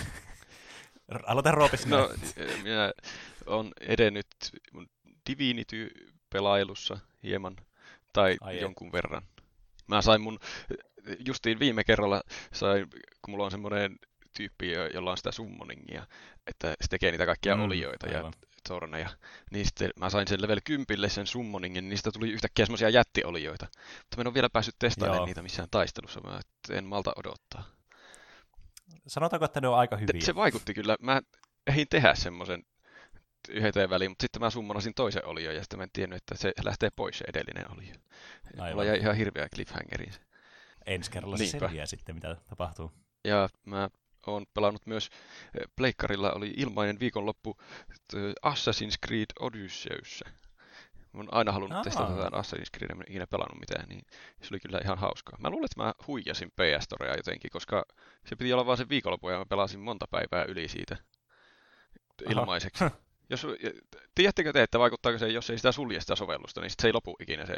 Aloita Roopis. No, minä on edennyt Divinity-pelailussa hieman, tai Ai jonkun et. verran. Mä sain mun, justiin viime kerralla sain, kun mulla on semmoinen tyyppi, jolla on sitä summoningia, että se tekee niitä kaikkia mm, olioita aivan. ja torneja. Niin sitten mä sain sen level 10 sen summoningin, niin niistä tuli yhtäkkiä semmoisia jättiolioita. Mutta mä en ole vielä päässyt testailemaan niitä missään taistelussa, mä en malta odottaa. Sanotaanko, että ne on aika hyviä? Se vaikutti kyllä. Mä ehdin tehdä semmoisen yhden väliin, mutta sitten mä summonasin toisen olio ja sitten mä en tiennyt, että se lähtee pois se edellinen olio. Aivan. Mulla jäi ihan hirveä cliffhangeriin. Ensi kerralla se selviää sitten, mitä tapahtuu. Ja mä oon pelannut myös, eh, Pleikkarilla oli ilmainen viikonloppu Assassin's Creed Odysseyssä. Mä oon aina halunnut Aa. testata tämän Assassin's Creed, en ikinä pelannut mitään, niin se oli kyllä ihan hauskaa. Mä luulen, että mä huijasin PS Storea jotenkin, koska se piti olla vaan se viikonloppu ja mä pelasin monta päivää yli siitä ilmaiseksi. Aha. Jos, tiedättekö te, että vaikuttaako se, jos ei sitä sulje sitä sovellusta, niin sit se ei lopu ikinä se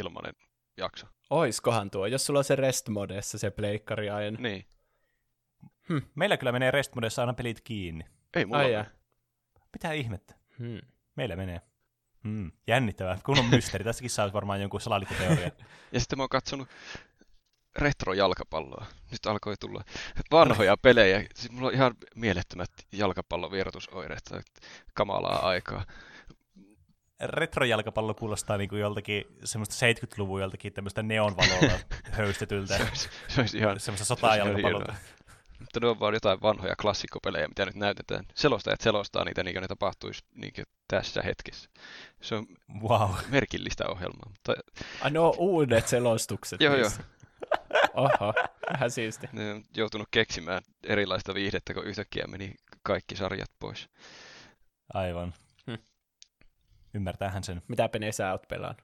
ilmainen jakso. Oiskohan tuo, jos sulla on se rest-modessa se pleikkari aina. Niin. Hm. Meillä kyllä menee rest-modessa aina pelit kiinni. Ei mulla Ai Mitä ihmettä? Hmm. Meillä menee. Hmm, jännittävää. Kun on mysteeri. Tästäkin saa varmaan jonkun salaliittoteoria. Ja sitten mä oon katsonut retrojalkapalloa. Nyt alkoi tulla vanhoja pelejä. Siis mulla on ihan mielettömät jalkapallon vierotusoireet. Kamalaa aikaa. Retrojalkapallo kuulostaa niin kuin joltakin semmoista 70-luvun joltakin tämmöistä neonvalolla höystetyltä. Se olisi, se olisi ihan, semmoista se sotajalkapallolta. hienoa. Mutta ne on vaan jotain vanhoja klassikkopelejä, mitä nyt näytetään. Selostajat selostaa niitä niin kuin ne tapahtuisi niin kuin tässä hetkessä. Se on Wow. merkillistä ohjelmaa. Mutta Ai no uudet selostukset. Joo, niissä. Oho, vähän siisti. ne on joutunut keksimään erilaista viihdettä, kun yhtäkkiä meni kaikki sarjat pois. Aivan. Hmm. Ymmärtäähän sen. Mitä Pene sä oot pelannut?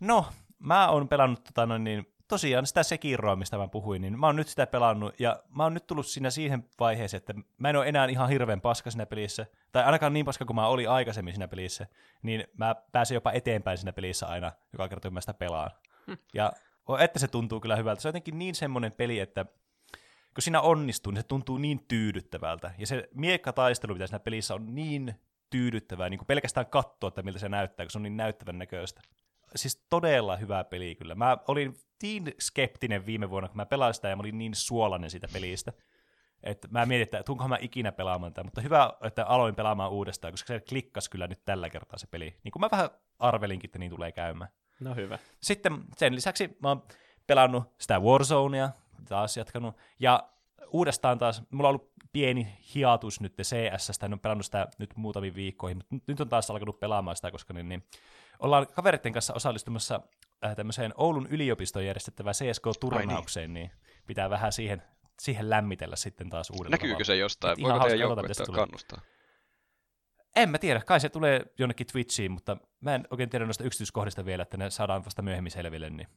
No, mä oon pelannut tota noin niin, tosiaan sitä Sekiroa, mistä mä puhuin, niin mä oon nyt sitä pelannut, ja mä oon nyt tullut siinä siihen vaiheeseen, että mä en ole enää ihan hirveän paska siinä pelissä, tai ainakaan niin paska kuin mä olin aikaisemmin siinä pelissä, niin mä pääsen jopa eteenpäin siinä pelissä aina, joka kerta kun mä sitä pelaan. Ja o- että se tuntuu kyllä hyvältä. Se on jotenkin niin semmoinen peli, että kun siinä onnistuu, niin se tuntuu niin tyydyttävältä. Ja se miekkataistelu, mitä siinä pelissä on niin tyydyttävää, niin kuin pelkästään katsoa, että miltä se näyttää, kun se on niin näyttävän näköistä. Siis todella hyvä peli kyllä. Mä olin niin skeptinen viime vuonna, kun mä pelasin sitä ja mä olin niin suolainen siitä pelistä. Että mä mietin, että tuunkohan mä ikinä pelaamaan tätä, mutta hyvä, että aloin pelaamaan uudestaan, koska se klikkas kyllä nyt tällä kertaa se peli. Niin kuin mä vähän arvelinkin, että niin tulee käymään. No hyvä. Sitten sen lisäksi mä oon pelannut sitä Warzonea, taas jatkanut, ja uudestaan taas, mulla on ollut pieni hiatus nyt CS-stä, en ole pelannut sitä nyt muutamiin viikkoihin, mutta nyt- nyt on taas alkanut pelaamaan sitä, koska niin, niin ollaan kavereiden kanssa osallistumassa äh, tämmöiseen Oulun yliopiston järjestettävään CSK-turnaukseen, niin pitää vähän siihen, siihen lämmitellä sitten taas uudella Näkyykö tavalla. se jostain? Et Voiko teidän joukkuetta kannustaa? En mä tiedä, kai se tulee jonnekin Twitchiin, mutta mä en oikein tiedä noista yksityiskohdista vielä, että ne saadaan vasta myöhemmin selville, niin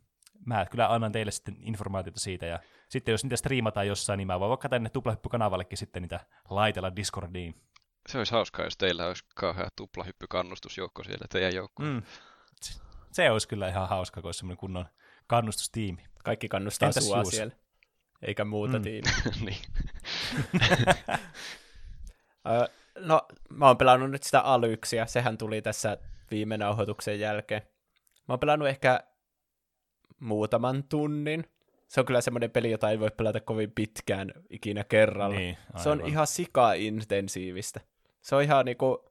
mä kyllä annan teille sitten informaatiota siitä, ja sitten jos niitä striimataan jossain, niin mä voin vaikka tänne tuplahyppy-kanavalle sitten niitä laitella Discordiin. Se olisi hauskaa, jos teillä olisi kauhea tuplahyppykannustusjoukko siellä teidän joukkoon. Mm. Se- Se olisi kyllä ihan hauska, kun olisi semmoinen kunnon kannustustiimi. Kaikki kannustaa Entäs sua Juuso? siellä. Eikä muuta Mm. tiimiä. niin. No, mä oon pelannut nyt sitä Alyxia. Sehän tuli tässä viime nauhoituksen jälkeen. Mä oon pelannut ehkä muutaman tunnin. Se on kyllä semmoinen peli, jota ei voi pelata kovin pitkään ikinä kerralla. Niin, se on ihan sika-intensiivistä. Se on ihan niinku,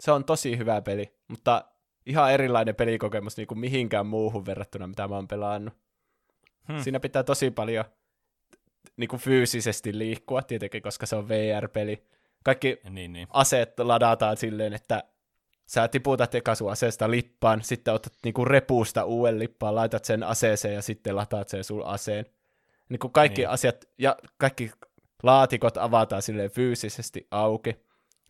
se on tosi hyvä peli, mutta ihan erilainen pelikokemus niinku mihinkään muuhun verrattuna, mitä mä oon pelannut. Hmm. Siinä pitää tosi paljon niinku fyysisesti liikkua tietenkin, koska se on VR-peli. Kaikki Niin, niin. aseet ladataan silleen, että sä tiputat eka sun aseesta lippaan, sitten otat niinku repuusta uuden lippaan, laitat sen aseeseen ja sitten lataat sen sun aseen. Niinku kaikki Niin. asiat ja kaikki laatikot avataan silleen fyysisesti auki,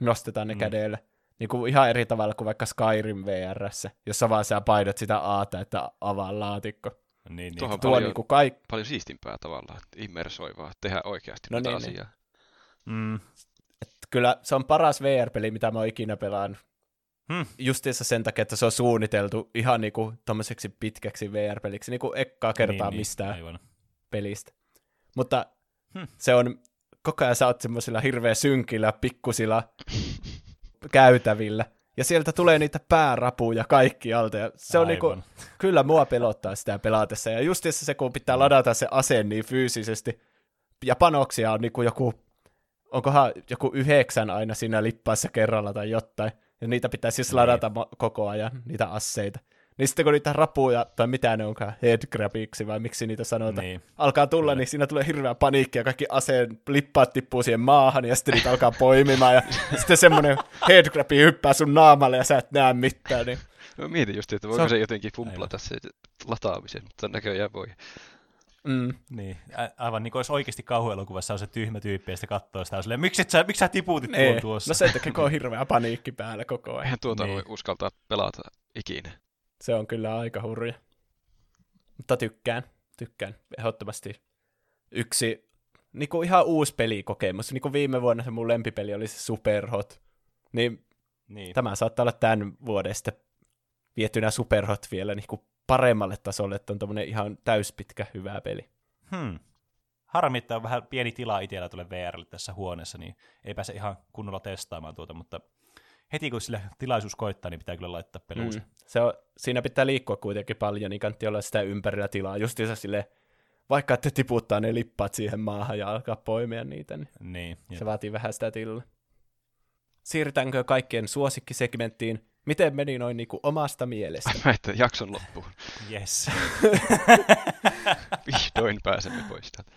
nostetaan ne Mm. mm. kädellä. Niinku ihan eri tavalla kuin vaikka Skyrim VRssä, jossa vaan sä painat sitä aata, että avaa laatikko. niin, niin. Tuohon Tuo Paljon- on niinku kaik- Paljon siistimpää tavallaan, että immersoivaa, tehdä oikeasti No no tätä niin, asiaa. Mm. kyllä se on paras VR-peli, mitä mä oon ikinä pelannut. Hmm. Justiinsa sen takia, että se on suunniteltu ihan niinku tommoseksi pitkäksi VR-peliksi, niinku ekkaa kertaa niin, mistään Aivan. pelistä. Mutta Hmm. se on, koko ajan sä oot semmoisilla hirveän synkillä, pikkusilla käytävillä, ja sieltä tulee niitä päärapuja kaikki alta, ja se on niinku, kyllä mua pelottaa sitä pelaatessa, ja justiinsa se, kun pitää ladata se ase niin fyysisesti, ja panoksia on niinku joku, onkohan joku yhdeksän aina siinä lippaassa kerralla tai jotain, ja niitä pitää siis Niin. ladata koko ajan, niitä asseita. Niin sitten kun niitä rapuja, tai mitä ne onkaan, headgrabiksi vai miksi niitä sanotaan, Niin. alkaa tulla, niin siinä tulee hirveä paniikki ja kaikki aseen lippaat tippuu siihen maahan ja sitten niitä alkaa poimimaan ja sitten semmoinen headgrabi hyppää sun naamalle ja sä et näe mitään. Niin. Mä mietin just, että Se voiko on- se jotenkin pumplata se lataamisen, mutta näköjään voi. Mm. Niin, a- aivan niin kuin olisi oikeasti kauhuelokuvassa on se tyhmä tyyppi, ja sitten katsoo sitä, silleen, miksi, sä, miksi sä tiputit tuon Ei. tuossa? No sen takia, kun on hirveä paniikki päällä koko ajan. Eihän tuota Niin. voi uskaltaa pelata ikinä. Se on kyllä aika hurja. Mutta tykkään, tykkään ehdottomasti. Yksi niin kuin ihan uusi pelikokemus. Niin kuin viime vuonna se mun lempipeli oli se Superhot. Niin Niin. tämä saattaa olla tämän vuoden sitten vietynä Superhot vielä niin kuin paremmalle tasolle, että on tämmöinen ihan täyspitkä hyvä peli. Hmm. Harmi, että on vähän pieni tila itsellä tuolle VRlle tässä huoneessa, niin ei pääse ihan kunnolla testaamaan tuota, mutta heti kun sillä tilaisuus koittaa, niin pitää kyllä laittaa peluuse. Mm. Se on, siinä pitää liikkua kuitenkin paljon, niin kantti olla sitä ympärillä tilaa. Justiinsa sille, vaikka että tiputtaa ne lippat siihen maahan ja alkaa poimia niitä, niin Niin, se jep. vaatii vähän sitä tilaa. Siirrytäänkö kaikkien suosikkisegmenttiin? Miten meni noin niin kuin omasta mielestä? Mä että jakson loppuun. yes. Vihdoin pääsemme pois täältä.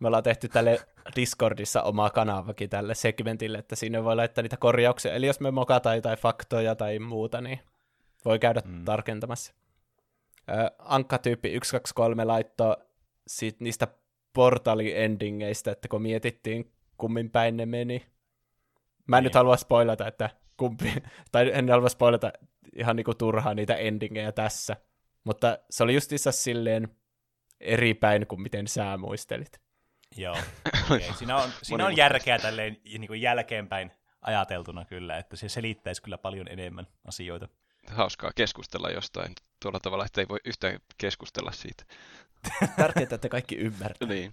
Me ollaan tehty tälle Discordissa oma kanavakin tälle segmentille, että sinne voi laittaa niitä korjauksia. Eli jos me mokataan jotain faktoja tai muuta, niin voi käydä mm. tarkentamassa. Ö, Ankka-tyyppi 123 laittoi sit niistä portali-endingeistä, että kun mietittiin, kummin päin ne meni. Mä en Niin. nyt halua spoilata, että kumpi, tai en halua spoilata ihan niinku turhaa niitä endingejä tässä. Mutta se oli justiinsa silleen eri päin kuin miten sä muistelit. Joo. Okay. Siinä on, siinä on järkeä tälleen niin kuin jälkeenpäin ajateltuna kyllä, että se selittäisi kyllä paljon enemmän asioita. Hauskaa keskustella jostain tuolla tavalla, että ei voi yhtään keskustella siitä. Tärkeintä, että kaikki ymmärtää. Niin.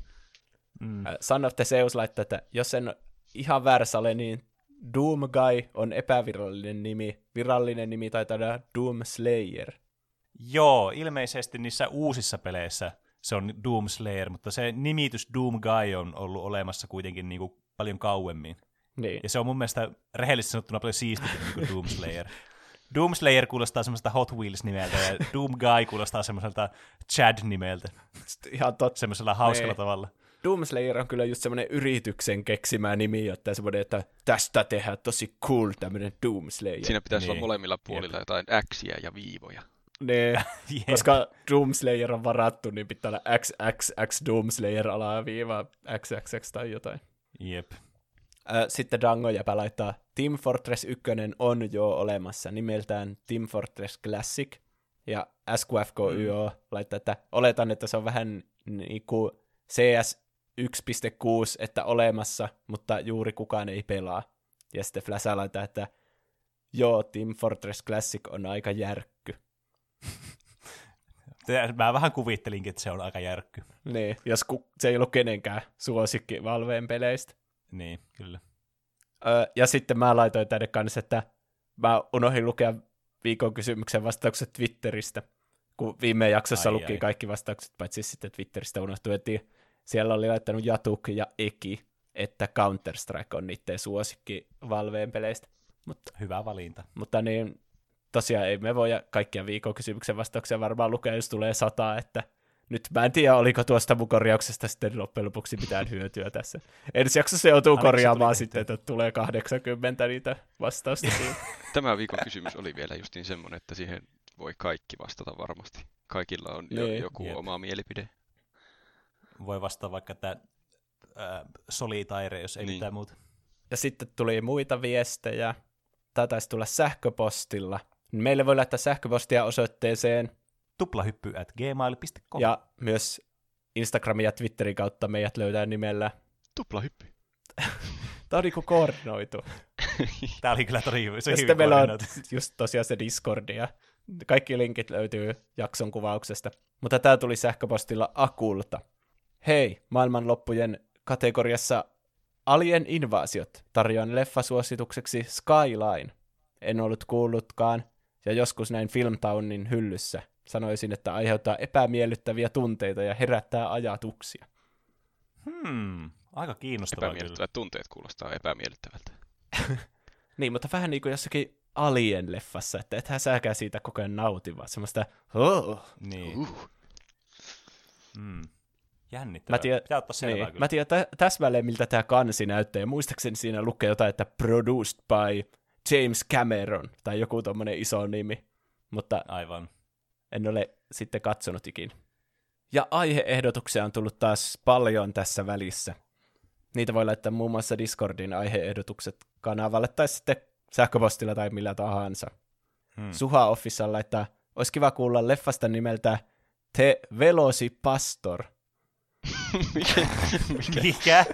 Mm. Äh, Son of the Zeus laittaa, että jos en ihan väärässä ole, niin Doom Guy on epävirallinen nimi. Virallinen nimi taitaa olla Doom Slayer. Joo, ilmeisesti niissä uusissa peleissä se on Doom Slayer, mutta se nimitys Doom Guy on ollut olemassa kuitenkin niin kuin paljon kauemmin. Niin. Ja se on mun mielestä rehellisesti sanottuna paljon siistimpi kuin Doom Slayer. Doom Slayer kuulostaa semmoista Hot Wheels-nimeltä ja Doom Guy kuulostaa semmoiselta Chad-nimeltä. Ihan totta. Semmoisella hauskalla Niin. tavalla. Doom Slayer on kyllä just semmoinen yrityksen keksimä nimi, jotta semmoinen, että tästä tehdään tosi cool tämmöinen Doom Slayer. Siinä pitäisi Niin. olla molemmilla puolilla jotain Xiä ja viivoja. Ne, Jep. koska Doom Slayer on varattu, niin pitää olla XXX Doom Slayer alaviiva XXX tai jotain. Jep. Sitten Dango jäpä laittaa Team Fortress 1 on jo olemassa nimeltään Team Fortress Classic. Ja SQFKYO mm. laittaa, että oletan, että se on vähän niin kuin CS 1.6, että olemassa, mutta juuri kukaan ei pelaa. Ja sitten Flasha laittaa, että joo, Team Fortress Classic on aika järkky. Mä vähän kuvittelinkin, että se on aika järkky. Niin, jos ku, se ei ollut kenenkään suosikki Valveen peleistä. Niin, kyllä. Öö, ja sitten mä laitoin tänne kanssa, että mä unohdin lukea viikon kysymyksen vastaukset Twitteristä, kun viime jaksossa Ai, luki ai. kaikki vastaukset, paitsi sitten Twitteristä unohtui, että siellä oli laittanut Jatuk ja Eki, että Counter-Strike on niiden suosikki Valveen peleistä. Mutta, Hyvä valinta. mutta niin, tosiaan ei me voi kaikkia viikon kysymyksen vastauksia varmaan lukea, jos tulee sata, että nyt mä en tiedä, oliko tuosta mun korjauksesta sitten loppujen lopuksi mitään hyötyä tässä. Ensi jaksossa joutuu korjaamaan sitten, että tulee 80 niitä vastausta. Tämä viikon kysymys oli vielä justiin semmoinen, että siihen voi kaikki vastata varmasti. Kaikilla on jo, Niin, joku jep. oma mielipide. Voi vastata vaikka, että äh, Solitaire, jos ei Niin. mitään muuta. ja sitten tuli muita viestejä. Tämä taisi tulla sähköpostilla. Meille voi laittaa sähköpostia osoitteeseen Tuplahyppy at gmail.com. ja myös Instagramin ja Twitterin kautta meidät löytää nimellä. Tuplahyppy. Tämä on niinku koordinoitu. Tämä oli kyllä tosi hyvä. Se Ja sitten meillä on just tosiaan se Discordi ja kaikki linkit löytyy jakson kuvauksesta. Mutta tämä tuli sähköpostilla Akulta. Hei, maailmanloppujen kategoriassa Alien Invasiot tarjoan leffasuositukseksi Skyline. En ollut kuullutkaan, ja joskus näin Filmtownin hyllyssä. Sanoisin, että aiheuttaa epämiellyttäviä tunteita ja herättää ajatuksia. Hmm, aika kiinnostavaa kyllä. Epämiellyttävät tunteet kuulostaa epämiellyttävältä. Niin, mutta vähän niin kuin jossakin Alien-leffassa, että ethän säkään siitä koko ajan nauti, vaan semmoista, oh, Niin. Uh, Hmm. Jännittävää. Mä tiedän, Pitää ottaa selvää niin, kyllä. mä tiedän tä- täsmälleen, miltä tämä kansi näyttää, ja muistaakseni siinä lukee jotain, että produced by James Cameron, tai joku tommonen iso nimi, mutta Aivan. en ole sitten katsonut ikinä. Ja aiheehdotuksia on tullut taas paljon tässä välissä. Niitä voi laittaa muun muassa Discordin aiheehdotukset kanavalle, tai sitten sähköpostilla tai millä tahansa. Hmm. Suha Official laittaa, olisi kiva kuulla leffasta nimeltä Te Velosi Pastor. mikä? Mikä?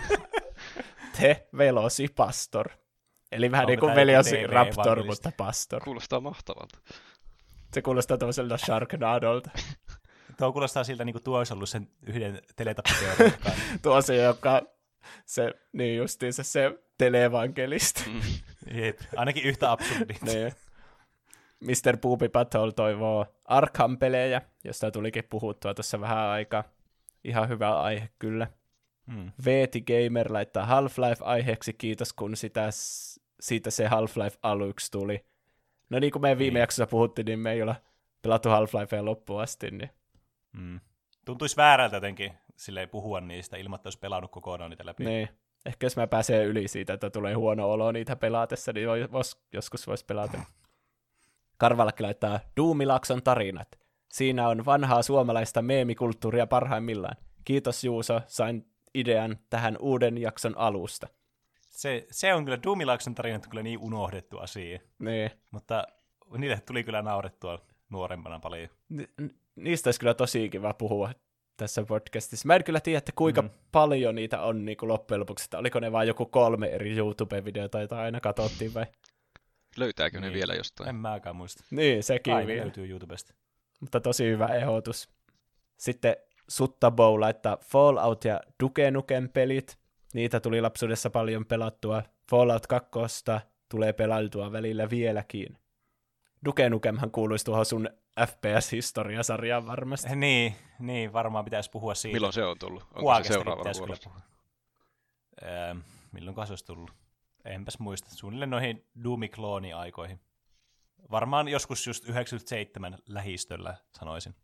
Te Velosi Pastor. Eli vähän Onko niin kuin joku Raptor, mutta Pastor. Kuulostaa mahtavalta. Se kuulostaa tämmöiseltä Sharknadolta. Tuo kuulostaa siltä, niin kuin tuo olisi ollut sen yhden teletapiteorian Tuo se, joka, se, niin justiin se, se televankelista. Mm. Jep, ainakin yhtä absurdi. niin. Mr. Booby Patrol toivoo Arkham-pelejä, josta tulikin puhuttua tuossa vähän aikaa. Ihan hyvä aihe kyllä. Mm. Veeti Gamer laittaa Half-Life-aiheeksi, kiitos kun sitä, siitä se Half-Life aluksi tuli. No niin kuin me viime Niin. jaksossa puhuttiin, niin me ei olla pelattu Half-Lifea loppuun asti, niin Mm. Tuntuisi väärältä jotenkin silleen puhua niistä ilman, että olisi pelannut kokonaan niitä läpi. Niin. Ehkä jos mä pääsen yli siitä, että tulee huono olo niitä pelaatessa, niin voi, vois, joskus voisi pelata. Karvalakki laittaa Duumilakson tarinat. Siinä on vanhaa suomalaista meemikulttuuria parhaimmillaan. Kiitos Juuso, sain idean tähän uuden jakson alusta. Se, se on kyllä, Duumilaakson tarinat on kyllä niin unohdettu asia, Niin. mutta niille tuli kyllä naurettua nuorempana paljon. Ni- ni- niistä olisi kyllä tosi kiva puhua tässä podcastissa. Mä en kyllä tiedä, että kuinka Mm. paljon niitä on niin kuin loppujen lopuksi, että oliko ne vain joku kolme eri YouTube-videota, joita aina katsottiin vai? Löytääkö ne Niin. vielä jostain? En mäkään muista. Niin, sekin Kai ne vielä. löytyy YouTubesta. Mutta tosi hyvä ehdotus. Sitten Sutta Bow laittaa Fallout ja Duke Nukem pelit. Niitä tuli lapsuudessa paljon pelattua. Fallout 2 tulee pelailtua välillä vieläkin. Duke Nukemhan kuuluisi tuohon sun FPS-historiasarjaan varmasti. Niin, niin, varmaan pitäisi puhua siitä. Milloin se on tullut? Onko se Huakestakin seuraavalla puhua. Öö, milloin se olisi tullut? Enpäs muista. Suunnilleen noihin Doomi-klooni-aikoihin. Varmaan joskus just 97 lähistöllä, sanoisin.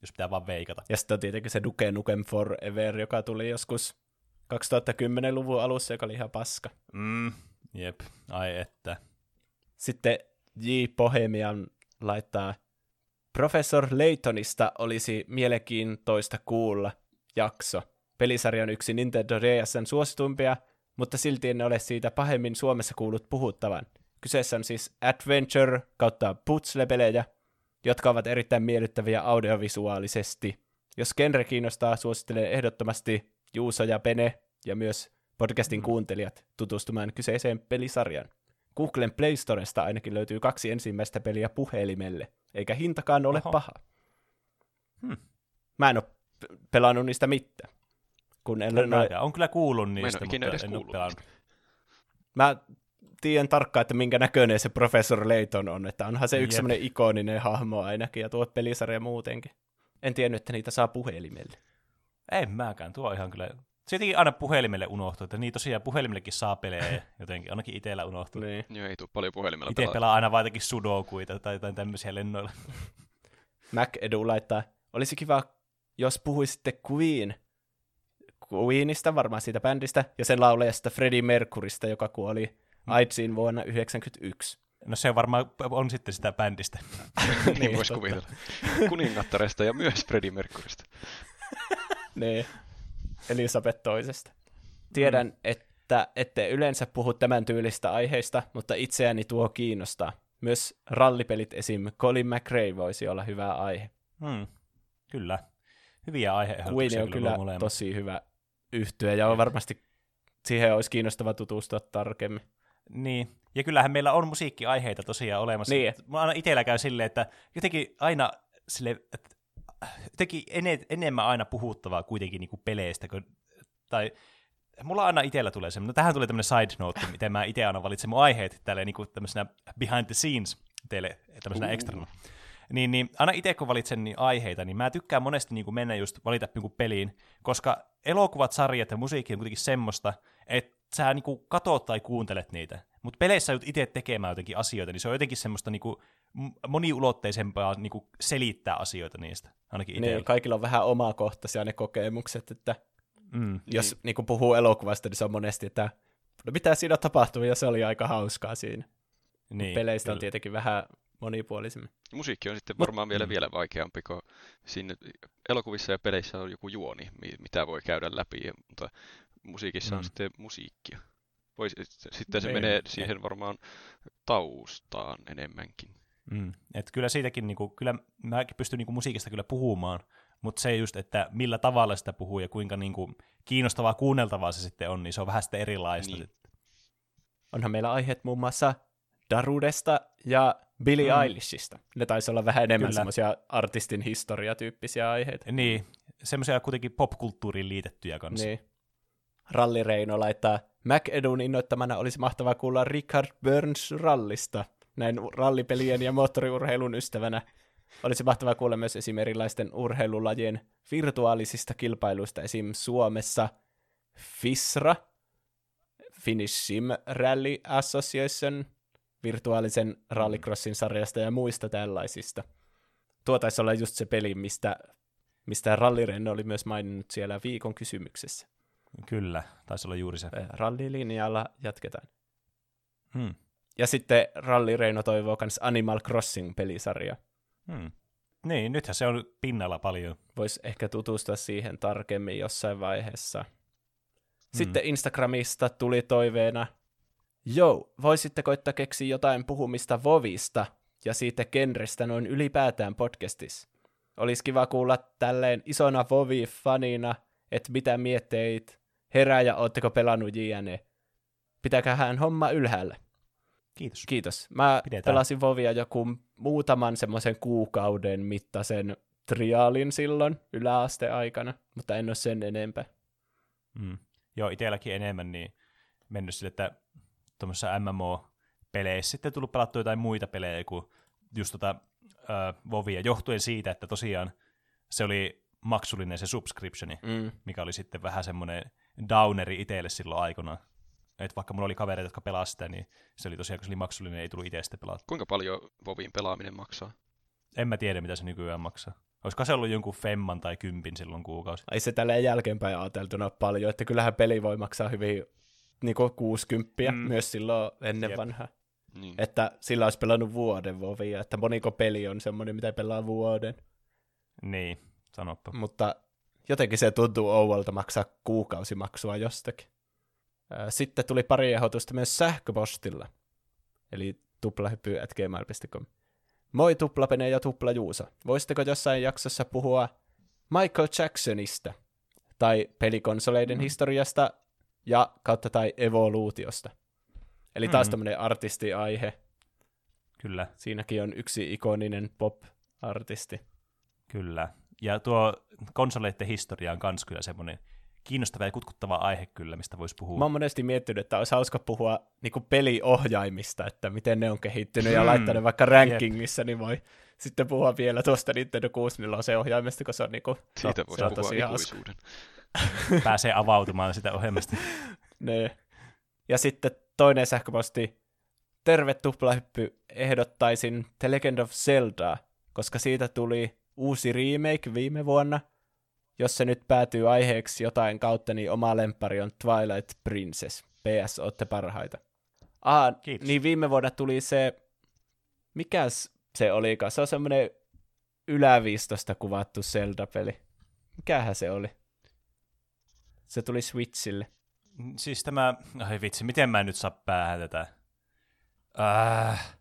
Jos pitää vaan veikata. Ja sitten on tietenkin se Duke Nukem Forever, joka tuli joskus 2010-luvun alussa, joka oli ihan paska. Mm, jep, ai että. Sitten J. Bohemian laittaa, Professor Laytonista olisi mielenkiintoista kuulla jakso. Pelisarja on yksi Nintendo DSn suosituimpia, mutta silti en ole siitä pahemmin Suomessa kuullut puhuttavan. Kyseessä on siis Adventure kautta puzzle-pelejä, jotka ovat erittäin miellyttäviä audiovisuaalisesti. Jos genre kiinnostaa, suosittelen ehdottomasti Juuso ja Pene ja myös podcastin kuuntelijat tutustumaan kyseiseen pelisarjaan. Googlen Play Storesta ainakin löytyy kaksi ensimmäistä peliä puhelimelle, eikä hintakaan ole Oho. paha. Hmm. Mä en ole pelannut niistä mitään. Kun en, En no, mäkään. On kyllä kuullut en niistä, ole ikinä mutta edes en ole pelannut. mä tiedän tarkkaan, että minkä näköinen se Professor Layton on, että onhan se yksi semmoinen ikoninen hahmo ainakin, ja tuo pelisarja muutenkin. En tiennyt, että niitä saa puhelimelle. En mäkään, tuo on ihan kyllä... Se jotenkin aina puhelimelle unohtuu, että niin tosiaan puhelimillekin saa pelejä jotenkin, ainakin itsellä unohtuu. Niin. Joo, ei tule paljon puhelimella Itse pelata. pelaa aina vaan jotenkin sudokuita tai jotain tämmöisiä lennoilla. Mac Edu laittaa, olisi kiva, jos puhuisitte Queen, Queenista, varmaan siitä bändistä, ja sen laulajasta Freddie Mercurystä, joka kuoli AIDSiin vuonna 1991. No se varmaan on sitten sitä bändistä. niin voisi totta. kuvitella. Kuningattaresta ja myös Freddie Mercurystä. niin. Elisabeth toisesta. Tiedän, mm. että ette yleensä puhu tämän tyylistä aiheista, mutta itseäni tuo kiinnostaa. Myös rallipelit esim. Colin McRae voisi olla hyvä aihe. Hmm. Kyllä. Hyviä aiheehdotuksia Queen on kyllä molemmat. tosi hyvä yhtyä, ja on varmasti siihen olisi kiinnostava tutustua tarkemmin. Niin. Ja kyllähän meillä on musiikkiaiheita tosiaan olemassa. Niin. Mä aina itsellä käy silleen, että jotenkin aina sille, että jotenkin ene, enemmän aina puhuttavaa kuitenkin niin kuin peleistä, kun, tai mulla aina itsellä tulee semmoinen, no tähän tulee tämmöinen side note, miten mä itse aina valitsen mun aiheet tälleen niin kuin tämmöisenä behind the scenes teille tämmöisenä uh. ekstrana. Niin, niin aina itse kun valitsen niin aiheita, niin mä tykkään monesti niin kuin mennä just valita jonkun peliin, koska elokuvat, sarjat ja musiikki on kuitenkin semmoista, että sä niin kuin katot tai kuuntelet niitä. Mutta peleissä joudut itse tekemään jotenkin asioita, niin se on jotenkin semmoista niin kuin moniulotteisempaa niin kuin selittää asioita niistä, ainakin itsellä. Niin, kaikilla on vähän omakohtaisia ne kokemukset, että Mm. jos niin. Niin puhuu elokuvasta, niin se on monesti, että no mitä siinä tapahtui, ja se oli aika hauskaa siinä. Niin, Peleistä on kyllä. tietenkin vähän monipuolisemmin. Musiikki on sitten varmaan vielä, mm. vielä vaikeampi, kun siinä elokuvissa ja peleissä on joku juoni, mi- mitä voi käydä läpi, mutta musiikissa on Mm. sitten musiikkia. Voi, sitten se Niin. menee siihen varmaan taustaan enemmänkin. Mm. Et kyllä siitäkin, niinku, kyllä mäkin pystyn niinku musiikista kyllä puhumaan, mutta se just, että millä tavalla sitä puhuu ja kuinka niinku, kiinnostavaa kuunneltavaa se sitten on, niin se on vähän sitten erilaista. Niin. Onhan meillä aiheet muun muassa Darudesta ja Billie Mm. Eilishistä. Ne taisi olla vähän enemmän Kyllä. semmoisia artistin historiatyyppisiä aiheita. Niin, semmoisia kuitenkin popkulttuuriin liitettyjä kanssa. Niin. Ralli Reino laittaa, McEdun innoittamana olisi mahtavaa kuulla Richard Burns rallista. Näin rallipelien ja moottoriurheilun ystävänä olisi mahtavaa kuulla myös esim. erilaisten urheilulajien virtuaalisista kilpailuista esim. Suomessa FISRA, Finnish Sim Rally Association, virtuaalisen rallycrossin sarjasta ja muista tällaisista. Tuo taisi olla just se peli, mistä, mistä Rallirenno oli myös maininnut siellä viikon kysymyksessä. Kyllä, taisi olla juuri se. Eh, Rallilinjalla jatketaan. Hmm. Ja sitten Ralli Reino toivoo myös Animal Crossing-pelisarja. Hmm. Niin, nythän se on pinnalla paljon. Voisi ehkä tutustua siihen tarkemmin jossain vaiheessa. Sitten Instagramista tuli toiveena, Joo, voisitte koittaa keksiä jotain puhumista Vovista ja siitä genrestä noin ylipäätään podcastissa. Olisi kiva kuulla tälleen isona Vovi-fanina, että mitä mietteit herää ja ootteko pelannut JNE. Pitäköhän homma ylhäällä. Kiitos. Kiitos. Mä Pidetään. pelasin Vovia joku muutaman semmoisen kuukauden mittaisen triaalin silloin yläasteaikana, mutta en ole sen enempää. Mm. Joo, itselläkin enemmän niin mennyt sille, että tuommoisessa MMO-peleissä sitten tullut pelattua jotain muita pelejä kuin just tota äh, Vovia, johtuen siitä, että tosiaan se oli maksullinen se subscriptioni, Mm. mikä oli sitten vähän semmoinen downeri itselle silloin aikana. Et vaikka mulla oli kavereita, jotka pelasivat sitä, niin se oli tosiaan, kun se oli maksullinen, ei tullut itse sitten pelata. Kuinka paljon Vovin pelaaminen maksaa? En mä tiedä, mitä se nykyään maksaa. Olisiko se ollut jonkun femman tai kympin silloin kuukausi? Ai se tälleen jälkeenpäin ajateltuna paljon, että kyllähän peli voi maksaa hyvin niin kuin 60 mm. Mm. myös silloin ennen Jep. vanhaa. Niin. Että sillä olisi pelannut vuoden Vovia, että moniko peli on semmoinen, mitä pelaa vuoden. Niin, sanoppa. Mutta jotenkin se tuntuu ouvolta maksaa kuukausimaksua jostakin. Sitten tuli pari ehdotusta myös sähköpostilla, eli tuplahyppy.gmail.com. Moi tuplapene ja tuplajuusa. Voisitteko jossain jaksossa puhua Michael Jacksonista tai pelikonsoleiden mm. historiasta ja kautta tai evoluutiosta? Eli taas Mm. tämmöinen artistiaihe. Kyllä, Siinäkin on yksi ikoninen pop-artisti. kyllä. Ja tuo konsoleiden historia on kans kyllä semmoinen kiinnostava ja kutkuttava aihe kyllä, mistä voisi puhua. Mä oon monesti miettinyt, että olisi hauska puhua niinku peliohjaimista, että miten ne on kehittynyt ja Hmm. laittaa ne vaikka rankingissa, niin voi sitten puhua vielä tuosta Nintendo 64 ohjaimesta, kun se on niinku, Siitä se voisi on tosi hauska. Pääsee avautumaan sitä ohjelmasta. Ne. Ja sitten toinen sähköposti, terve tuplahyppy, ehdottaisin The Legend of Zeldaa, koska siitä tuli uusi remake viime vuonna. Jos se nyt päätyy aiheeksi jotain kautta, niin oma lempari on Twilight Princess. PS, ootte parhaita. Ah, Kiitos. niin viime vuonna tuli se, mikäs se olikaan? Se on semmoinen yläviistosta kuvattu Zelda-peli. Mikähän se oli? Se tuli Switchille. Siis tämä, ai vitsi, miten mä nyt saa päähän tätä? Äh,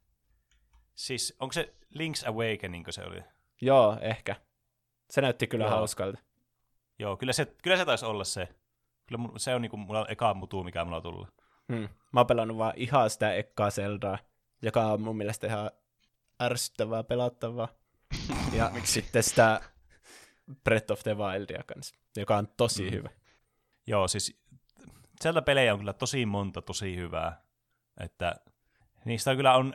siis onko se Link's Awakening, se oli? Joo, ehkä. Se näytti kyllä Joo. hauskalta. Joo, kyllä se, kyllä se taisi olla se. Kyllä mun, se on niinku mulla eka mutu, mikä mulla on tullut. Hmm. Mä oon pelannut vaan ihan sitä ekkaa Zeldaa, joka on mun mielestä ihan ärsyttävää pelattavaa. Ja sitten sitä Breath of the Wildia kanssa, joka on tosi Mm. hyvä. Joo, siis Zelda pelejä on kyllä tosi monta tosi hyvää. Että niistä on kyllä on,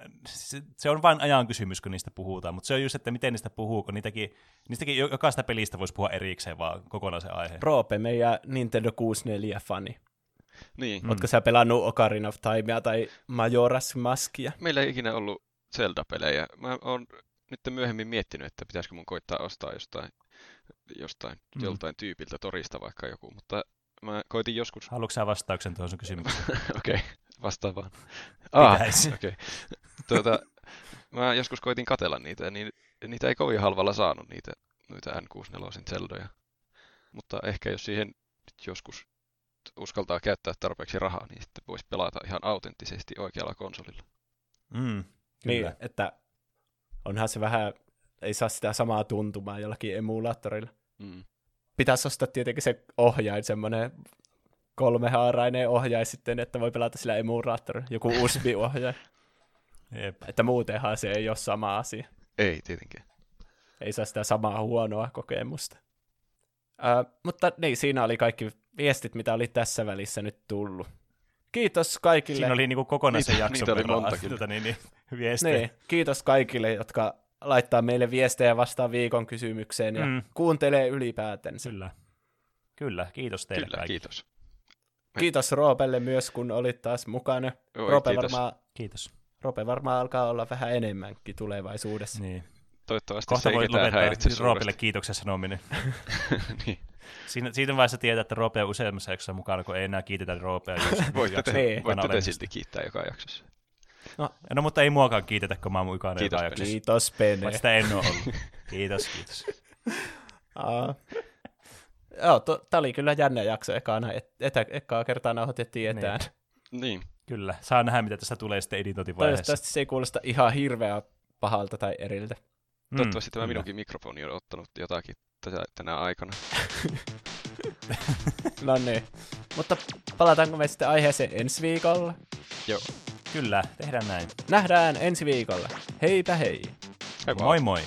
se, on vain ajan kysymys, kun niistä puhutaan, mutta se on just, että miten niistä puhuu, kun niitäkin, niistäkin jo- jokaista pelistä voisi puhua erikseen vaan kokonaisen aiheen. Roope, meidän Nintendo 64-fani. Niin. Mm. Ootko sä pelannut Ocarina of Timea tai Majora's Maskia? Meillä ei ikinä ollut Zelda-pelejä. Mä oon nyt myöhemmin miettinyt, että pitäisikö mun koittaa ostaa jostain, jostain Mm. joltain tyypiltä torista vaikka joku, mutta mä koitin joskus... Haluatko sä vastauksen tuohon sun kysymykseen? Okei, okay, vastaan vaan. Ah, okei. Tuota, mä joskus koitin katella niitä, niin niitä ei kovin halvalla saanut niitä, noita N64 Zeldoja. Mutta ehkä jos siihen nyt joskus uskaltaa käyttää tarpeeksi rahaa, niin sitten voisi pelata ihan autenttisesti oikealla konsolilla. Mm, Niin, kyllä. että onhan se vähän, ei saa sitä samaa tuntumaa jollakin emulaattorilla. Mm. Pitäisi ostaa tietenkin se ohjain, semmoinen kolmehaarainen ohjain sitten, että voi pelata sillä emulaattorilla, joku USB-ohjain. Jep. että muutenhan se ei ole sama asia. Ei tietenkin. Ei saa sitä samaa huonoa kokemusta. Äh, mutta niin, siinä oli kaikki viestit, mitä oli tässä välissä nyt tullut. Kiitos kaikille. Siinä oli niinku kokonaisen Niitä- jakson niitä oli verran monta kyllä. niin, niin, viestejä. Niin, kiitos kaikille, jotka laittaa meille viestejä vastaan viikon kysymykseen ja Mm. mm. kuuntelee ylipäätänsä. Kyllä. Kyllä, kiitos teille Kyllä, kaikille. kiitos. Kiitos Roopelle myös, kun olit taas mukana. Oi, Roope, kiitos. varmaan, Kiitos. Roope varmaan alkaa olla vähän enemmänkin tulevaisuudessa. Niin. Toivottavasti Kohta se voi lopettaa häiritse Roopelle kiitoksen sanominen. niin. Siinä, siinä vaiheessa tietää, että Roope on useammassa jaksossa mukana, kun ei enää kiitetä Roopea. Voitte te, Niin. voitte te silti kiittää joka jaksossa. No mutta ei muakaan kiitetä, kun mä oon mukana Kiitos, joka jaksossa. Kiitos, Pene. Vaikka sitä en ole ollut. Kiitos, kiitos. Aa. Joo, to, tää oli kyllä jännä jakso ekana. Et, etä, ekaa kertaa nauhoitettiin etään. Niin. Niin. Kyllä. Saa nähdä, mitä tästä tulee sitten editointivaiheessa. Toivottavasti se ei kuulosta ihan hirveä pahalta tai eriltä. Mm, Toivottavasti tämä kyllä. minunkin mikrofoni on ottanut jotakin tätä, tänä aikana. No niin. Mutta palataanko me sitten aiheeseen ensi viikolla? Joo. Kyllä, tehdään näin. Nähdään ensi viikolla. Heipä hei! Hei. Moi moi!